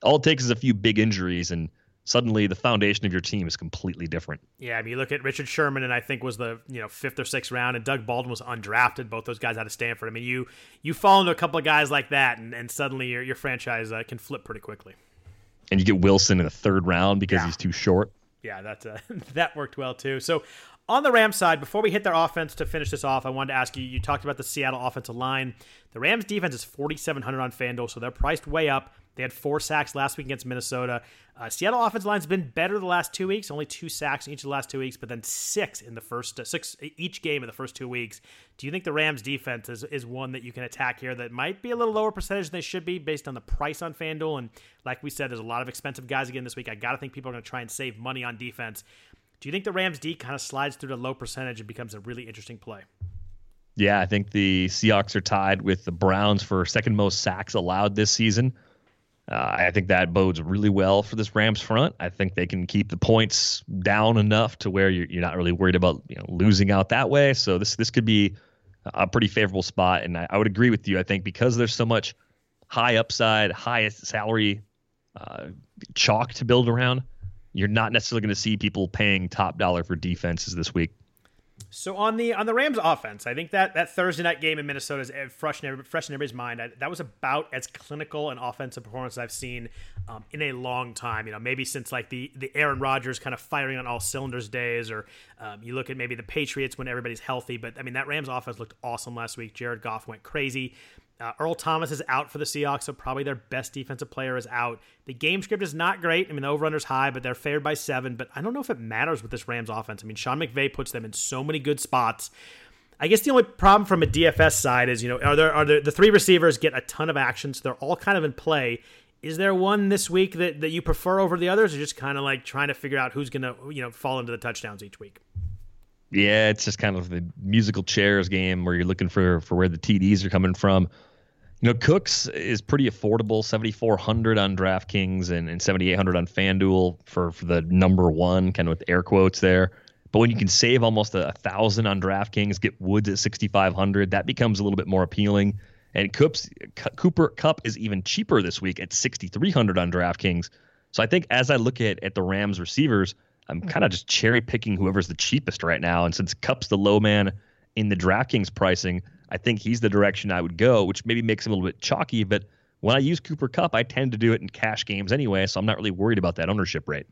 B: all it takes is a few big injuries and suddenly the foundation of your team is completely different.
A: Yeah, I mean, you look at Richard Sherman, and I think was the you know fifth or sixth round, and Doug Baldwin was undrafted. Both those guys out of Stanford. I mean, you you fall into a couple of guys like that, and, and suddenly your your franchise uh, can flip pretty quickly.
B: And you get Wilson in the third round because yeah. he's too short.
A: Yeah, that uh, that worked well too. So On the Rams side, before we hit their offense to finish this off, I wanted to ask you you talked about the Seattle offensive line. The Rams defense is 4,700 on FanDuel, so they're priced way up. They had four sacks last week against Minnesota. Uh, Seattle offensive line's been better the last two weeks, only two sacks in each of the last two weeks, but then six in the first uh, six each game in the first two weeks. Do you think the Rams defense is, is one that you can attack here that might be a little lower percentage than they should be based on the price on FanDuel? And like we said, there's a lot of expensive guys again this week. I got to think people are to try and save money on defense. Do you think the Rams D kind of slides through to low percentage and becomes a really interesting play?
B: Yeah, I think the Seahawks are tied with the Browns for second most sacks allowed this season. Uh, I think that bodes really well for this Rams front. I think they can keep the points down enough to where you're, you're not really worried about you know, losing out that way. So this this could be a pretty favorable spot. And I, I would agree with you. I think because there's so much high upside, highest salary uh, chalk to build around, you're not necessarily going to see people paying top dollar for defenses this week.
A: So on the on the Rams offense, I think that that Thursday night game in Minnesota is fresh in, fresh in everybody's mind. I, that was about as clinical an offensive performance I've seen um, in a long time. You know, maybe since like the the Aaron Rodgers kind of firing on all cylinders days, or um, you look at maybe the Patriots when everybody's healthy. But I mean, that Rams offense looked awesome last week. Jared Goff went crazy. Uh, Earl Thomas is out for the Seahawks, so probably their best defensive player is out. The game script is not great. I mean, the over-under's high, but they're favored by seven. But I don't know if it matters with this Rams offense. I mean, Sean McVay puts them in so many good spots. I guess the only problem from a DFS side is, you know, are there are there, the three receivers get a ton of action, so they're all kind of in play. Is there one this week that, that you prefer over the others, or just kind of like trying to figure out who's going to, you know, fall into the touchdowns each week?
B: Yeah, it's just kind of the musical chairs game where you're looking for for where the TDs are coming from. You know, Cooks is pretty affordable, 7,400 on DraftKings and, and 7,800 on FanDuel for, for the number one, kind of with air quotes there. But when you can save almost a, a thousand on DraftKings, get Woods at 6,500, that becomes a little bit more appealing. And Coops, Cooper Kupp is even cheaper this week at 6,300 on DraftKings. So I think as I look at at the Rams receivers, I'm mm-hmm. kind of just cherry picking whoever's the cheapest right now. And since Kupp's the low man in the DraftKings pricing, I think he's the direction I would go, which maybe makes him a little bit chalky. But when I use Cooper Kupp, I tend to do it in cash games anyway, so I'm not really worried about that ownership rate.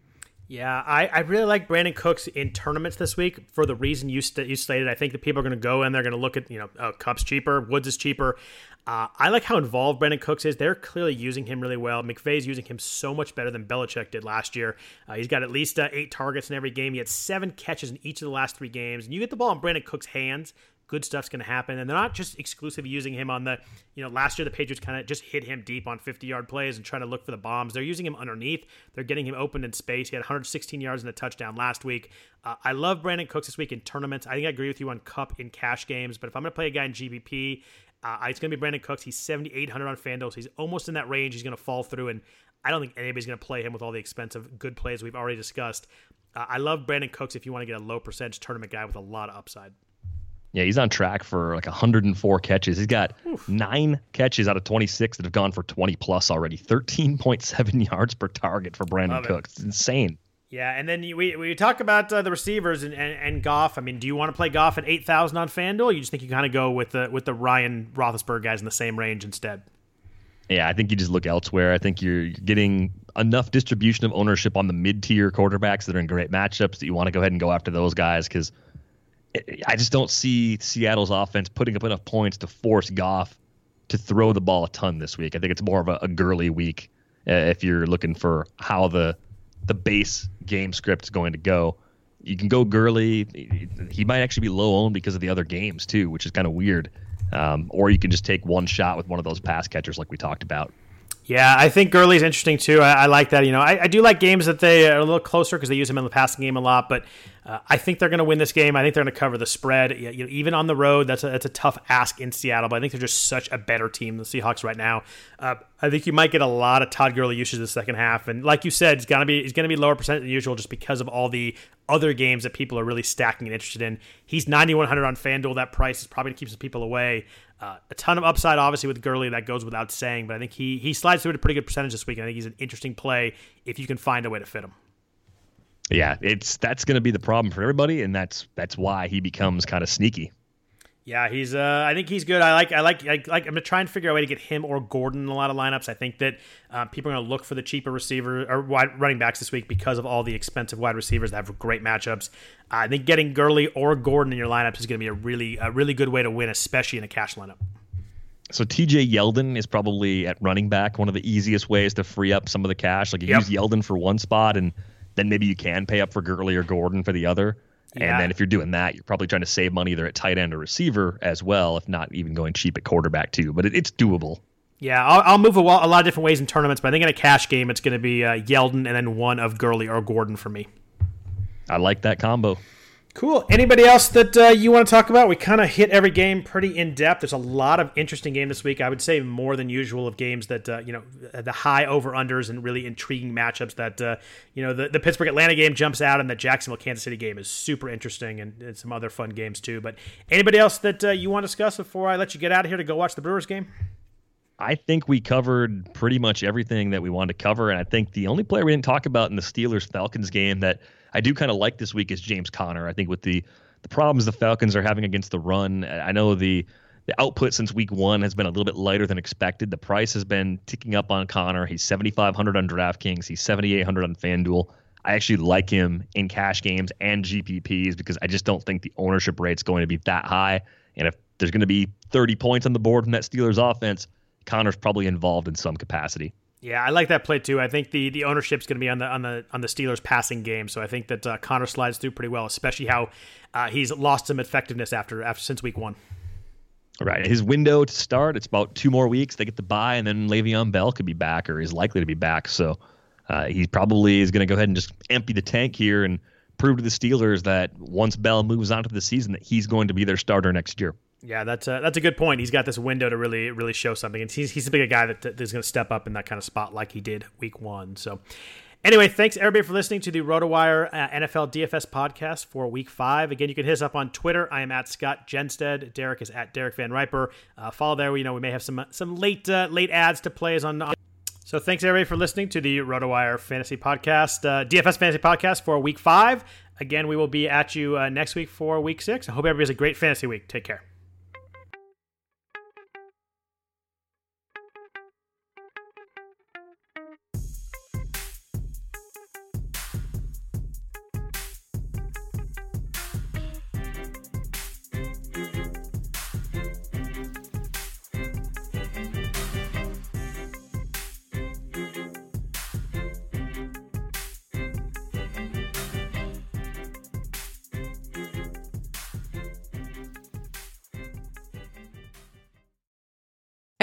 A: Yeah, I, I really like Brandin Cooks in tournaments this week for the reason you st- you stated. I think that people are going to go and they're going to look at you know oh, Kupp's cheaper, Woods is cheaper. Uh, I like how involved Brandin Cooks is. They're clearly using him really well. McVay's using him so much better than Belichick did last year. Uh, he's got at least uh, eight targets in every game. He had seven catches in each of the last three games. And you get the ball in Brandin Cooks' hands, good stuff's going to happen. And they're not just exclusively using him on the, you know, last year the Patriots kind of just hit him deep on 50 yard plays and trying to look for the bombs. They're using him underneath. They're getting him open in space. He had 116 yards and a touchdown last week. Uh, I love Brandin Cooks this week in tournaments. I think I agree with you on Kupp in cash games, but if I'm going to play a guy in GPP, uh, it's going to be Brandin Cooks. He's 7,800 on FanDuel. So he's almost in that range. He's going to fall through, and I don't think anybody's going to play him with all the expensive good plays we've already discussed. Uh, I love Brandin Cooks if you want to get a low percentage tournament guy with a lot of upside.
B: Yeah, he's on track for like 104 catches. He's got Oof. nine catches out of 26 that have gone for 20 plus already. 13.7 yards per target for Brandin Love Cooks. It. It's insane.
A: Yeah, and then we we talk about uh, the receivers and, and, and Goff. I mean, do you want to play Goff at eight thousand on FanDuel? you just think you kind of go with the with the Ryan Roethlisberger guys in the same range instead?
B: Yeah, I think you just look elsewhere. I think you're getting enough distribution of ownership on the mid tier quarterbacks that are in great matchups that you want to go ahead and go after those guys because I just don't see Seattle's offense putting up enough points to force Goff to throw the ball a ton this week. I think it's more of a, a Gurley week uh, if you're looking for how the the base game script is going to go. You can go Gurley. He might actually be low owned because of the other games too, which is kind of weird. Um, or you can just take one shot with one of those pass catchers like we talked about.
A: Yeah, I think Gurley's interesting too. I, I like that. You know, I, I, do like games that they are a little closer because they use him in the passing game a lot. But uh, I think they're going to win this game. I think they're going to cover the spread. You know, even on the road, that's a, that's a tough ask in Seattle. But I think they're just such a better team than the Seahawks right now. Uh, I think you might get a lot of Todd Gurley usage in the second half. And like you said, it's gonna be it's gonna be lower percent than usual just because of all the other games that people are really stacking and interested in. He's 9100 on FanDuel. That price is probably to keep some people away. Uh, a ton of upside, obviously, with Gurley. That goes without saying. But I think he he slides through at a pretty good percentage this week. I think he's an interesting play if you can find a way to fit him.
B: Yeah, it's that's going to be the problem for everybody, and that's that's why he becomes kind of sneaky.
A: Yeah, he's. Uh, I think he's good. I like. I like. I like. I'm gonna try and figure out a way to get him or Gordon in a lot of lineups. I think that uh, people are gonna look for the cheaper receiver or wide running backs this week because of all the expensive wide receivers that have great matchups. Uh, I think getting Gurley or Gordon in your lineups is gonna be a really, a really good way to win, especially in a cash lineup.
B: So TJ Yeldon is probably at running back one of the easiest ways to free up some of the cash. Like you yep. use Yeldon for one spot, and then maybe you can pay up for Gurley or Gordon for the other. Yeah. And then if you're doing that, you're probably trying to save money either at tight end or receiver as well, if not even going cheap at quarterback too. But it, it's doable.
A: Yeah, I'll, I'll move a, a, lot of different ways in tournaments, but I think in a cash game, it's going to be uh, Yeldon and then one of Gurley or Gordon for me.
B: I like that combo.
A: Cool. Anybody else that uh, you want to talk about? We kind of hit every game pretty in depth. There's a lot of interesting game this week. I would say more than usual of games that uh, you know the high over unders and really intriguing matchups. That uh, you know the, the Pittsburgh Atlanta game jumps out, and the Jacksonville Kansas City game is super interesting, and, and some other fun games too. But anybody else that uh, you want to discuss before I let you get out of here to go watch the Brewers game?
B: I think we covered pretty much everything that we wanted to cover, and I think the only player we didn't talk about in the Steelers Falcons game that I do kind of like this week is James Conner. I think with the the problems the Falcons are having against the run, I know the the output since week one has been a little bit lighter than expected. The price has been ticking up on Conner. He's 7,500 on DraftKings. He's 7,800 on FanDuel. I actually like him in cash games and GPPs because I just don't think the ownership rate's going to be that high. And if there's going to be 30 points on the board from that Steelers offense, Conner's probably involved in some capacity.
A: Yeah, I like that play too. I think the the ownership's going to be on the on the on the Steelers passing game, so I think that uh, Conner slides through pretty well, especially how uh, he's lost some effectiveness after after since week one.
B: Right, his window to start it's about two more weeks. They get the bye, and then Le'Veon Bell could be back or is likely to be back. So uh, he probably is going to go ahead and just empty the tank here and prove to the Steelers that once Bell moves on to the season, that he's going to be their starter next year.
A: Yeah, that's a, that's a good point. He's got this window to really really show something, and he's he's a big guy that, that is going to step up in that kind of spot like he did week one. So, anyway, thanks everybody for listening to the RotoWire uh, NFL DFS podcast for week five. Again, you can hit us up on Twitter. I am at Scott Jenstad. Derek is at Derek Van Riper. Uh, follow there. You know we may have some some late uh, late ads to play as on. on so thanks everybody for listening to the RotoWire Fantasy Podcast, uh, DFS Fantasy Podcast for Week Five. Again, we will be at you uh, next week for Week Six. I hope everybody has a great fantasy week. Take care.